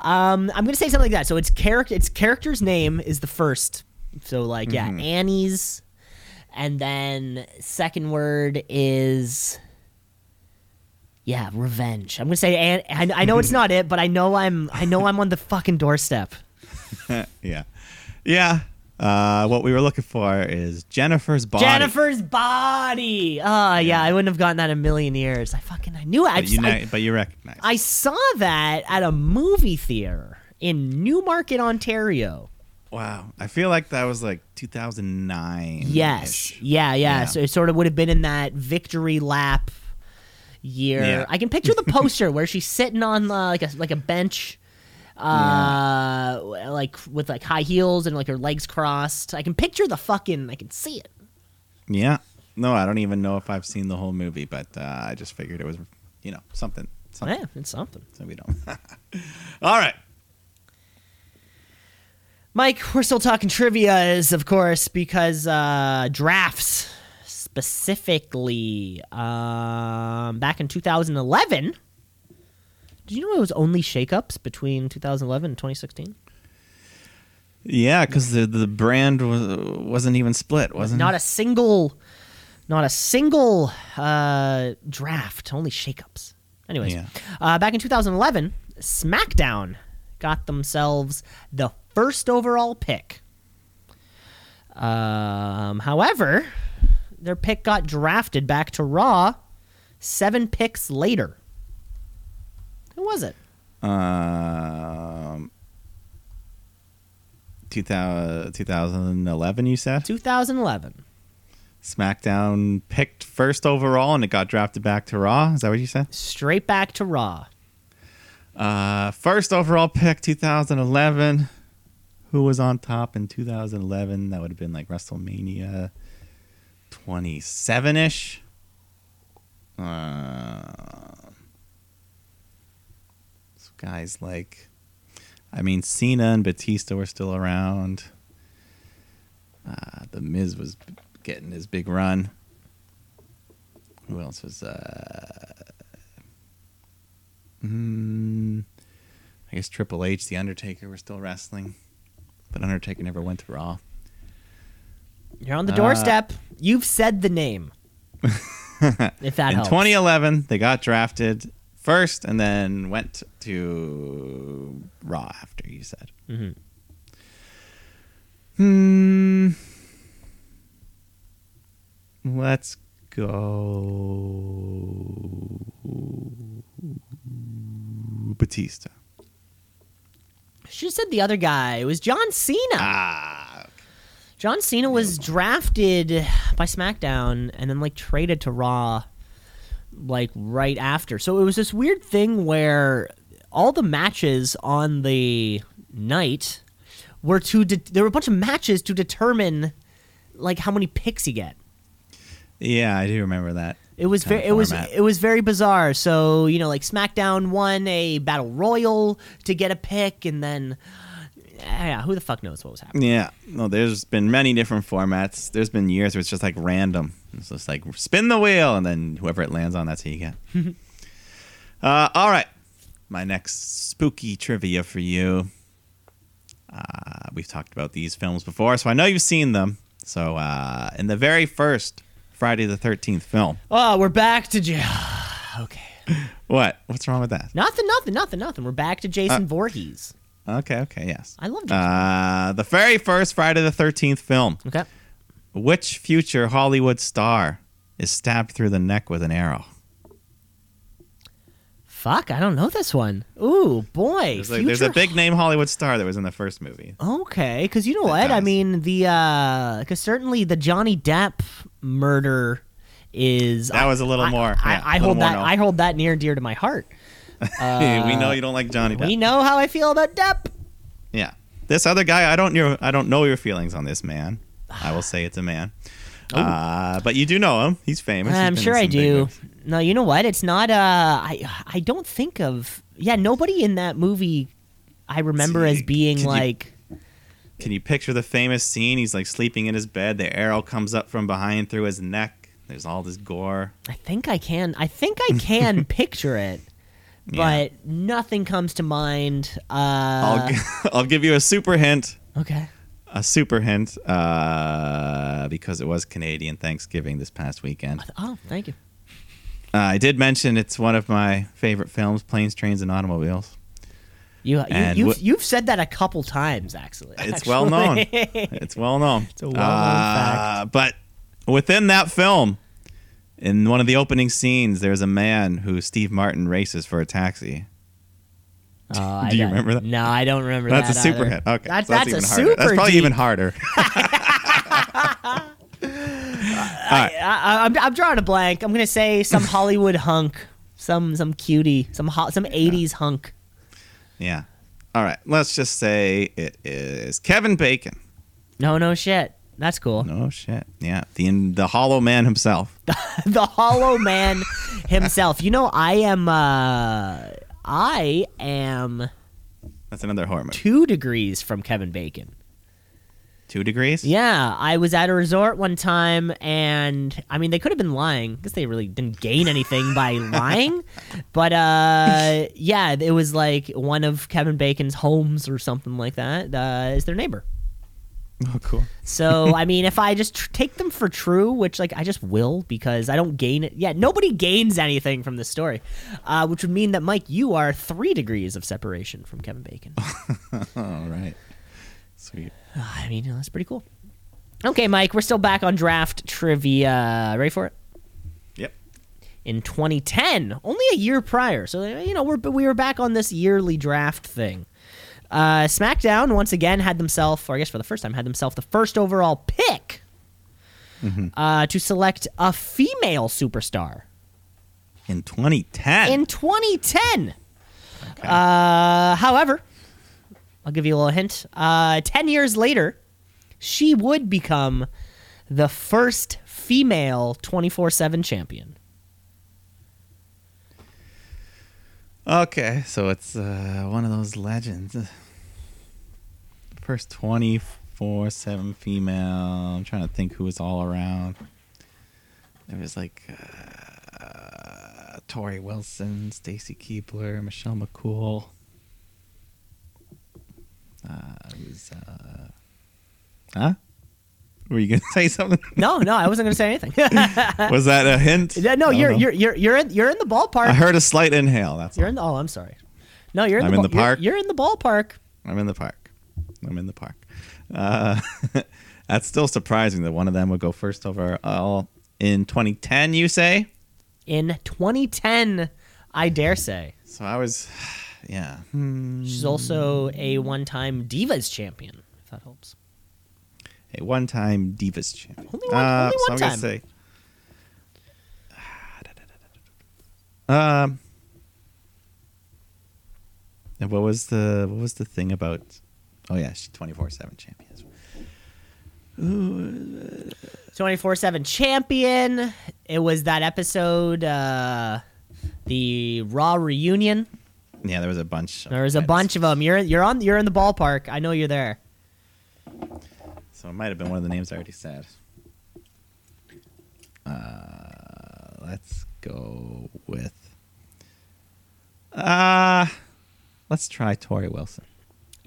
Um, I'm gonna say something like that. So it's character. Its character's name is the first. So like yeah, Annie's, and then second word is. Yeah, revenge. I'm gonna say, An- I, I know it's not it, but I know I'm, I know I'm on the fucking doorstep. Yeah. Yeah. Uh, what we were looking for is Jennifer's body. Jennifer's body. Oh yeah. I wouldn't have gotten that in a million years. I fucking, I knew it. I, But you, just- I- know, but you recognize. I saw that at a movie theater in Newmarket, Ontario. wow. I feel like that was like 2009. Yes. Yeah, yeah, Yeah. So it sort of would have been in that victory lap year. Yeah. I can picture the poster where she's sitting on uh, like a like a bench uh like with like high heels and like her legs crossed. I can picture the fucking I can see it. Yeah. No, I don't even know if I've seen the whole movie, but uh, I just figured it was, you know, something. something Yeah, it's something. So we don't. All right. Mike, we're still talking trivia, is of course because uh, drafts specifically um, back in 2011. Did you know it was only shakeups between 2011 and 2016? Yeah, because the the brand was wasn't even split, wasn't Not it? a single, not a single uh, draft. Only shakeups. Anyways, Yeah. uh, back in 2011, SmackDown got themselves the first overall pick. Um, however, their pick got drafted back to Raw seven picks later. Who was it? Um, 2000, 2011, you said? 2011. SmackDown picked first overall and it got drafted back to Raw. Is that what you said? Straight back to Raw. Uh, first overall pick 2011. Who was on top in 2011? That would have been like WrestleMania 27 ish. Uh, guys like, I mean, Cena and Batista were still around. Uh, the Miz was getting his big run. Who else was? Uh, mm, I guess Triple H, The Undertaker were still wrestling, but Undertaker never went to Raw. You're on the Uh, doorstep. You've said the name. if that in helps. 2011, they got drafted first and then went to Raw after, you said. Mm-hmm. Hmm. Let's go. Batista. She said the other guy. It was John Cena. Ah. John Cena was drafted by SmackDown and then like traded to Raw like right after. So it was this weird thing where all the matches on the night were to de- there were a bunch of matches to determine like how many picks you get. Yeah, I do remember that. It was very it was it was very bizarre. So you know, like SmackDown won a battle royal to get a pick, and then yeah, who the fuck knows what was happening? Yeah, no, there's been many different formats. There's been years where it's just like random. It's just like spin the wheel, and then whoever it lands on, that's who you get. uh, all right, my next spooky trivia for you. Uh, we've talked about these films before, so I know you've seen them. So, uh, in the very first Friday the Thirteenth film, Oh, we're back to jail. okay, what? What's wrong with that? nothing, nothing, nothing, nothing. We're back to Jason Uh, Voorhees. Okay, okay, yes. I love. Uh, the very first Friday the Thirteenth film. okay, Which future Hollywood star is stabbed through the neck with an arrow? fuck, I don't know this one. Ooh, boy, There's, like, there's a big name Hollywood star that was in the first movie. Okay, because you know what? I mean, the uh, because certainly the Johnny Depp murder is That was a little I- more, I, yeah, I little hold that. I hold that near and dear to my heart. we know you don't like Johnny Depp. Uh, We know how I feel about Depp. Yeah, this other guy, I don't your I don't know your feelings on this man. I will say it's a man. Uh, but you do know him. He's famous. He's I'm in sure I do. No, you know what? It's not. Uh, I I don't think of. Yeah, nobody in that movie. I remember See, as being can you- like. Can you picture the famous scene? He's like sleeping in his bed. The arrow comes up from behind through his neck. There's all this gore. I think I can. I think I can picture it, Yeah. but nothing comes to mind. Uh, I'll gi- I'll give you a super hint. okay. a super hint uh, because it was Canadian Thanksgiving this past weekend. Oh, thank you. Uh, I did mention it's one of my favorite films, Planes, Trains, and Automobiles. You, you And you've, you've said that a couple times actually. It's well known. It's well known. It's a well-known uh, But within that film, in one of the opening scenes, there's a man who Steve Martin races for a taxi. Oh, I Do you remember that? No, I don't remember That's that. a super either. hint. Okay, that's so that's, that's, a harder. super. That's probably deep. even harder. I, I, I'm, I'm drawing a blank. I'm gonna say some Hollywood hunk, some some cutie, some ho- some '80s hunk. yeah. All right. Let's just say it is Kevin Bacon. No, no shit. That's cool. No shit. Yeah. The the Hollow Man himself. the Hollow Man himself. You know, I am. uh I am That's another horror movie. two degrees from Kevin Bacon. Two degrees. Yeah, I was at a resort one time, and I mean, they could have been lying. I guess they really didn't gain anything by lying, but uh, yeah, it was like one of Kevin Bacon's homes or something like that. Uh, is their neighbor. Oh, cool. So I mean, if I just tr- take them for true, which like I just will because I don't gain it. Yeah, nobody gains anything from this story, uh, which would mean that Mike, you are three degrees of separation from Kevin Bacon. All right. Sweet. I mean, that's pretty cool. Okay, Mike, we're still back on draft trivia. Ready for it? Yep. In 2010, only a year prior. So, you know, we're, we were back on this yearly draft thing. Uh, SmackDown, once again, had themselves, or I guess for the first time, had themselves the first overall pick uh, to select a female superstar In 2010. in 2010. Uh, however, I'll give you a little hint. Uh, 10 years later, she would become the first female 24 7 champion. okay, so it's uh, one of those legends. First 24 7 female. I'm trying to think who was all around. There was like uh, Torrie Wilson, Stacy Keibler, Michelle McCool. Uh, it was, uh, huh? Were you gonna say something? No, no, I wasn't going to say anything. was that a hint? Yeah, no, you're, know. you're you're you're in you're in the ballpark. I heard a slight inhale. That's you're all. in the, oh, I'm sorry. No, you're in I'm the in the park? You're, you're in the ballpark. I'm in the park. I'm in the park. Uh, that's still surprising that one of them would go first overall in 2010. You say? In 2010, I dare say. So I was, yeah. Hmm. She's also a one-time Divas champion. If that helps. A one-time Divas champion. Only one- Uh, only so one I'm gonna time. say. Um. And what was the what was the thing about? Oh yeah, she's 24/7 champion. Twenty-four seven champion. It was that episode, uh, the Raw reunion. Yeah, there was a bunch. There was a bunch of them. You're you're on you're in the ballpark. I know you're there. So it might have been one of the names I already said. Uh, let's go with. Uh, let's try Torrie Wilson.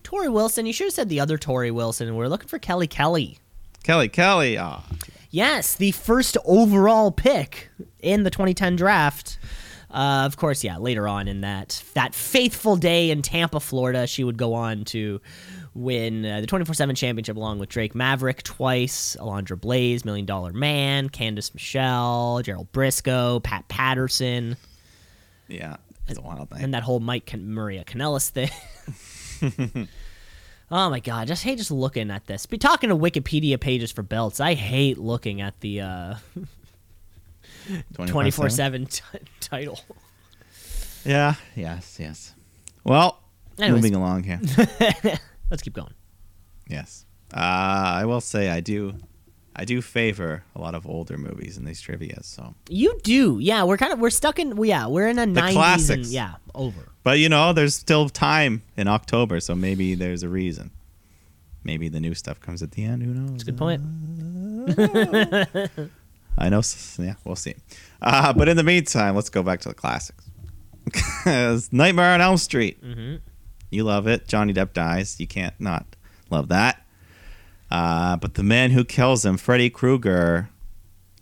Torrie Wilson. You should have said the other Torrie Wilson. We're looking for Kelly Kelly. Kelly Kelly. Ah, Yes, the first overall pick in the 2010 draft. Uh, of course, yeah. Later on in that that faithful day in Tampa, Florida, she would go on to win uh, the 24/7 championship along with Drake Maverick twice, Alundra Blayze, Million Dollar Man, Candice Michelle, Gerald Brisco, Pat Patterson, yeah, it's a wild thing. and that whole Mike Can- Maria Kanellis thing. oh my god, just hate just looking at this. Be talking to Wikipedia pages for belts. I hate looking at the uh, 24 7 title. Yeah. Yes. Yes. Well, Anyways. moving along here. Let's keep going. yes. Uh, I will say I do, I do favor a lot of older movies in these trivia. So, You do. Yeah, we're kind of we're stuck in yeah, we're in a 90s and classics. yeah, over. but you know, there's still time in October, so maybe there's a reason. Maybe the new stuff comes at the end. Who knows? That's a good point. I know. Yeah, we'll see. Uh, but in the meantime, let's go back to the classics. 'Cause Nightmare on Elm Street. Mhm. You love it. Johnny Depp dies. You can't not love that. Uh, but the man who kills him, Freddy Krueger,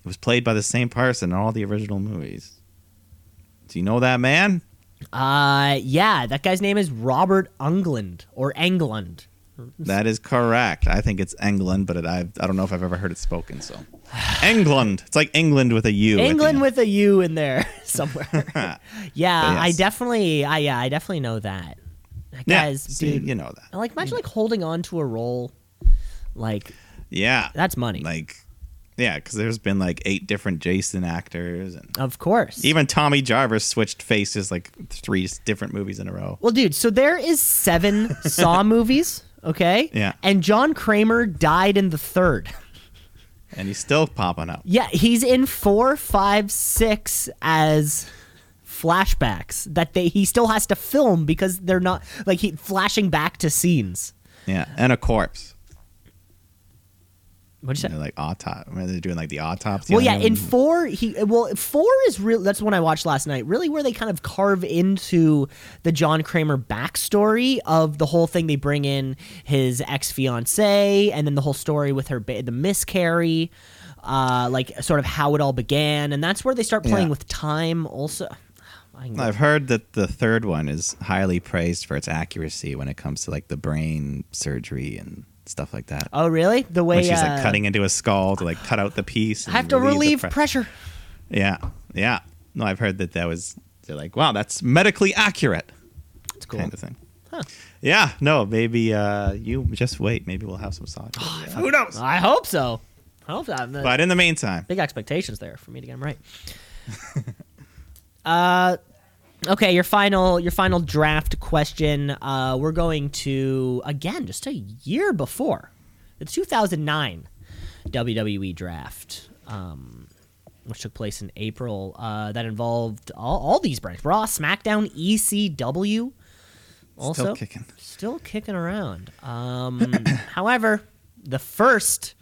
was played by the same person in all the original movies. Do you know that man? Uh yeah, that guy's name is Robert Englund or Englund. That is correct. I think it's England, but it, I I don't know if I've ever heard it spoken. So, England. It's like England with a U. England with a U in there somewhere. yeah, But I definitely I yeah, I definitely know that. That yeah, guy's see, dude. you know that. Like imagine like holding on to a role like Yeah, that's money. like yeah, because there's been like eight different Jason actors, and of course. even Tommy Jarvis switched faces like three different movies in a row. Well, dude, so there is seven Saw movies, okay? Yeah. And John Kramer died in the third. And he's still popping up. Yeah, he's in four, five, six as flashbacks that they he still has to film because they're not like he flashing back to scenes. Yeah, and a corpse. What'd you You say? know, like autopsy. They're doing like the autopsy. Well, yeah, in four, he well, four is real. That's the one I watched last night. Really, where they kind of carve into the John Kramer backstory of the whole thing. They bring in his ex fiance, and then the whole story with her, ba- the miscarry, uh, like sort of how it all began, and that's where they start playing Yeah. with time. Also, I can go- I've heard that the third one is highly praised for its accuracy when it comes to like the brain surgery and stuff like that. oh, really? The way when she's uh, like cutting into a skull to like cut out the piece. I have to relieve pre- pressure. Yeah, yeah. No, I've heard that that was. They're like, wow, that's medically accurate, It's cool. kind of thing. Huh. Yeah, no, maybe uh, you just wait. Maybe we'll have some sauce. Who knows? I hope so. I hope that. But in the meantime, big expectations there for me to get them right. uh, okay, your final your final draft question. Uh, we're going to again just a year before the 2009 WWE draft, um, which took place in April. Uh, that involved all, all these brands: Raw, SmackDown, ECW. Also, still kicking. still kicking around. Um, however, the first,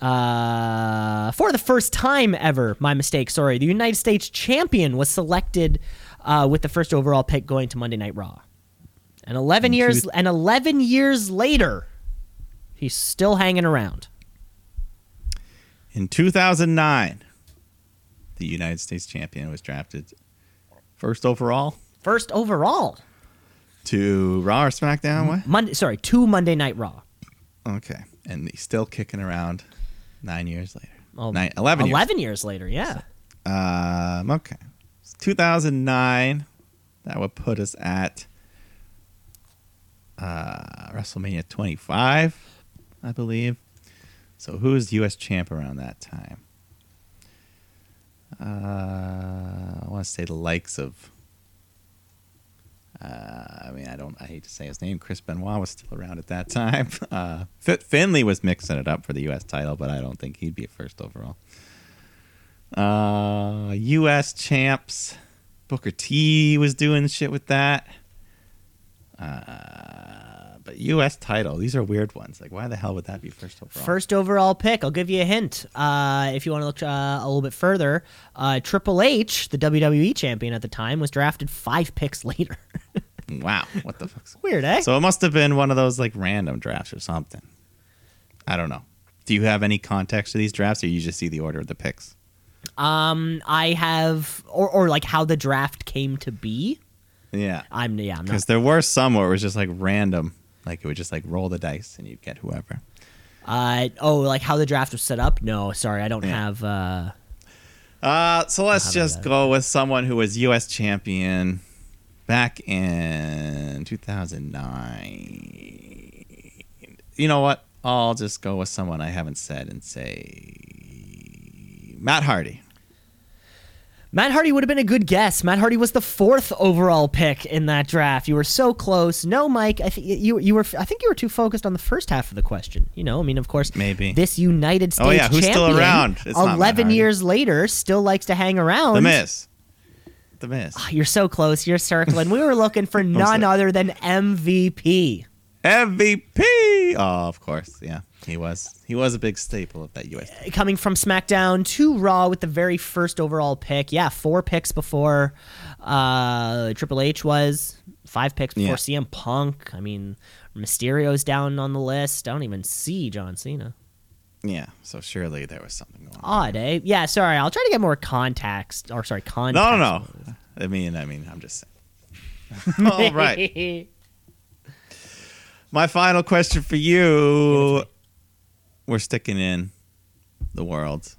uh, for the first time ever, my mistake. Sorry, the United States champion was selected uh, with the first overall pick going to Monday Night Raw. And eleven In years, two- and eleven years later, he's still hanging around. In 2009, the United States champion was drafted first overall First overall, to Raw or SmackDown. What? Monday. Sorry, to Monday Night Raw. Okay, and he's still kicking around nine years later. Oh, Nine, 11 years. 11 years later, yeah. Um, okay. 2009. That would put us at uh, WrestleMania 25, I believe. So who is the U.S. champ around that time? Uh, I want to say the likes of uh, I mean, I don't. I hate to say his name. Chris Benoit was still around at that time. Uh, Finlay was mixing it up for the U.S. title, but I don't think he'd be a first overall. Uh, U.S. champs. Booker T was doing shit with that. Uh, but U.S. title. These are weird ones. Like, why the hell would that be first overall? First overall pick. I'll give you a hint. Uh, if you want to look uh, a little bit further, uh, Triple H, the WWE champion at the time, was drafted five picks later. Wow. What the fuck's Weird, eh? So it must have been one of those like random drafts or something. I don't know. Do you have any context to these drafts, or you just see the order of the picks? um, I have, or, or like how the draft came to be. Yeah, I'm yeah, I'm not because there were some where it was just like random, like it would just like roll the dice and you'd get whoever. Uh, oh, like how the draft was set up? No, sorry, I don't Yeah. have. Uh, Uh, so let's just that. go with someone who was U.S. champion back in 2009. You know what? I'll just go with someone I haven't said and say Matt Hardy. Matt Hardy would have been a good guess. Matt Hardy was the fourth overall pick in that draft. You were so close. No, Mike. I think you you were. I think you were too focused on the first half of the question. You know, I mean, of course, Maybe. this United States Oh, yeah, who's still around? It's Eleven years later, still likes to hang around. The Miz. The Miz. Ah, you're so close. You're circling. we were looking for none other than MVP. MVP. Oh, of course. Yeah, he was. He was a big staple of that U.S. team. coming from SmackDown to Raw with the very first overall pick. Yeah, four picks before uh, Triple H was, five picks before Yeah. CM Punk. I mean, Mysterio's down on the list. I don't even see John Cena. Yeah. So surely there was something going on. Odd, eh? Yeah, sorry. I'll try to get more context. Or sorry, context. No, no, no. I mean, I mean, I'm just saying. All right. My final question for you. We're sticking in the world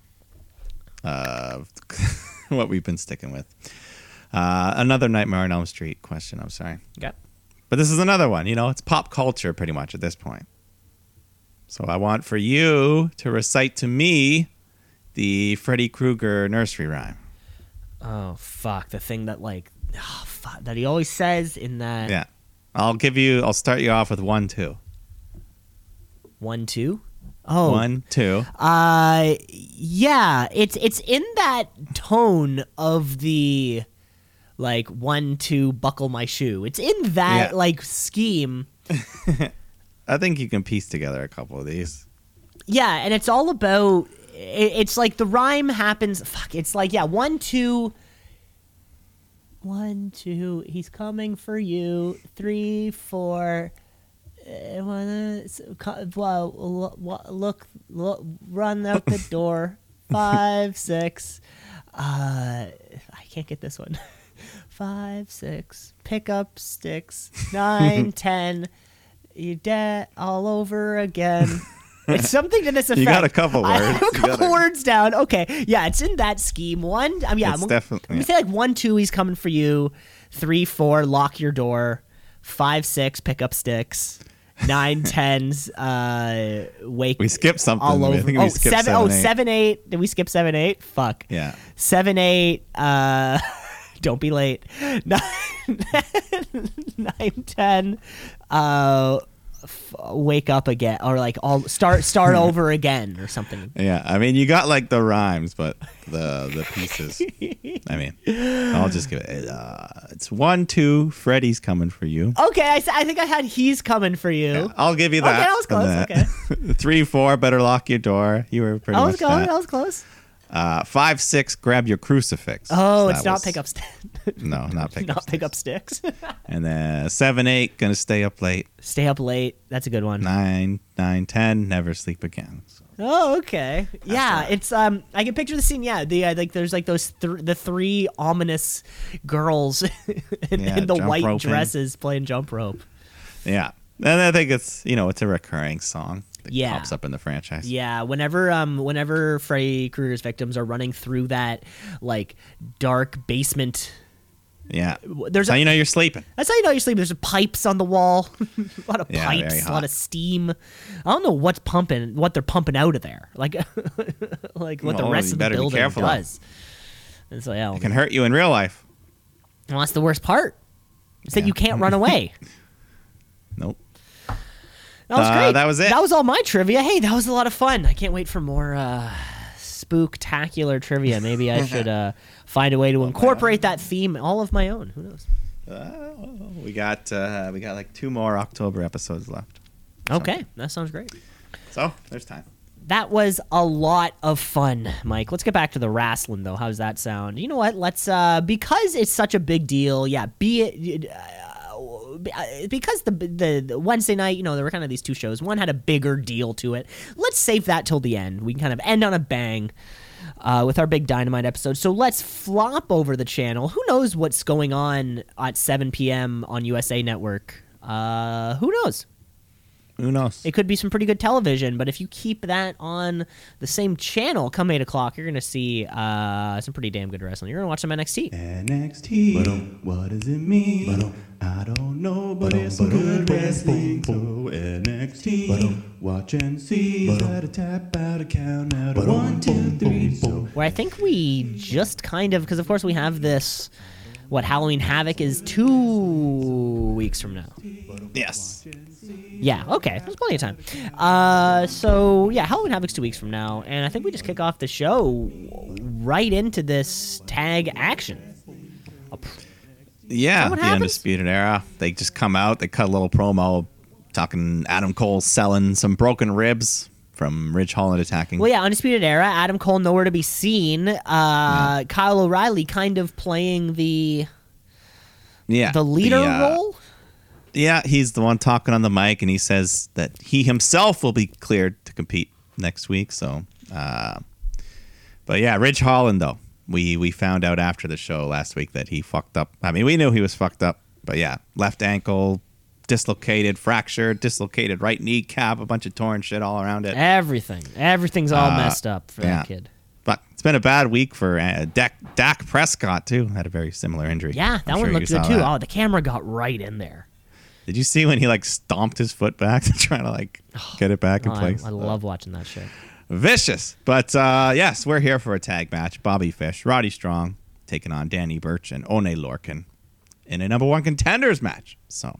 of what we've been sticking with. Uh, another Nightmare on Elm Street question. I'm sorry. Okay. But this is another one. You know, it's pop culture pretty much at this point. So I want for you to recite to me the Freddy Krueger nursery rhyme. Oh, fuck. The thing that, like, oh, fuck, that he always says in that Yeah. I'll give you, I'll start you off with one, two. one, two. Oh, One, two. Uh yeah, it's it's in that tone of the like one two buckle my shoe. It's in that Yeah. like scheme. I think you can piece together a couple of these. Yeah, and it's all about it, it's like the rhyme happens fuck, it's like yeah, one two one two he's coming for you. 3 4 uh, wanna s- well, lo- lo- look, look, run out the door. Five, six. Uh, I can't get this one. Five, six. Pick up sticks. Nine, ten. You dead all over again. It's something to this effect. You got a couple I words. have a couple got a- words down. Okay, yeah, it's in that scheme. One, um, yeah, It's I'm, definitely- me say like one, two. He's coming for you. Three, four. Lock your door. Five, six. Pick up sticks. Nine, tens. Uh, wake. We skipped something. all I over. think we oh, skipped seven, oh, seven, eight. seven, eight. Did we skip seven, eight? Fuck. Yeah. Seven, eight. Uh, don't be late. Nine, nine, ten. Uh, f- wake up again, or like all start start over again, or something. Yeah. I mean, you got like the rhymes, but the the pieces. I mean, I'll just give it. Uh, it's one, two. Freddy's coming for you. Okay, I think I had he's coming for you. I'll give you that. Okay, that. that was close, And then- Three, four. Better lock your door. You were pretty I was going. that. I was close. Uh, five, six. Grab your crucifix. Oh, That it's not was- pick up. St- No, not pick not up. pick up sticks. And then seven, eight. Gonna stay up late. Stay up late. That's a good one. Nine, nine, ten. Never sleep again. So, Oh, okay. Yeah, right. it's um. I can picture the scene. Yeah, the uh, like there's like those th- the three ominous girls in, Yeah, in the white roping. dresses playing jump rope. yeah. And I think it's you know it's a recurring song that Yeah. pops up in the franchise. Yeah, whenever um whenever Freddy Krueger's victims are running through that like dark basement, Yeah. there's That's how you know you're sleeping. that's how you know you're sleeping. There's pipes on the wall, a lot of Yeah, pipes, a lot of steam. I don't know what's pumping, what they're pumping out of there, like like what the Oh, rest of the building does. And so yeah, It can hurt you in real life. well, that's the worst part. It's that you can't run away. Nope. That was Uh, great. that was it. That was all my trivia. Hey, that was a lot of fun. I can't wait for more uh, spooktacular trivia. Maybe I should uh, find a way to incorporate that theme, all of my own. Who knows? Uh, we got uh, we got like two more October episodes left. Okay, that sounds great. So there's time. That was a lot of fun, Mike. Let's get back to the wrestling, though. How's that sound? You know what? Let's uh because it's such a big deal. Yeah, be it. Uh, because the, the the Wednesday night, you know, there were kind of these two shows. One had a bigger deal to it. Let's save that till the end. We can kind of end on a bang uh, with our big dynamite episode. So let's flop over the channel. Who knows what's going on at 7 p.m. on USA Network? Uh, who knows? Who knows? It could be some pretty good television, but if you keep that on the same channel come 8 o'clock, you're going to see uh, some pretty damn good wrestling. You're going to watch some NXT. NXT, what does it mean? I don't know, but it's some good wrestling. So NXT, watch and see. Let a tap out a count out of one, two, three. So Where I think we just kind of, because of course we have this, what, Halloween Havoc is two weeks from now. yes. Yeah, okay. There's plenty of time. Uh, so, yeah, Halloween Havoc's two weeks from now, and I think we just kick off the show right into this tag action. Yeah, the happens? Undisputed Era. They just come out, they cut a little promo talking Adam Cole selling some broken ribs from Ridge Holland attacking. Well, yeah, Undisputed Era, Adam Cole nowhere to be seen. Uh, Kyle O'Reilly kind of playing the yeah. the leader uh, role. Yeah, he's the one talking on the mic, and he says that he himself will be cleared to compete next week. So, uh, but yeah, Ridge Holland though, we we found out after the show last week that he fucked up. I mean, we knew he was fucked up, but yeah, left ankle dislocated, fractured, dislocated right kneecap, a bunch of torn shit all around it. Everything, everything's all Uh, messed up for yeah. that kid. But it's been a bad week for uh, Dak, Dak Prescott too. Had a very similar injury. Yeah, that I'm one sure looked good too. that. Oh, the camera got right in there. Did you see when he like stomped his foot back to try to like get it back in Oh, I, place? I love watching that shit. Vicious. But uh, yes, we're here for a tag match. Bobby Fish, Roddy Strong taking on Danny Burch and Oney Lorcan in a number one contenders match. So,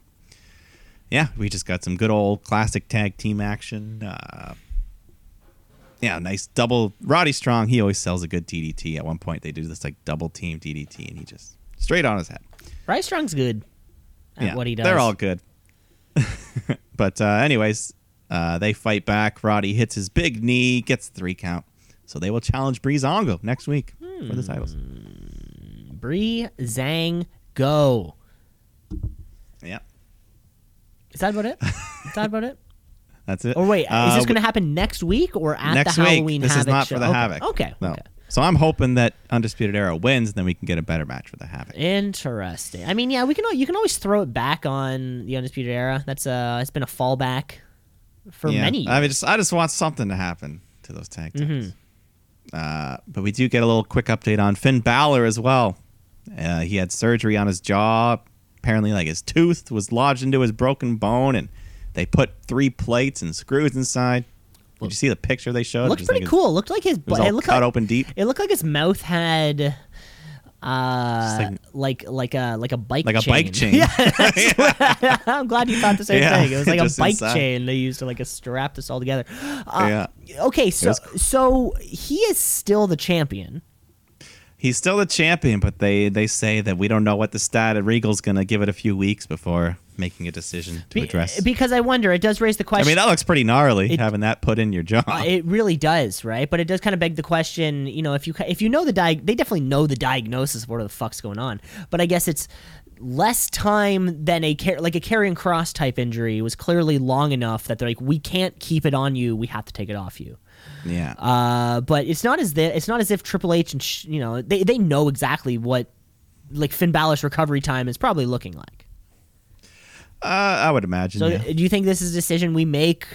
yeah, we just got some good old classic tag team action. Uh, yeah, nice double. Roddy Strong, he always sells a good DDT. At one point, they do this like double team DDT, and he just straight on his head. Bryce Strong's good at yeah, what he does. They're all good. but uh, anyways, uh, they fight back. Roddy hits his big knee, gets three count. So they will challenge Breezango next week for the titles. Bree Zhang Go. Yeah, Is that about it? Is that about it? that's it. Or wait, Uh, is this going to happen next week or at next the week? Halloween This Havoc is not show? for the okay. Havoc. Okay. No. Okay. So I'm hoping that Undisputed Era wins, and then we can get a better match for the Havoc. Interesting. I mean, yeah, we can. You can always throw it back on the Undisputed Era. That's uh, it's been a fallback for yeah. many. I mean, just I just want something to happen to those tag teams. Mm-hmm. Uh, but we do get a little quick update on Finn Balor as well. Uh, he had surgery on his jaw. Apparently, like his tooth was lodged into his broken bone, and they put three plates and screws inside. Did you see the picture they showed? looked pretty like cool. It looked like his. It it looked cut like, open deep, It looked like his mouth had. Uh, like, like a like a bike like a chain. bike chain. Yeah, I'm glad you thought the same Yeah, thing. It was like a bike inside. chain they used to like a strap this all together. Uh, yeah. Okay, so so he is still the champion. He's still the champion, but they they say that we don't know what the stat at Regal's going to give it a few weeks before making a decision to Be- address. because I wonder, it does raise the question. I mean, that looks pretty gnarly It- having that put in your jaw. Uh, it really does, right? But it does kind of beg the question, you know, if you if you know the di- they definitely know the diagnosis of what the fuck's going on. But I guess it's less time than a car- like a Karrion Kross type injury was clearly long enough that they're like, we can't keep it on you, we have to take it off you. Yeah. Uh, but it's not as the, it's not as if Triple H and sh- you know they they know exactly what like Finn Balor's recovery time is probably looking like. Uh, I would imagine. So yeah. do you think this is a decision we make?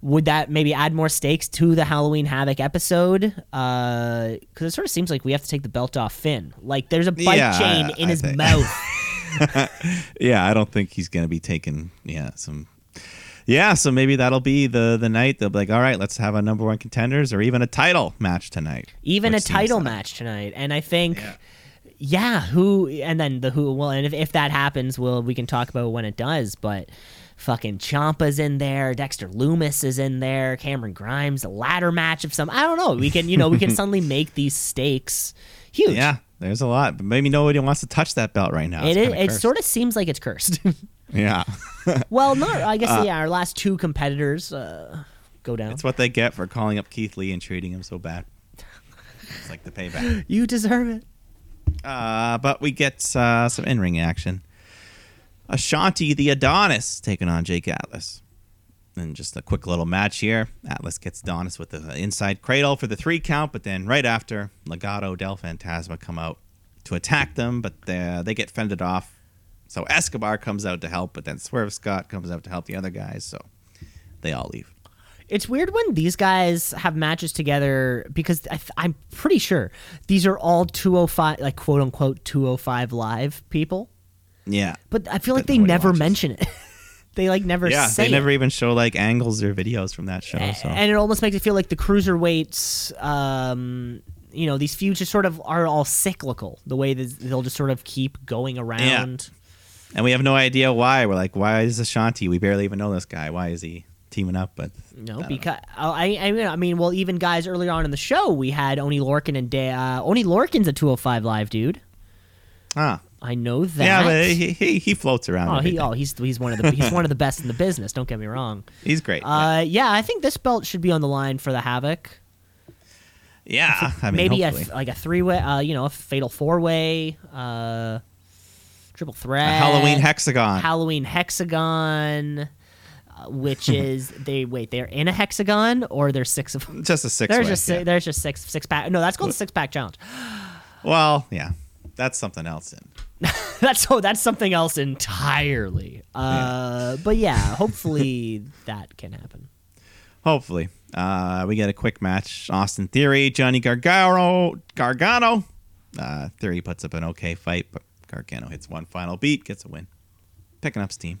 Would that maybe add more stakes to the Halloween Havoc episode? Because it sort of seems like we have to take the belt off Finn. Like there's a bike Yeah, chain in I his think- mouth. yeah, I don't think he's going to be taking yeah some. Yeah, so maybe that'll be the the night they'll be like, all right, let's have a number one contenders or even a title match tonight. Even a title like- match tonight. And I think, Yeah. yeah, who and then the who well and if, if that happens, well we can talk about when it does, but fucking Ciampa's in there, Dexter Lumis is in there, Cameron Grimes, a ladder match of some I don't know. We can you know, we can suddenly make these stakes huge. Yeah, there's a lot, but maybe nobody wants to touch that belt right now. It, It's is, it cursed. sort of seems like it's cursed. yeah. well, not I guess yeah. Our last two competitors uh, go down. That's what they get for calling up Keith Lee and treating him so bad. It's like the payback. you deserve it. Uh, but we get uh, some in-ring action. Ashante the Adonis taking on Jake Atlas. And just a quick little match here. Atlas gets Adonis with the inside cradle for the three count, but then right after, Legado del Fantasma come out to attack them, but they, they get fended off. So Escobar comes out to help, but then Swerve Scott comes out to help the other guys, so they all leave. It's weird when these guys have matches together because I th- I'm pretty sure these are all 205, like quote unquote 205 live people. Yeah. But I feel like they never watches. mention it. they like never Yeah, they never it. even show like angles or videos from that show. So And it almost makes it feel like the cruiserweights, um, you know, these feuds just sort of are all cyclical. The way that they'll just sort of keep going around. And we have no idea why. We're like, why is Ashante? We barely even know this guy. Why is he teaming up? But No, because I, I, mean, I mean, well, even guys earlier on in the show, we had Oney Lorcan and da- uh, Oney Lorcan's a 205 live dude. ah, I know that. yeah, but he, he he floats around. Oh, he, oh, he's he's one of the he's one of the best in the business. Don't get me wrong. he's great. yeah. Uh, yeah, I think this belt should be on the line for the Havoc. yeah, I mean, Maybe a, like a three way, uh, you know, a fatal four way, uh, triple threat, a Halloween hexagon. Halloween hexagon, uh, which is they wait they're in a hexagon or there's six of them. just a six. There's way, just yeah. there's just six six pack. No, that's called the six pack challenge. well, yeah, that's something else. In That's oh, that's something else entirely. Uh, but yeah, hopefully that can happen. hopefully, uh, we get a quick match. Austin Theory, Johnny Gargano, Gargano. Uh, Theory puts up an okay fight, but Gargano hits one final beat, gets a win, picking up steam.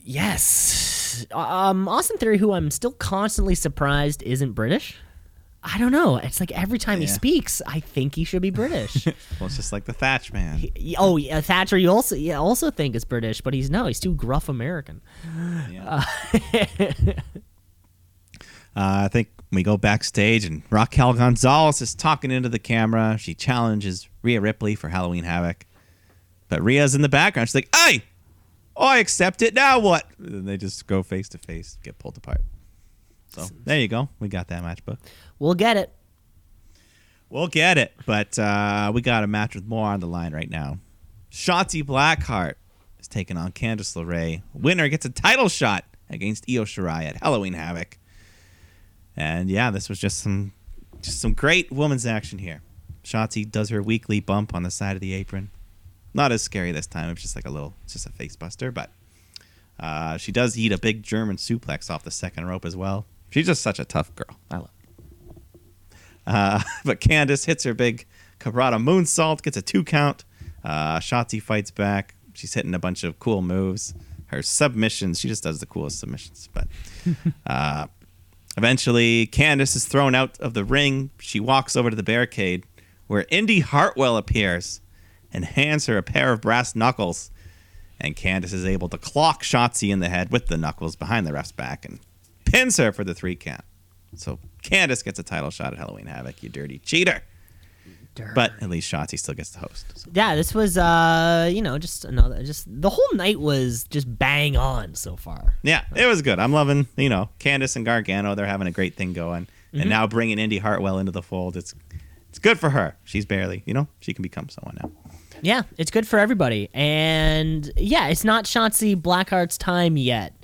Yes. Um, Austin Theory, who I'm still constantly surprised isn't British. I don't know. It's like every time he speaks, I think he should be British. Well, it's just like the Thatch man. Y- oh, yeah, Thatcher, you also yeah, also think is British, but he's no, he's too gruff American. Yeah. Uh, I think we go backstage and Raquel Gonzalez is talking into the camera. She challenges Rhea Ripley for Halloween Havoc. But Rhea's in the background. She's like, hey, oh, I accept it. Now what? And they just go face to face, get pulled apart. So there you go. We got that match book. We'll get it. We'll get it. But uh, we got a match with more on the line right now. Shotzi Blackheart is taking on Candice LeRae. Winner gets a title shot against Io Shirai at Halloween Havoc. And yeah, this was just some just some great woman's action here. Shotzi does her weekly bump on the side of the apron. Not as scary this time. It's just like a little, it's just a face buster, but uh, she does eat a big German suplex off the second rope as well. She's just such a tough girl. I love. Uh, but Candice hits her big Cabrata moonsault, gets a two count. Uh, Shotzi fights back. She's hitting a bunch of cool moves. Her submissions, she just does the coolest submissions. But uh, eventually, Candice is thrown out of the ring. She walks over to the barricade where Indi Hartwell appears and hands her a pair of brass knuckles. And Candice is able to clock Shotzi in the head with the knuckles behind the ref's back and pins her for the three count. So Candice gets a title shot at Halloween Havoc, you dirty cheater. But at least Shotzi still gets the host. So. Yeah, this was uh, you know, just another just the whole night was just bang on so far. Yeah, it was good. I'm loving, you know, Candice and Gargano. They're having a great thing going. And now bringing Indi Hartwell into the fold, it's it's good for her. She's barely, you know, she can become someone now. Yeah, it's good for everybody. And yeah, it's not Shotzi Blackheart's time yet.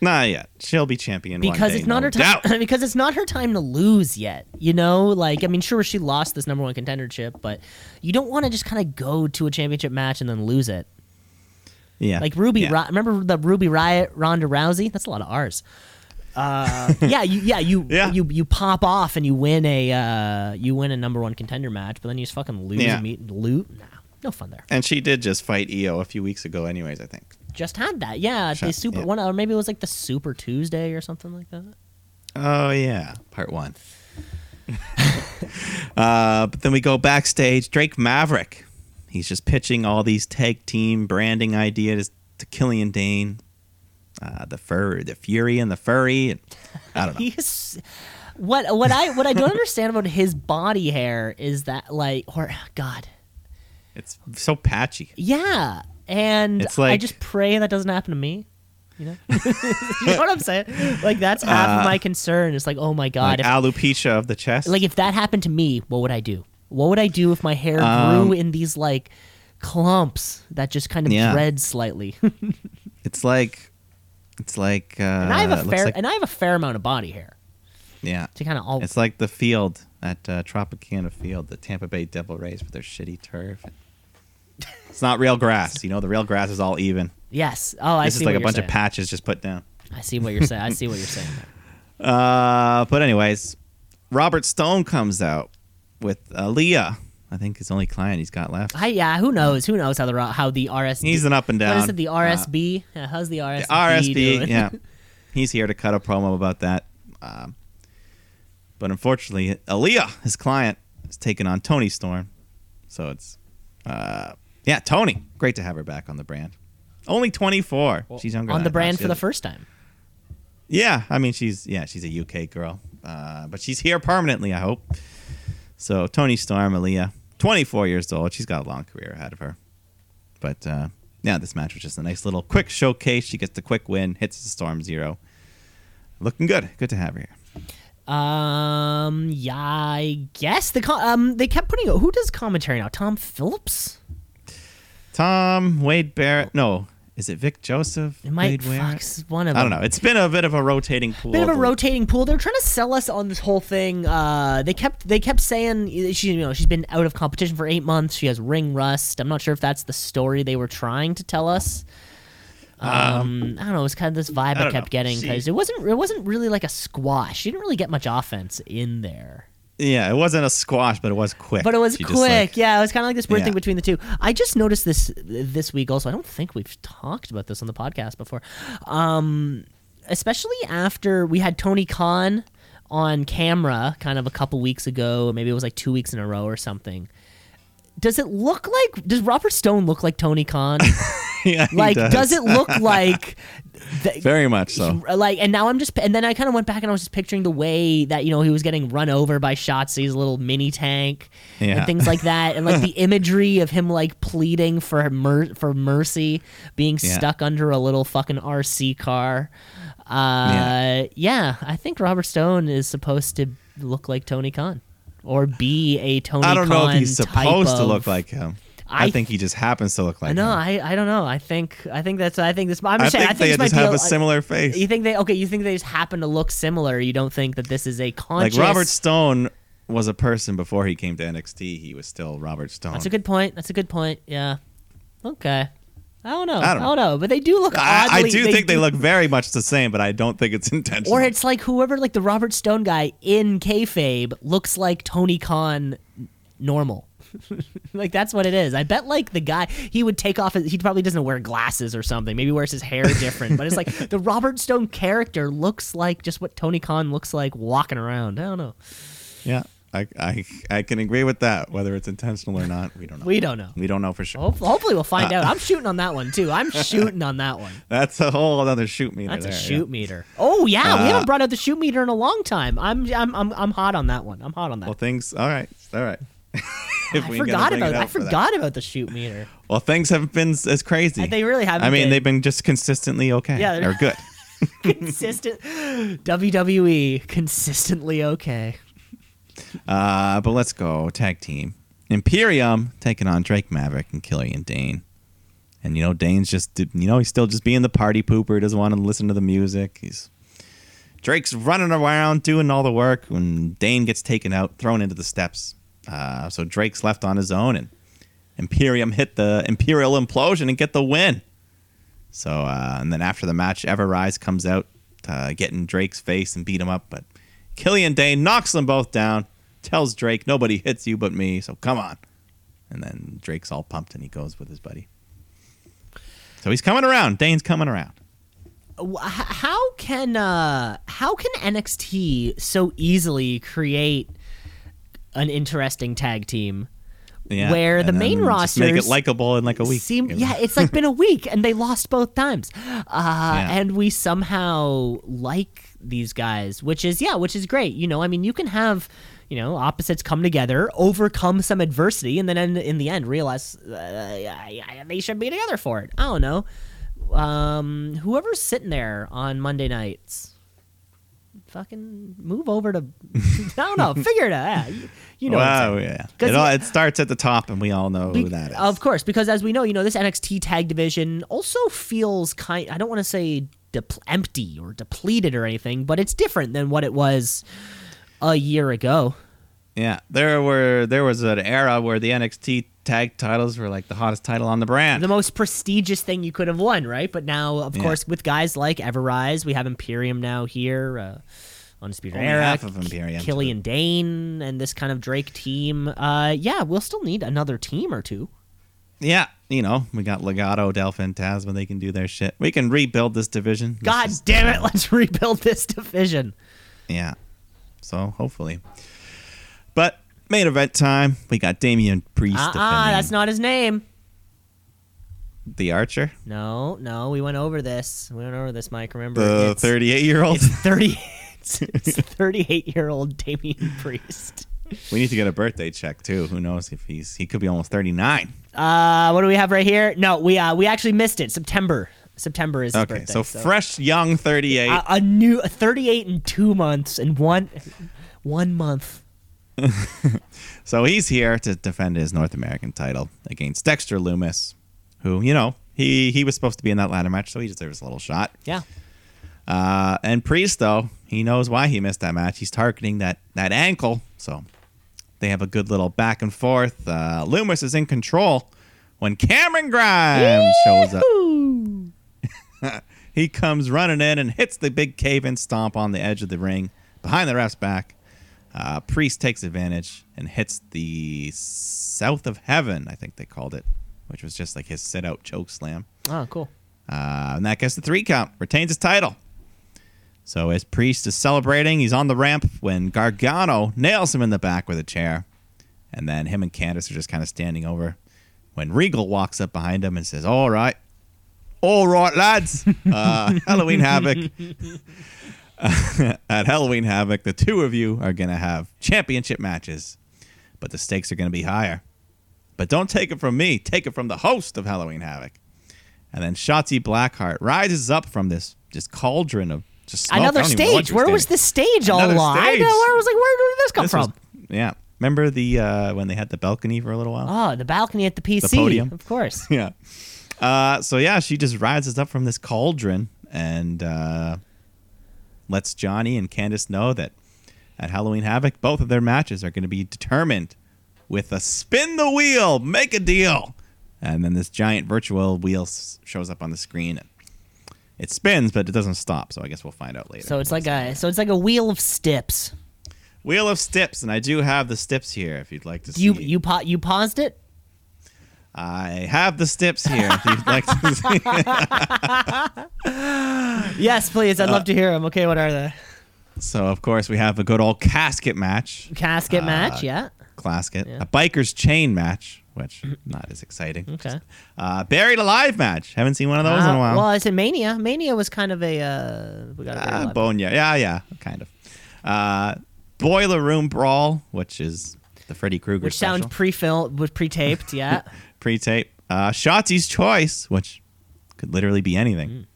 Not yet. She'll be champion one because day, it's not no her time doubt. because it's not her time to lose yet you know like i mean sure she lost this number one contendership but you don't want to just kind of go to a championship match and then lose it Yeah, like ruby Yeah. Ri- remember the Ruby Riott ronda rousey that's a lot of r's uh, yeah, you, yeah, you, Yeah. you, you pop off and you win a, uh, you win a number one contender match, but then you just fucking lose Yeah. and meet loot. Nah, no fun there. And she did just fight Io a few weeks ago, anyways. I think. Just had that, yeah. Shut- super yeah. one, or maybe it was like the Super Tuesday or something like that. Oh yeah, part one. Uh, but then we go backstage. Drake Maverick. He's just pitching all these tag team branding ideas to Killian Dain, uh, the fur, the Fury, and the Furry. And, I don't know. He's what what I what I don't understand about his body hair is that like or God It's so patchy. yeah and It's I just pray that doesn't happen to me. You know, you know what I'm saying? Like that's half of my concern. It's like, oh my god, Like if, alopecia of the chest. like if that happened to me, what would I do? What would I do if my hair Um, grew in these like clumps that just kind of Yeah. dread slightly? it's like, it's like. Uh, and I have a fair like- and I have a fair amount of body hair yeah. to kind of all. It's like the field at uh, Tropicana Field, the Tampa Bay Devil Rays with their shitty turf. It's not real grass. You know, the real grass is all even. yes. Oh, I this see is like a bunch saying. of patches just put down. I see what you're saying. I see what you're saying. Uh, but anyways, Robert Stone comes out with Aaliyah. I think his only client he's got left. I, yeah, who knows? Who knows how the how the RSB? He's an up and down. What is it? The uh, RSB? yeah, how's the RSB? the RSB, doing? yeah. He's here to cut a promo about that. Um, but unfortunately, Aaliyah, his client, is taking on Toni Storm. So it's, uh, yeah, Toni. Great to have her back on the brand. Only 24. she's younger on the brand for the first time. Yeah, I mean she's yeah she's a UK girl, uh, but she's here permanently. I hope. So Toni Storm, Aaliyah, 24 years old. She's got a long career ahead of her. But uh, yeah, this match was just a nice little quick showcase. She gets the quick win, hits the Storm Zero. Looking good. Good to have her here. Um, yeah, I guess the con- um they kept putting who does commentary now? Tom Phillips. Tom Wade Barrett. No, is it Vic Joseph? It might fucks one of them. I don't know. It's been a bit of a rotating pool. Bit of a rotating pool. They're trying to sell us on this whole thing. Uh, they kept they kept saying she you know she's been out of competition for eight months. She has ring rust. I'm not sure if that's the story they were trying to tell us. Um, I don't know. It was kind of this vibe I, don't kept know. getting because it wasn't it wasn't really like a squash. She didn't really get much offense in there. Yeah, it wasn't a squash, but it was quick. But it was She quick. like- yeah, it was kind of like this weird Yeah. thing between the two. I just noticed this this week also. I don't think we've talked about this on the podcast before. Um, especially after we had Tony Khan on camera kind of a couple weeks ago, maybe it was like 2 weeks in a row or something. Does it look like does Robert Stone look like Tony Khan? yeah, like does. it look like the, Very much so. like and now i'm just and then i kind of went back and i was just picturing the way that you know he was getting run over by Shotzi's little mini tank Yeah. and things like that and like the imagery of him like pleading for mer- for mercy being Yeah. stuck under a little fucking rc car uh yeah. i think robert stone is supposed to look like tony khan or be a tony I don't know if he's supposed to look like him. I, I- think he just happens to look like I him. I, I don't know. I think I think that's I think this. I'm I just saying. think I think they just have a, a similar face. You think they okay? You think they just happen to look similar? You don't think that this is a conscious Like? Robert Stone was a person before he came to NXT. He was still Robert Stone. That's a good point. That's a good point. Yeah. Okay. I don't know. I don't know. but they do look I, I oddly. do think they look very much the same, but I don't think it's intentional. Or it's like whoever, like the Robert Stone guy in kayfabe, looks like Tony Khan normal. like that's what it is. I bet like the guy he would take off. His, he probably doesn't wear glasses or something. Maybe wears his hair different. but it's like the Robert Stone character looks like just what Tony Khan looks like walking around. I don't know. yeah, I, I I can agree with that. Whether it's intentional or not, we don't know. We don't know. We don't know for sure. Hope- Hopefully we'll find out. I'm shooting on that one too. I'm shooting on that one. That's a whole other shoot meter. That's a shoot yeah. meter. Oh yeah, we Uh, haven't brought out the shoot meter in a long time. I'm I'm I'm, I'm hot on that one. I'm hot on that. Well, things. All right, all right. I forgot about I forgot about the shoot meter. Well, things haven't been as crazy. They really haven't. I mean, been. they've been just consistently okay. Yeah, they're- good. consistent. WWE consistently okay. Uh, but let's go tag team. Imperium taking on Drake Maverick and Killian Dain. And you know, Dain's just you know he's still just being the party pooper. He doesn't want to listen to the music. He's Drake's running around doing all the work when Dain gets taken out, thrown into the steps. Uh, so Drake's left on his own, and Imperium hit the Imperial implosion and get the win. So uh, and then after the match, Ever-Rise comes out, uh, getting Drake's face and beat him up, but Killian Dain knocks them both down, tells Drake, "Nobody hits you but me, so come on." And then Drake's all pumped and he goes with his buddy. So he's coming around. Dain's coming around. How can uh how can NXT so easily create an interesting tag team. Yeah, Where the main just make it likable in like a week. Seem, you know? yeah, it's like been a week and they lost both times. Uh, Yeah. And we somehow like these guys, which is, yeah, which is great. You know, I mean, you can have, you know, opposites come together, overcome some adversity, and then in, in the end realize uh, yeah, yeah, they should be together for it. I don't know. Um, whoever's sitting there on Monday nights, fucking move over to, I don't know, figure it out. You, you know wow, yeah. It, all, it starts at the top, and we all know Be- who that is. Of course, because as we know, you know, this NXT tag division also feels kind I don't want to say dep- empty or depleted or anything, but it's different than what it was a year ago. Yeah, there were there was an era where the NXT tag titles were like the hottest title on the brand. The most prestigious thing you could have won, right? But now, of Yeah. course, with guys like Ever-Rise, we have Imperium now here, uh, Undisputed Only Era, half of Imperium, Killian Dain, and this kind of Drake team. Uh, yeah, we'll still need another team or two. yeah, you know, we got Legado, Del Fantasma. They can do their shit. We can rebuild this division. This God is- damn it, let's rebuild this division. yeah. So hopefully, but main event time. We got Damian Priest Ah, defending that's not his name. the Archer, No, no, we went over this. We went over this, Mike. Remember? the it's, 38 year old. It's. It's, it's thirty-eight-year-old Damian Priest. We need to get a birthday check too. Who knows if he's he could be almost 39. Uh, what do we have right here? No, we uh we actually missed it. September. September is his Okay, birthday. so, fresh, young 38. a, a new thirty-eight in two months and one one month. So he's here to defend his North American title against Dexter Lumis, who, you know, he, he was supposed to be in that ladder match, so he deserves a little shot. Yeah. Uh, and Priest, though, he knows why he missed that match. He's targeting that, that ankle, so they have a good little back and forth. Uh, Lumis is in control when Cameron Grimes shows up. he comes running in and hits the big cave in stomp on the edge of the ring behind the ref's back. Uh, Priest takes advantage and hits the South of Heaven, I think they called it, which was just like his sit out choke slam. Oh, cool. Uh, and that gets the three count, retains his title. So as Priest is celebrating, he's on the ramp when Gargano nails him in the back with a chair. And then him and Candice are just kind of standing over when Regal walks up behind him and says, All right. All right, lads. Uh, Halloween Havoc. At Halloween Havoc, the two of you are going to have championship matches, but the stakes are going to be higher. But don't take it from me, take it from the host of Halloween Havoc. And then Shotzi Blackheart rises up from this just cauldron of just smoke. Another I don't even know what stage. Where was this stage all Another along? I know. I was like, where did this come This from? was- yeah. Remember the uh, when they had the balcony for a little while? Oh, the balcony at the PC. podium. Of course. Yeah. Uh, so yeah, she just rises up from this cauldron and uh, lets Johnny and Candice know that at Halloween Havoc, both of their matches are going to be determined with a spin the wheel, make a deal, and then this giant virtual wheel s- shows up on the screen. And it spins, but it doesn't stop. So I guess we'll find out later. So it's like a so it's like a wheel of stips. wheel of stips, and I do have the stips here if you'd like to see. You you pa- you paused it. I have the stips here if you'd like to see. Yes, please. I'd Uh, love to hear them. Okay, what are they? So of course we have a good old casket match, Casket Uh, match. Yeah. casket, Yeah. a biker's chain match, which not as exciting. Okay. Uh, buried alive match. Haven't seen one of those in Uh, a while. Well, it's in Mania. Mania was kind of a uh, we got a very uh, live- Bonya. Yeah, yeah, kind of. Uh, boiler room brawl, which is the Freddy Krueger which special. sounds pre-filmed, was pre-taped. Yeah. pre-tape. Uh, Shotzi's choice, which could literally be anything. Mm.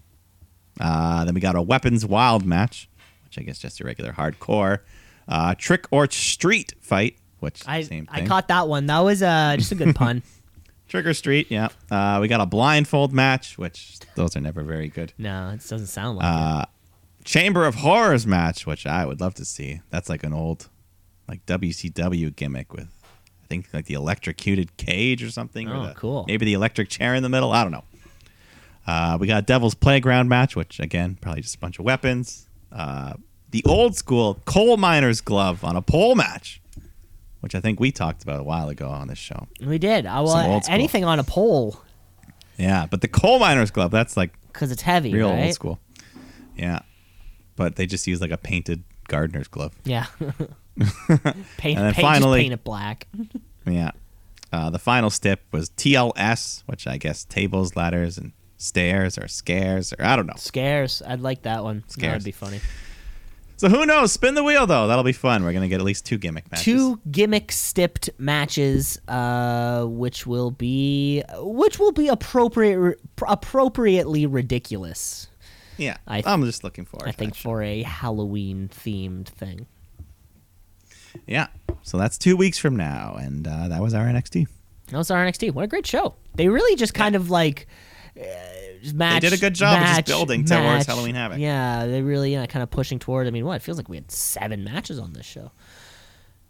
Uh, then we got a weapons wild match, which I guess just a regular hardcore. Uh, trick or street fight, which I I caught that one. That was uh just a good pun. Trick or street, yeah. Uh, we got a blindfold match, which those are never very good. No, it doesn't sound like it. Uh, Chamber of Horrors match, which I would love to see. That's like an old, like WCW gimmick with, think like the electrocuted cage or something. or Oh, the- cool. Maybe the electric chair in the middle. I don't know. Uh, we got Devil's Playground match, which again probably just a bunch of weapons. Uh, the old school coal miner's glove on a pole match, which I think we talked about a while ago on this show. We did. I Some well, anything on a pole Yeah, but the coal miner's glove, that's like because it's heavy, real right? old school. Yeah, but they just use like a painted gardener's glove. Yeah. paint, And then paint, finally- paint it black. Yeah. Uh, the final step was TLS, which I guess tables, ladders, and stairs or scares or I don't know. Scares. I'd like that one. Scares. That'd be funny. So who knows? Spin the wheel though. That'll be fun. We're gonna get at least two gimmick matches. Two gimmick stipped matches, uh, which will be which will be appropriate appropriately ridiculous. Yeah. I th- I'm just looking forward. I think for a Halloween themed thing. Yeah. So that's two weeks from now, and uh, that was our NXT. That was our NXT. What a great show! They really just kind of like uh, match. did a good job of just match, building towards. Halloween Havoc. Yeah, they really yeah, kind of pushing toward. I mean, what it feels like we had seven matches on this show.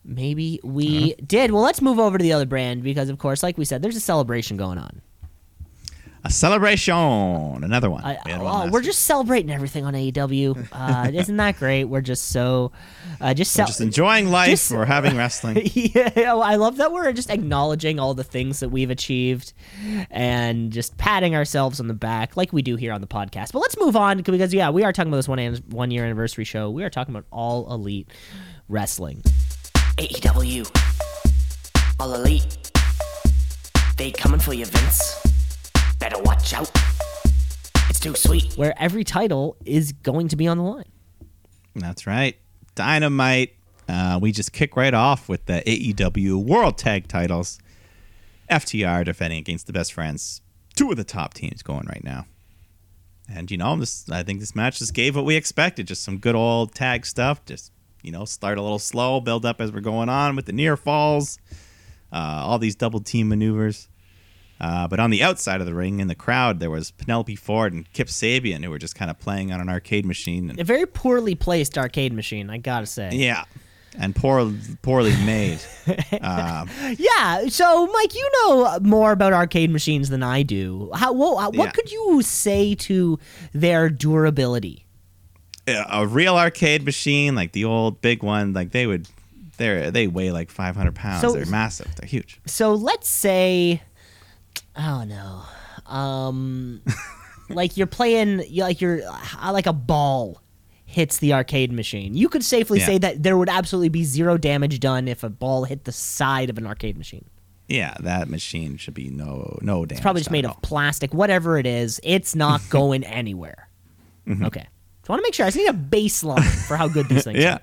Maybe we Uh-huh. did. Well, let's move over to the other brand because, of course, like we said, there's a celebration going on. A celebration. Another one. I, We one oh, last we're week. just celebrating everything on AEW. Uh, isn't that great? We're just so, uh, just, cel- just enjoying life. just- we're having wrestling. yeah, I love that we're just acknowledging all the things that we've achieved and just patting ourselves on the back like we do here on the podcast. But let's move on because yeah, we are talking about this one an- one year anniversary show. We are talking about all elite wrestling. AEW. All elite. They coming for you, Vince. Better watch out. It's too sweet. Where every title is going to be on the line. That's right. Dynamite. Uh, we just kick right off with the AEW World Tag Titles. FTR defending against the Best Friends. Two of the top teams going right now. And you know, this I think this match just gave what we expected. Just some good old tag stuff. Just you know, start a little slow, build up as we're going on with the near falls, uh, all these double team maneuvers. Uh, but on the outside of the ring, in the crowd, there was Penelope Ford and Kip Sabian, who were just kind of playing on an arcade machine. And A very poorly placed arcade machine, I gotta say. yeah, and poor, poorly made. Yeah, so Mike, you know more about arcade machines than I do. How wha- what Yeah. could you say to their durability? a real arcade machine, like the old big one, like they would, they they weigh like 500 pounds. So- They're massive. They're huge. So let's say, oh no, um, like you're playing, like you're uh, like a ball hits the arcade machine. You could safely Yeah. say that there would absolutely be zero damage done if a ball hit the side of an arcade machine. Yeah, that machine should be no no damage. It's probably just made of plastic, whatever it is. It's not going anywhere. Mm-hmm. Okay. So I want to make sure. I just need a baseline for how good these things Yeah, are.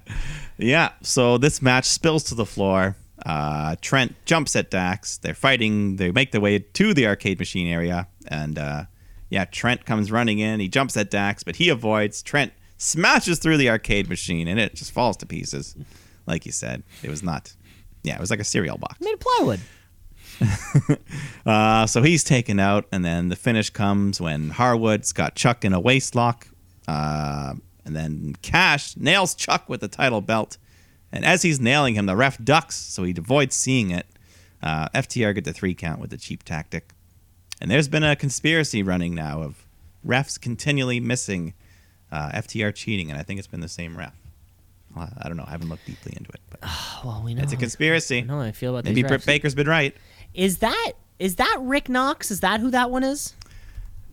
yeah. So this match spills to the floor. Uh, Trent jumps at Dax. They're fighting. They make their way to the arcade machine area, and uh, yeah, Trent comes running in. He jumps at Dax, but he avoids. Trent smashes through the arcade machine, and it just falls to pieces. Like you said, it was not. Yeah, it was like a cereal box. Made of plywood. Uh, so he's taken out, and then the finish comes when Harwood's got Chuck in a waist lock, uh, and then Cash nails Chuck with the title belt. And as he's nailing him, the ref ducks, so he avoids seeing it. Uh, FTR get the three count with the cheap tactic. And there's been a conspiracy running now of refs continually missing uh, FTR cheating, and I think it's been the same ref. Well, I don't know. I haven't looked deeply into it, but Well, we know. it's a conspiracy. I know how I feel about Maybe Britt. Baker's been right. Is that is that Rick Knox? Is that who that one is?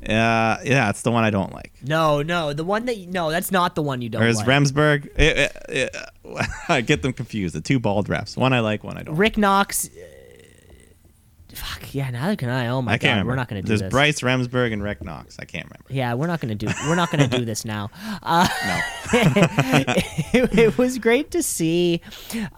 Uh, yeah, it's the one I don't like. No, no, the one that no, that's not the one you don't Or is like. Remsburg? Eh, eh, eh, I get them confused. The two bald refs. One I like, one I don't. Rick Knox. uh, fuck yeah, neither can I. Oh my I god, remember. we're not gonna do this. There's this. Bryce Remsburg and Rick Knox. I can't remember. Yeah, we're not gonna do. We're not gonna do this now. Uh, No. it, it was great to see,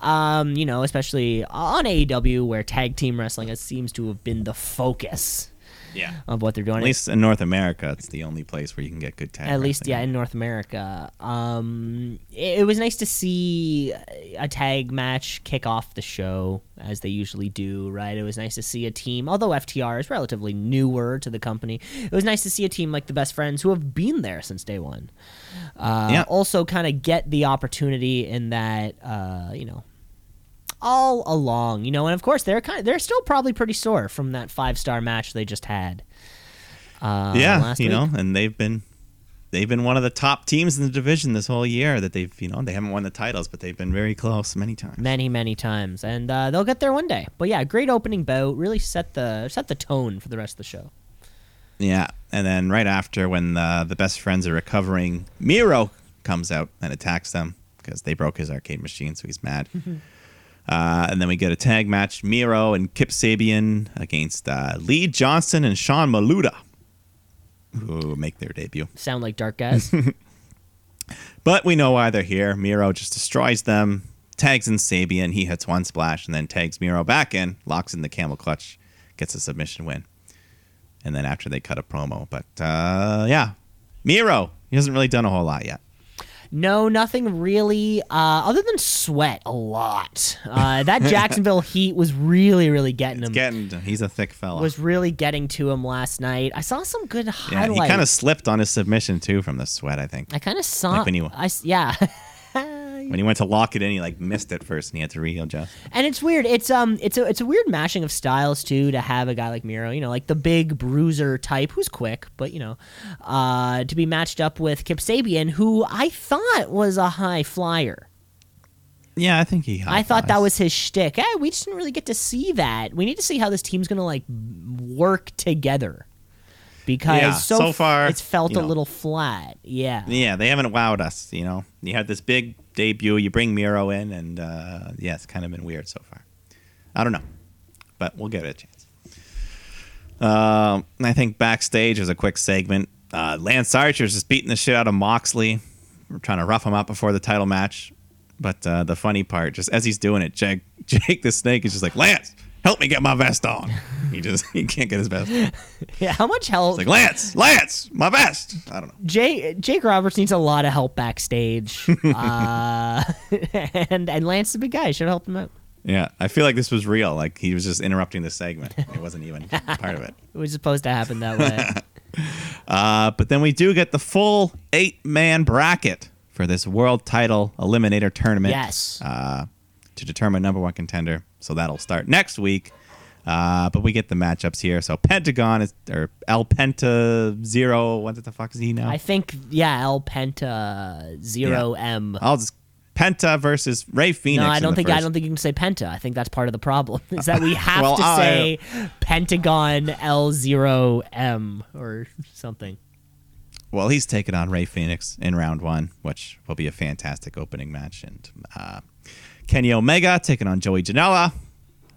um, you know, especially on AEW where tag team wrestling has, seems to have been the focus Yeah. of what they're doing. At least in North America, it's the only place where you can get good tag. At least, yeah, in North America. Um, it, it was nice to see a tag match kick off the show as they usually do, right? It was nice to see a team, although FTR is relatively newer to the company, it was nice to see a team like the Best Friends who have been there since day one. Uh, Yeah. Also, kind of get the opportunity in that, uh, you know, all along, you know, and of course they're kind of they're still probably pretty sore from that five star match they just had. Uh, yeah, you week. know, and they've been they've been one of the top teams in the division this whole year. That they've you know they haven't won the titles, but they've been very close many times. many many times and uh, they'll get there one day but yeah great opening bout really set the set the tone for the rest of the show Yeah, and then right after when the the best friends are recovering, Miro comes out and attacks them. because they broke his arcade machine, so he's mad. uh, and then we get a tag match: Miro and Kip Sabian against uh, Lee Johnson and Sean Maluta, who make their debut. Sound like dark guys. But we know why they're here. Miro just destroys them, tags in Sabian. He hits one splash and then tags Miro back in, locks in the camel clutch, gets a submission win. And then after they cut a promo. But uh, yeah, Miro, he hasn't really done a whole lot yet. No, nothing really, uh, other than sweat a lot. Uh, that Jacksonville Heat was really, really getting him. Getting, he's a thick fella. was really getting to him last night. I saw some good yeah, highlights. he kind of slipped on his submission too from the sweat. I think I kind of saw. Like when you- I yeah. when he went to lock it in, he like missed it first, and he had to readjust. And it's weird. It's um, it's a it's a weird mashing of styles too. To have a guy like Miro, you know, like the big bruiser type, who's quick, but you know, uh, to be matched up with Kip Sabian, who I thought was a high flyer. Yeah, I think he. I thought that was his shtick. Eh, we just didn't really get to see that. We need to see how this team's gonna like work together, because Yeah, so, so far, it's felt a know. little flat. Yeah. Yeah, they haven't wowed us. You know, you had this big debut. You bring Miro in, and uh, yeah, it's kind of been weird so far. I don't know, but we'll give it a chance. Um, I think backstage is a quick segment. Uh, Lance Archer's just beating the shit out of Moxley. We're trying to rough him up before the title match. But uh, the funny part, just as he's doing it, Jake, Jake the Snake is just like, Lance, help me get my vest on. He just he can't get his vest. It's Yeah. How much help? like Lance, Lance, my vest. I don't know. Jay, Jake Roberts needs a lot of help backstage, uh, and and Lance is a big guy. Should have helped him out. Yeah, I feel like this was real. Like he was just interrupting the segment. It wasn't even part of it. It was supposed to happen that way. Uh, but then we do get the full eight man bracket for this world title eliminator tournament. yes. Uh, to determine number one contender. So that'll start next week. Uh, but we get the matchups here. So Pentagon is or El Penta Zero. What the fuck is he now? I think yeah, El Penta Zero M. I'll just Penta versus Rey Fenix. No, I don't think I don't think you can say Penta. I think that's part of the problem. Is that we have Well, to I- say Pentagon L Zero M or something. Well, he's taking on Rey Fenix in round one, which will be a fantastic opening match. And uh, Kenny Omega taking on Joey Janela.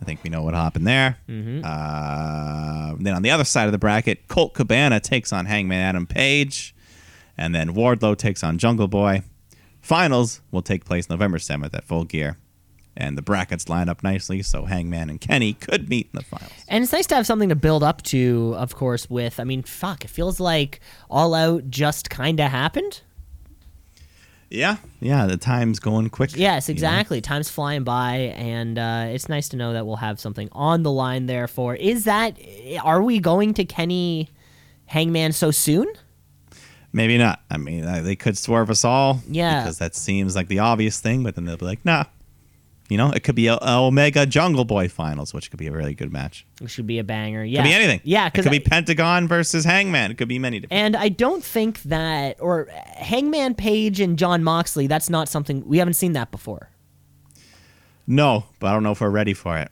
I think we know what happened there. Uh, then on the other side of the bracket, Colt Cabana takes on Hangman Adam Page. And then Wardlow takes on Jungle Boy. Finals will take place November 7th at Full Gear. And the brackets line up nicely, so Hangman and Kenny could meet in the finals. And it's nice to have something to build up to, of course, with I mean, fuck, it feels like all out just kinda happened. Yeah, yeah, the time's going quick. Yes, you know? exactly. Time's flying by, and uh, it's nice to know that we'll have something on the line there for. Is that? Are we going to Kenny Hangman so soon? Maybe not. I mean, uh, they could swerve us all. Yeah. Because that seems like the obvious thing, but then they'll be like, nah. You know, it could be a, a Omega Jungle Boy finals, which could be a really good match. It should be a banger. Yeah, Could be anything. Yeah, it could be Pentagon versus Hangman. It could be many different. and I don't think that or Hangman Page and Jon Moxley. That's not something we haven't seen that before. no, but I don't know if we're ready for it.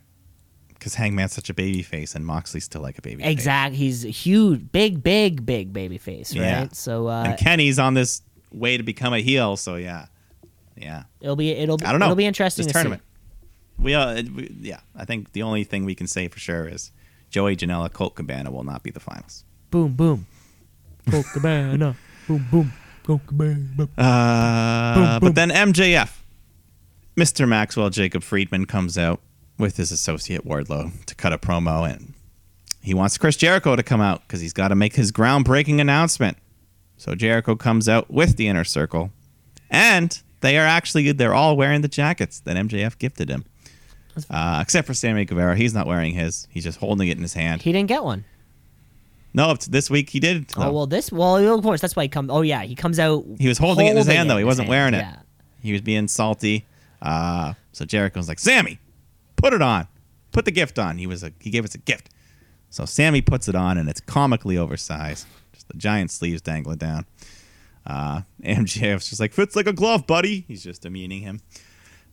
Because Hangman's such a baby face, and Moxley's still like a baby face. Exact. He's a huge, big, big, big baby face, right? Yeah. So uh, And Kenny's on this way to become a heel, so yeah, yeah. it'll be it'll I don't know. it'll be interesting This to tournament. We, uh, we, yeah. I think the only thing we can say for sure is Joey Janela, Colt Cabana will not be the finals. Boom, boom. Colt Cabana. boom, boom. Colt Cabana. Uh, boom. But then MJF, Mr. Maxwell Jacob Friedman comes out with his associate Wardlow to cut a promo, and he wants Chris Jericho to come out because he's got to make his groundbreaking announcement. So Jericho comes out with the inner circle, and they are actually they're all wearing the jackets that MJF gifted him, uh, except for Sammy Guevara. He's not wearing his; he's just holding it in his hand. He didn't get one. No, this week he did. Oh well, this well of course that's why he comes. Oh yeah, he comes out. He was holding, it in his hand though. He wasn't hand, wearing it. Yeah. He was being salty. Uh, so Jericho's like, Sammy, put it on. Put the gift on. He was a he gave us a gift. So Sammy puts it on and it's comically oversized. Just the giant sleeves dangling down. Uh, MJF's just like, fits like a glove, buddy. He's just demeaning him.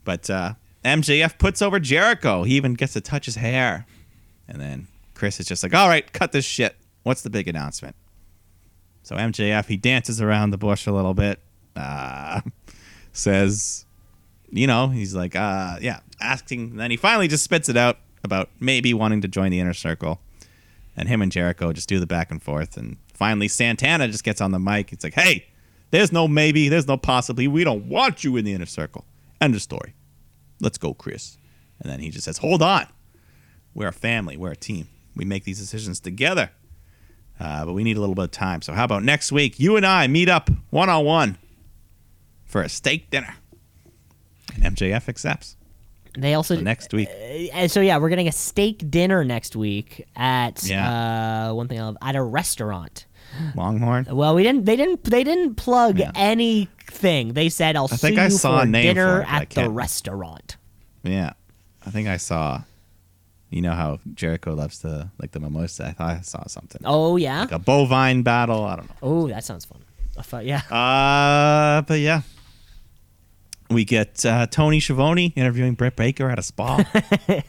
But uh, MJF puts over Jericho. He even gets to touch his hair. And then Chris is just like, all right, cut this shit. What's the big announcement? So MJF, he dances around the bush a little bit, uh, says, you know, he's like, uh, yeah, asking. Then he finally just spits it out about maybe wanting to join the inner circle. And him and Jericho just do the back and forth. And finally, Santana just gets on the mic. It's like, hey, there's no maybe, there's no possibly. We don't want you in the inner circle. End of story. Let's go, Chris. And then he just says, hold on. We're a family. We're a team. We make these decisions together. Uh, but we need a little bit of time. So how about next week? You and I meet up one on one for a steak dinner. And MJF accepts. They also So next week. Uh, so yeah, we're getting a steak dinner next week at Yeah. uh, one thing I'll, at a restaurant. Longhorn. Well, we didn't. They didn't. They didn't plug Yeah. anything. They said, "I'll see I you saw for dinner for at the restaurant." Yeah. I think I saw you know how Jericho loves to like the mimosa. I thought I saw something. Oh yeah. Like a bovine battle. I don't know. oh, that sounds fun. I thought, yeah. Uh but yeah. We get uh, Tony Schiavone interviewing Britt Baker at a spa.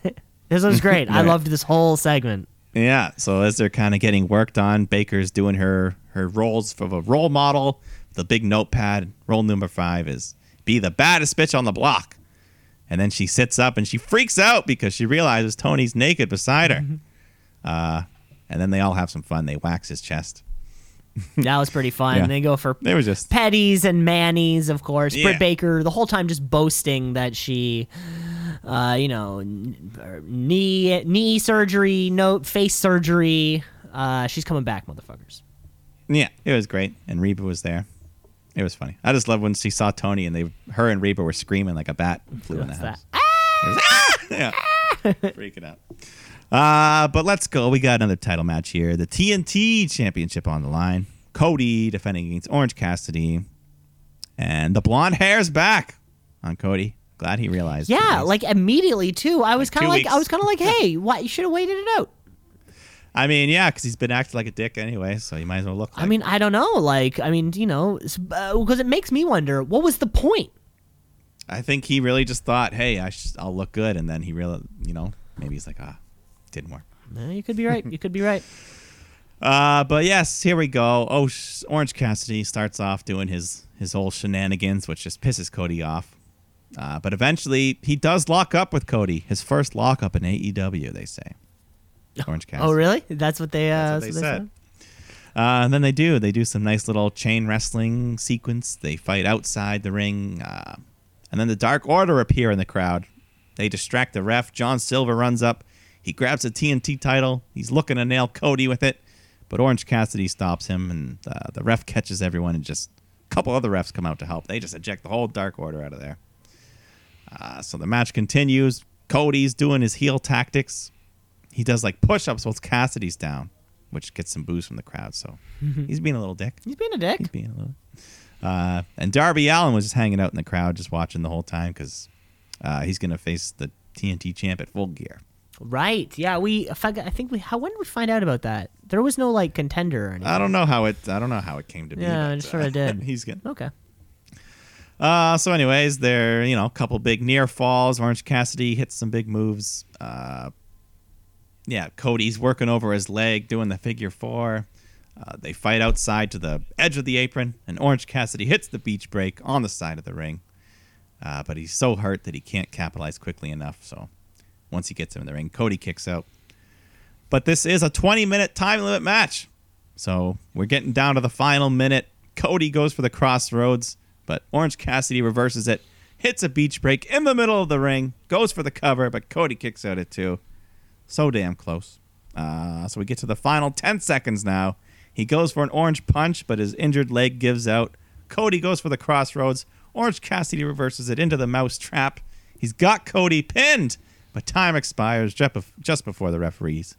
This was great. I loved this whole segment. Yeah, so as they're kind of getting worked on, Baker's doing her her roles of a role model. The big notepad. Role number five is be the baddest bitch on the block. And then she sits up and she freaks out because she realizes Tony's naked beside her. Uh, and then they all have some fun. They wax his chest. That was pretty fun. Yeah. They go for They were just petties and manis, of course. Yeah. Britt Baker, the whole time just boasting that she, uh, you know, er, knee knee surgery, no face surgery. Uh, she's coming back, motherfuckers. yeah, it was great. And Reba was there. It was funny. I just love when she saw Tony and they her and Reba were screaming like a bat flew in the What's house. that? It was, "Ah!" yeah, freaking out. Uh, but let's go. We got another title match here. The TNT Championship on the line. Cody defending against Orange Cassidy, and the blonde hair's back on Cody. Glad he realized. Yeah, like immediately too. I was kind of like, I was kind of like, hey, why you should have waited it out. I mean, yeah, because he's been acting like a dick anyway, so he might as well look. Like I mean, I don't know. Like, I mean, you know, because it makes me wonder, what was the point? I think he really just thought, hey, I sh- I'll look good, and then he really, you know, maybe he's like, ah, didn't work. Eh, you could be right. You could be right. Uh, but yes, here we go. Oh, sh- Orange Cassidy starts off doing his his whole shenanigans, which just pisses Cody off. Uh, but eventually, he does lock up with Cody. His first lockup in AEW, they say. Orange Cassidy. Oh, really? That's what they. Uh, That's what they said. Uh, and then they do. They do some nice little chain wrestling sequence. They fight outside the ring. Uh, and then the Dark Order appear in the crowd. They distract the ref. John Silver runs up. He grabs a TNT title. He's looking to nail Cody with it. But Orange Cassidy stops him, and uh, the ref catches everyone, and just a couple other refs come out to help. They just eject the whole Dark Order out of there. Uh, so the match continues. Cody's doing his heel tactics. He does like push ups while Cassidy's down, which gets some boos from the crowd. So he's being a little dick. He's being a dick. He's being a little. Uh, and Darby Allin was just hanging out in the crowd, just watching the whole time because uh, he's going to face the TNT champ at Full Gear. Right. Yeah. We. I think we. How? When did we find out about that? There was no like contender or anything. I don't know how it. I don't know how it came to be. Yeah, but, just sorta uh, did. He's good. Okay. Uh, so, anyways, there, you know, a couple big near falls. Orange Cassidy hits some big moves. Uh, yeah, Cody's working over his leg, doing the figure four. Uh, they fight outside to the edge of the apron, and Orange Cassidy hits the beach break on the side of the ring. Uh, but he's so hurt that he can't capitalize quickly enough. So, once he gets him in the ring, Cody kicks out. But this is a 20 minute time limit match. So, we're getting down to the final minute. Cody goes for the crossroads, but Orange Cassidy reverses it, hits a beach break in the middle of the ring, goes for the cover, but Cody kicks out at two. So damn close. Uh, so we get to the final 10 seconds now. He goes for an orange punch, but his injured leg gives out. Cody goes for the crossroads. Orange Cassidy reverses it into the mouse trap. He's got Cody pinned, but time expires just before the referee's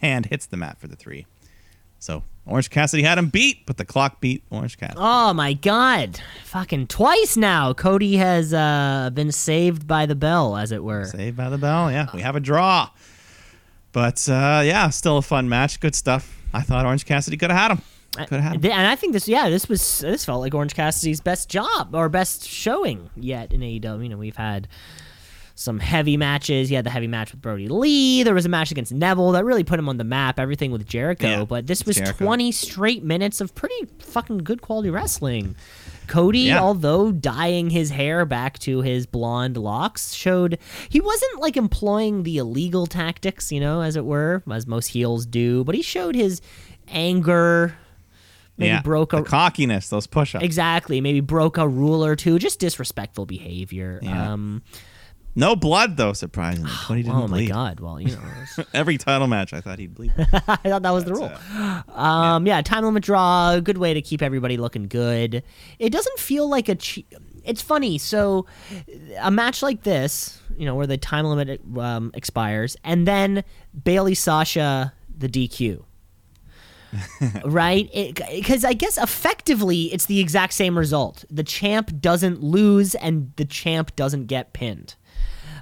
hand hits the mat for the three. So Orange Cassidy had him beat, but the clock beat Orange Cassidy. Oh my God! Fucking twice now. Cody has uh, been saved by the bell, as it were. Saved by the bell. Yeah, we have a draw. But uh, yeah, still a fun match. Good stuff. I thought Orange Cassidy could have had him. Could have had him. And I think this, yeah, this was this felt like Orange Cassidy's best job or best showing yet in AEW. You know, we've had some heavy matches. He had the heavy match with Brodie Lee. There was a match against Neville that really put him on the map. Everything with Jericho, Yeah, but this was Jericho. 20 straight minutes of pretty fucking good quality wrestling. Cody, Yeah. although dyeing his hair back to his blonde locks, showed he wasn't like employing the illegal tactics, you know, as it were, as most heels do, but he showed his anger. Maybe yeah, broke a the cockiness, those push-ups. exactly, maybe broke a rule or two, just disrespectful behavior. Yeah. Um, No blood though, surprisingly. Cody didn't oh my bleed. god! Well, you know, Every title match, I thought he'd bleed. I thought that was the rule. Um, yeah. time limit draw, good way to keep everybody looking good. It doesn't feel like a. Che- it's funny. So, a match like this, you know, where the time limit um, expires, and then Bailey Sasha the DQ. right? Because I guess effectively it's the exact same result. The champ doesn't lose and the champ doesn't get pinned.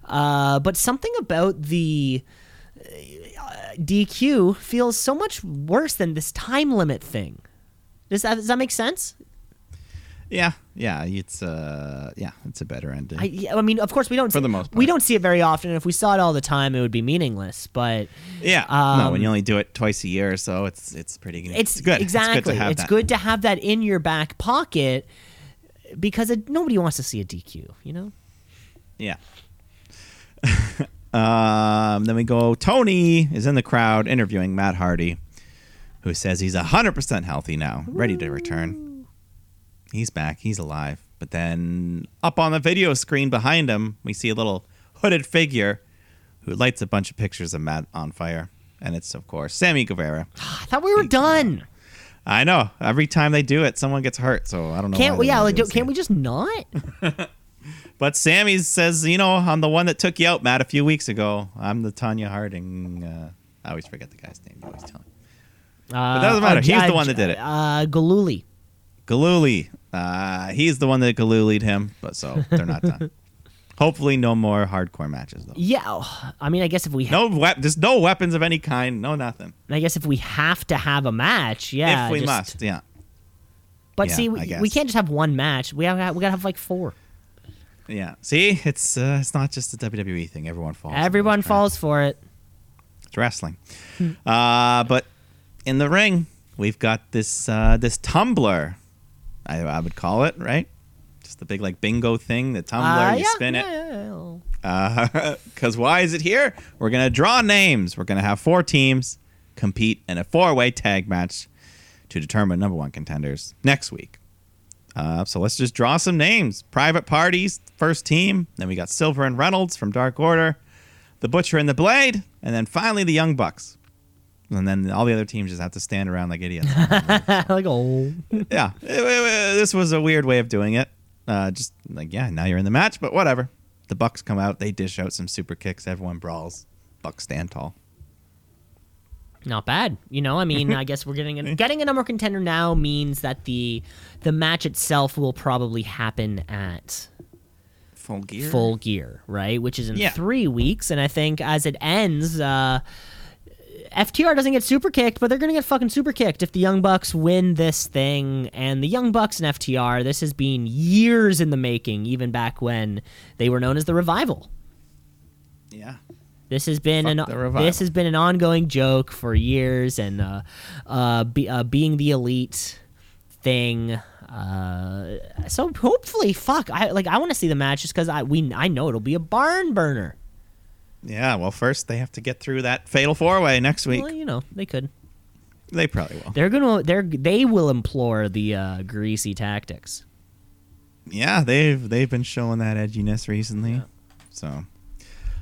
Uh, but something about the DQ feels so much worse than this time limit thing. Does that, does that make sense? yeah, yeah, it's uh, yeah, it's a better ending. I, yeah, I mean, of course, we don't For see, the most part. we don't see it very often. If we saw it all the time, it would be meaningless. But yeah, no, when um, you only do it twice a year or so, it's it's pretty good. it's, good. exactly It's good to have that. good to have that in your back pocket because it, nobody wants to see a DQ. You know. Yeah. um, then we go. Tony is in the crowd interviewing Matt Hardy, who says he's hundred percent healthy now, ready to return. He's back. He's alive. But then up on the video screen behind him, we see a little hooded figure who lights a bunch of pictures of Matt on fire, and it's of course Sammy Guevara. I thought we were done. I know. Every time they do it, someone gets hurt. So I don't know. Can't why we? Yeah, like, do do, can't we just not? But Sammy says, you know, I'm the one that took you out, Matt, a few weeks ago. I'm the Tonya Harding. Uh, I always forget the guy's name. You always tell me. Uh, doesn't matter. uh, He's the uh, one that did it. Uh, Gillooly. Gillooly. Uh, he's the one that Galoolied him, but so they're not done. Hopefully, no more hardcore matches though. Yeah, I mean, I guess if we, No, wep- there's no weapons of any kind. No nothing. I guess if we have to have a match, yeah, if we just- must, yeah. But Yeah, see, we, we can't just have one match. We have we gotta have like four. Yeah. See, it's uh, it's not just a WWE thing. Everyone falls. Everyone falls for it. It's wrestling. uh, but in the ring, we've got this uh, this tumbler. I, I would call it right. Just the big like bingo thing, the tumbler. Uh, you yeah, spin it. yeah, yeah. Because why is it here? We're gonna draw names. We're gonna have four teams compete in a four-way tag match to determine number one contenders next week. Uh, so let's just draw some names. Private Parties, first team. Then we got Silver and Reynolds from Dark Order, the Butcher and the Blade, and then finally the Young Bucks. And then all the other teams just have to stand around like idiots. like oh, yeah, It- it- it- this was a weird way of doing it. Uh, just like yeah, now you're in the match, but whatever. The Bucks come out, they dish out some super kicks, everyone brawls. Bucks stand tall. Not bad. You know, I mean, I guess we're getting a, getting a number contender now means that the the match itself will probably happen at Full gear. full gear, right? Which is in Yeah. three weeks, and I think as it ends, uh, FTR doesn't get super kicked, but they're gonna get fucking super kicked if the Young Bucks win this thing. And the Young Bucks and FTR, this has been years in the making, even back when they were known as the Revival. Yeah. This has been Fuck an this has been an ongoing joke for years, and uh, uh, be, uh, being the elite thing. Uh, so hopefully, fuck, I like I want to see the match just because I we I know it'll be a barn burner. Yeah. Well, first they have to get through that fatal four way next week. Well, you know they could. They probably will. They're gonna they're they will implore the uh, greasy tactics. Yeah, they've they've been showing that edginess recently. So,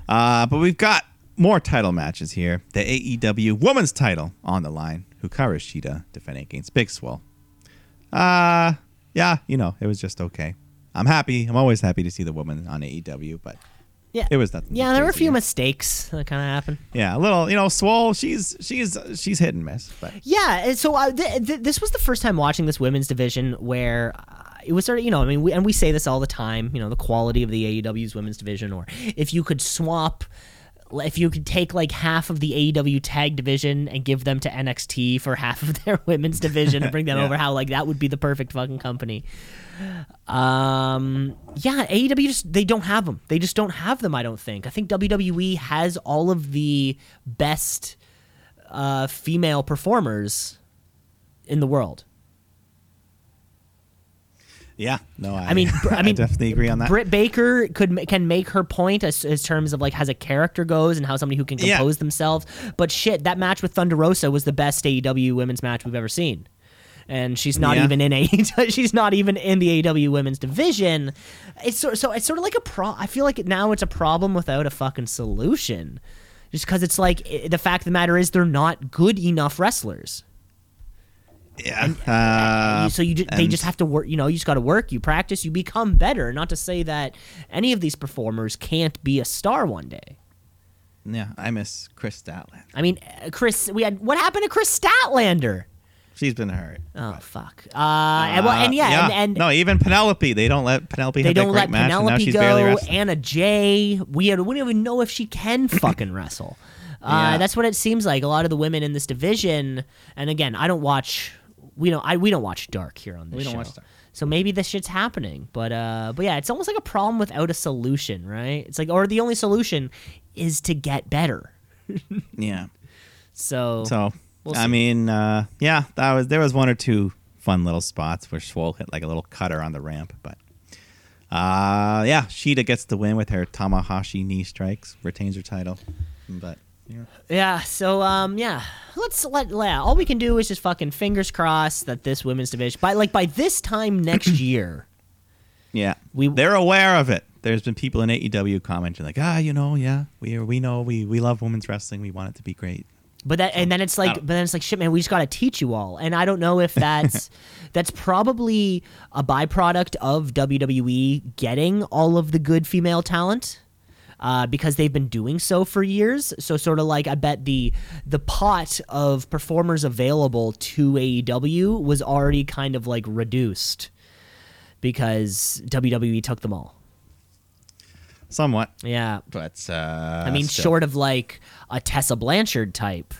uh, but we've got more title matches here. The AEW Women's Title on the line. Hikaru Shida defending against Big Swole. Uh yeah, you know it was just okay. I'm happy. I'm always happy to see the woman on AEW, but Yeah, it was nothing. Yeah, there were a few here. mistakes that kind of happened. Yeah, a little. You know, Swole. She's she's she's hit and miss, but Yeah, and so uh, th- th- this was the first time watching this women's division where it was sort of, you know, I mean, we, and we say this all the time, you know, the quality of the AEW's women's division, or if you could swap if you could take like half of the AEW tag division and give them to NXT for half of their women's division and bring them Yeah. over, how like that would be the perfect fucking company. Um, yeah, AEW just they don't have them. They just don't have them. I don't think. I think WWE has all of the best uh, female performers in the world. Yeah, no, I, I mean, I mean, definitely agree on that. Britt Baker could can make her point as, as terms of like has a character goes and how somebody who can Yeah. compose themselves. But shit, that match with Thunder Rosa was the best AEW women's match we've ever seen. And she's not Yeah. even in a she's not even in the AEW women's division. It's sort so it's sort of like a pro. I feel like now it's a problem without a fucking solution. Just because it's like i the fact of the matter is they're not good enough wrestlers. Yeah, uh, You- so you ju- they just have to work. You know, you just got to work. You practice. You become better. Not to say that any of these performers can't be a star one day. yeah. I miss Kris Statlander. I mean, uh, Kris. We had what happened to Kris Statlander? She's been hurt. Oh fuck. Uh, and, well, and yeah, and, and no, even Penelope. They don't let Penelope. they have don't great let match, Penelope go. Anna Jay. We had, we don't even know if she can fucking wrestle. Uh, Yeah. That's what it seems like. A lot of the women in this division. And again, I don't watch. We don't. I we don't watch Dark here on this We don't show. watch Dark. So maybe this shit's happening, but uh, but yeah, it's almost like a problem without a solution, right? It's like, or the only solution is to get better. Yeah. So, So We'll I mean, uh, yeah, that was there was one or two fun little spots where Swole hit like a little cutter on the ramp, but uh, yeah, Shida gets the win with her Tamahashi knee strikes, retains her title, but yeah. yeah, so um, yeah, let's let yeah. All we can do is just fucking fingers crossed that this women's division by like by this time next year. Yeah, We- they're aware of it. There's been people in AEW commenting like, ah, you know, yeah, we we know we we love women's wrestling. We want it to be great. But that and then it's like, but then it's like, shit, man. We just got to teach you all, and I don't know if that's that's probably a byproduct of WWE getting all of the good female talent. Uh, because they've been doing so for years, so sort of like I bet the the pot of performers available to AEW was already kind of like reduced because WWE took them all. Somewhat, Yeah, but uh, I mean, still. short of like a Tessa Blanchard type,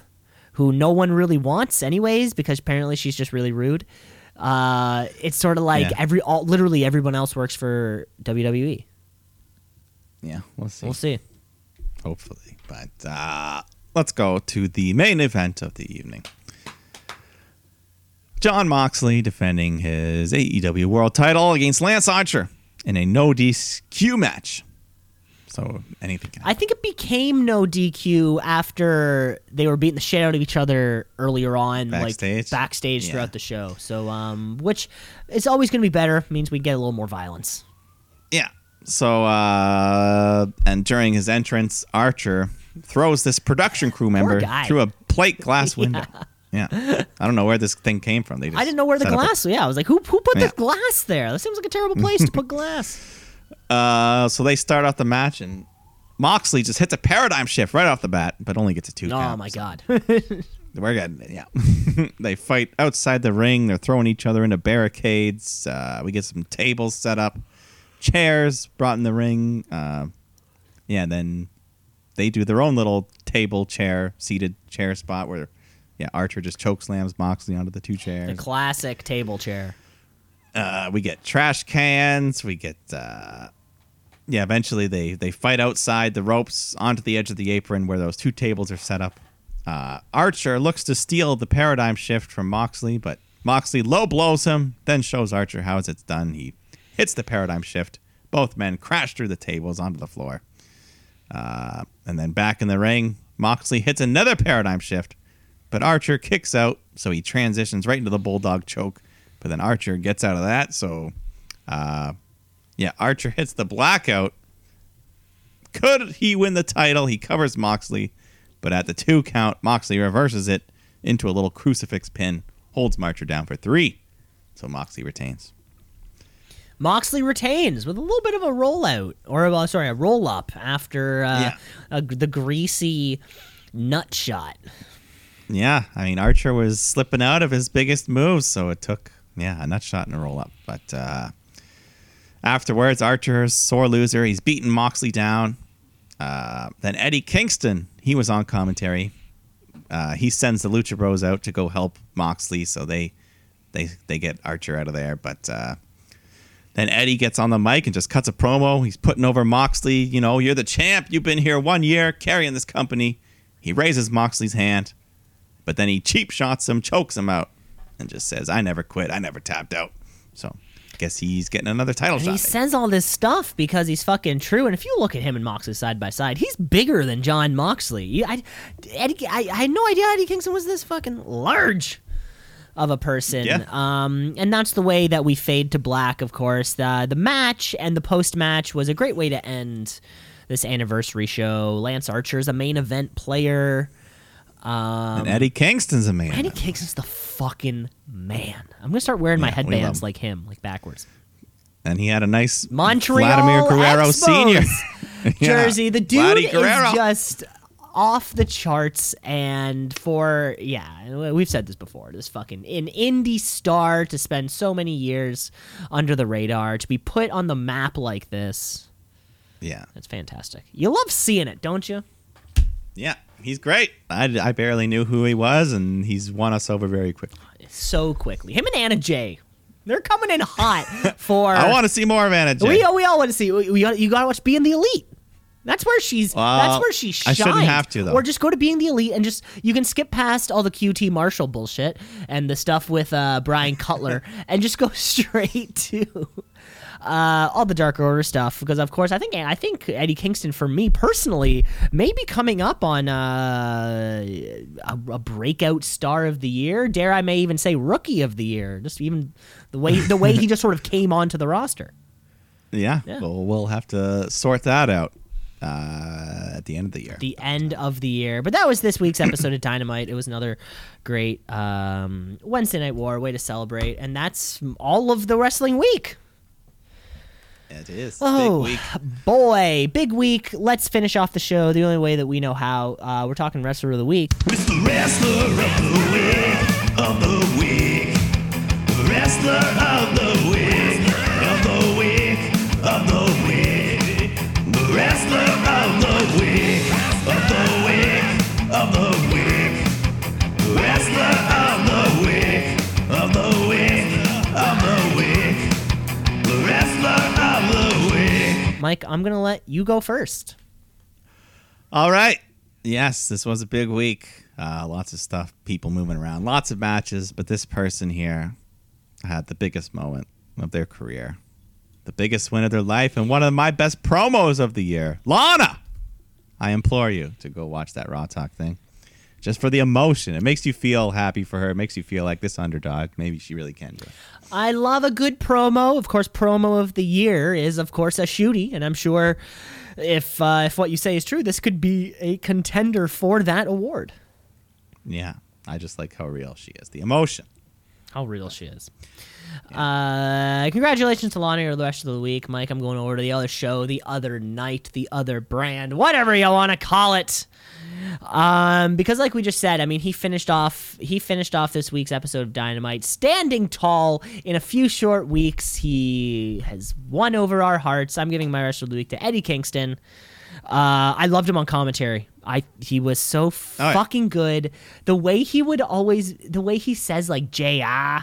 who no one really wants anyways, because apparently she's just really rude. Uh, it's sort of like Yeah. every all literally everyone else works for WWE. Yeah, we'll see. We'll see. hopefully. But uh, let's go to the main event of the evening. Jon Moxley defending his AEW World Title against Lance Archer in a no DQ match. So anything can I think it became no DQ after they were beating the shit out of each other earlier on, Backstage? like backstage Yeah. throughout the show. So, um, which is always going to be better. Means we get a little more violence. Yeah. So uh and during his entrance, Archer throws this production crew member through a plate glass window. yeah. I don't know where this thing came from. They just I didn't know where the glass. Yeah, I was like, who who put Yeah. the glass there? That seems like a terrible place to put glass. Uh, so they start off the match, and Moxley just hits a paradigm shift right off the bat, but only gets a two. Oh count. my god. We're good. Yeah. they fight outside the ring. They're throwing each other into barricades. Uh, we get some tables set up, chairs brought in the ring. Uh, yeah. Then they do their own little table chair, seated chair spot where, yeah, Archer just choke slams Moxley onto the two chairs. The classic table chair. uh, we get trash cans. We get uh, yeah. Eventually, they they fight outside the ropes onto the edge of the apron where those two tables are set up. Uh, Archer looks to steal the paradigm shift from Moxley, but Moxley low blows him. Then shows Archer how it's done. He hits the paradigm shift. Both men crash through the tables onto the floor. Uh, and then back in the ring, Moxley hits another paradigm shift, but Archer kicks out, so he transitions right into the bulldog choke. But then Archer gets out of that, so uh, yeah, Archer hits the blackout. Could he win the title? He covers Moxley, but at the two count, Moxley reverses it into a little crucifix pin, holds Archer down for three, so Moxley retains. Moxley retains with a little bit of a rollout, or uh, sorry, a roll up after uh, Yeah. a, the greasy nut shot. Yeah, I mean Archer was slipping out of his biggest moves, so it took yeah a nut shot and a roll up. But uh, afterwards, Archer's sore loser. He's beaten Moxley down. Uh, then Eddie Kingston, he was on commentary. Uh, he sends the Lucha Bros out to go help Moxley, so they they they get Archer out of there. But uh, then Eddie gets on the mic and just cuts a promo. He's putting over Moxley. You know, you're the champ. You've been here one year carrying this company. He raises Moxley's hand, but then he cheap shots him, chokes him out, and just says, "I never quit. I never tapped out." So, I guess he's getting another title And shot. he says all this stuff because he's fucking true. And if you look at him and Moxley side by side, he's bigger than Jon Moxley. I, Eddie, I, I had no idea Eddie Kingston was this fucking large of a person. Yeah. Um, and that's the way that we fade to black, of course. The, the match and the post match was a great way to end this anniversary show. Lance Archer's a main event player. Um, and Eddie Kingston's a man. Eddie Kingston's the fucking man. I'm gonna start wearing my Yeah, love headbands like him, like backwards. and he had a nice Montreal Vladimir Guerrero Expos Senior jersey. The dude is just off the charts. And for yeah, we've said this before. This fucking an indie star to spend so many years under the radar to be put on the map like this. yeah, That's fantastic. You love seeing it, don't you? yeah. He's great. I, I barely knew who he was, and he's won us over very quickly. So quickly. Him and Anna Jay, they're coming in hot for. I want to see more of Anna Jay. We, we all want to see. We, we gotta- you got to watch Being the Elite. That's where she's. Well, that's where she shines. I shouldn't have to, though. Or just go to Being the Elite and just you can skip past all the QT Marshall bullshit and the stuff with uh, Brian Cutler and just go straight to uh, all the Dark Order stuff because of course I think I think Eddie Kingston for me personally may be coming up on uh, a, a breakout star of the year. Dare I may even say rookie of the year. Just even the way the way he just sort of came onto the roster. yeah, Yeah. Well, we'll have to sort that out uh, at the end of the year. the end of the year. But that was this week's episode of Dynamite. It was another great um, Wednesday Night War way to celebrate, and that's all of the wrestling week. it is Oh big week. boy, big week! Let's finish off the show the only way that we know how. Uh, we're talking wrestler of the week. It's the wrestler of the week, of the week. Wrestler of the the week, of the week, of the week. Wrestler of the week, of the week, of the week. The wrestler of the week. Mike, I'm gonna let you go first. All right. Yes, this was a big week. Uh, lots of stuff, people moving around, lots of matches. But this person here had the biggest moment of their career, the biggest win of their life, and one of my best promos of the year. Lana, I implore you to go watch that Raw Talk thing. Just for the emotion. It makes you feel happy for her. It makes you feel like this underdog. Maybe she really can do it. I love a good promo. Of course, promo of the year is, of course, a shooty, and I'm sure if uh, if what you say is true, this could be a contender for that award. Yeah. I just like how real she is. The emotion. How real she is. Uh, congratulations to Lana you're the rest of the week. Mike, I'm going over to the other show, the other night, the other brand, whatever you want to call it. Um, because like we just said, I mean, he finished off he finished off this week's episode of Dynamite standing tall in a few short weeks. He has won over our hearts. I'm giving my rest of the week to Eddie Kingston. Uh, I loved him on commentary. I he was so Oh, yeah. fucking good. The way he would always, the way he says like "ja"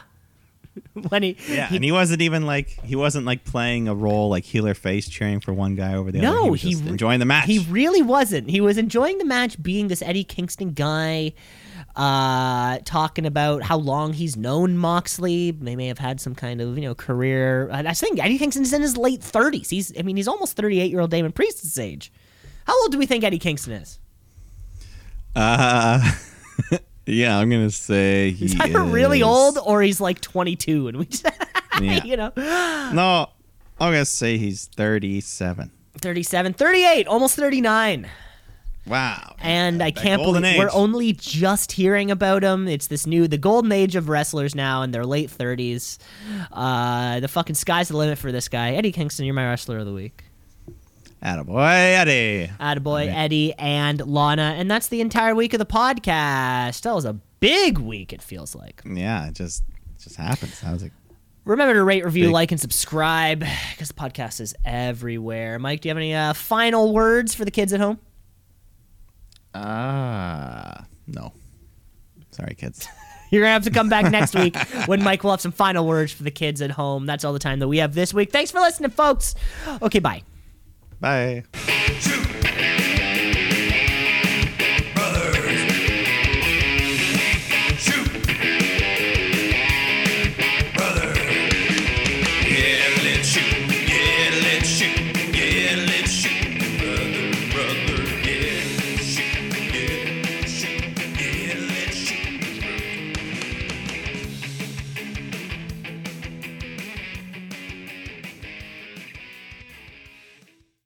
when he Yeah, he- and he wasn't even like he wasn't like playing a role like healer face cheering for one guy over the other. No, he was he re- enjoying the match. He really wasn't. He was enjoying the match, being this Eddie Kingston guy, uh, talking about how long he's known Moxley. They may have had some kind of you know career. I think Eddie Kingston's in his late thirties. He's, I mean, he's almost thirty-eight year old Damian Priest's age. How old do we think Eddie Kingston is? uh, yeah, I'm gonna say he He's either really old or he's like twenty-two, and we, just, Yeah. you know, No, I'm gonna say he's 37. 37, 38, almost thirty-nine. Wow. and I That can't believe we're only just hearing about him. It's this new, the golden age of wrestlers now in their late thirties. Uh, the fucking sky's the limit for this guy, Eddie Kingston. You're my wrestler of the week. Attaboy, Eddie. Attaboy. Eddie, and Lana, and that's the entire week of the podcast. That was a big week. It feels like. Yeah, it just it just happens. I was like, Remember to rate, review, Big- like, and subscribe because the podcast is everywhere. Mike, do you have any uh, final words for the kids at home? Ah, no. Sorry, kids. You're gonna have to come back next week when Mike will have some final words for the kids at home. That's all the time that we have this week. Thanks for listening, folks. Okay, bye. Bye.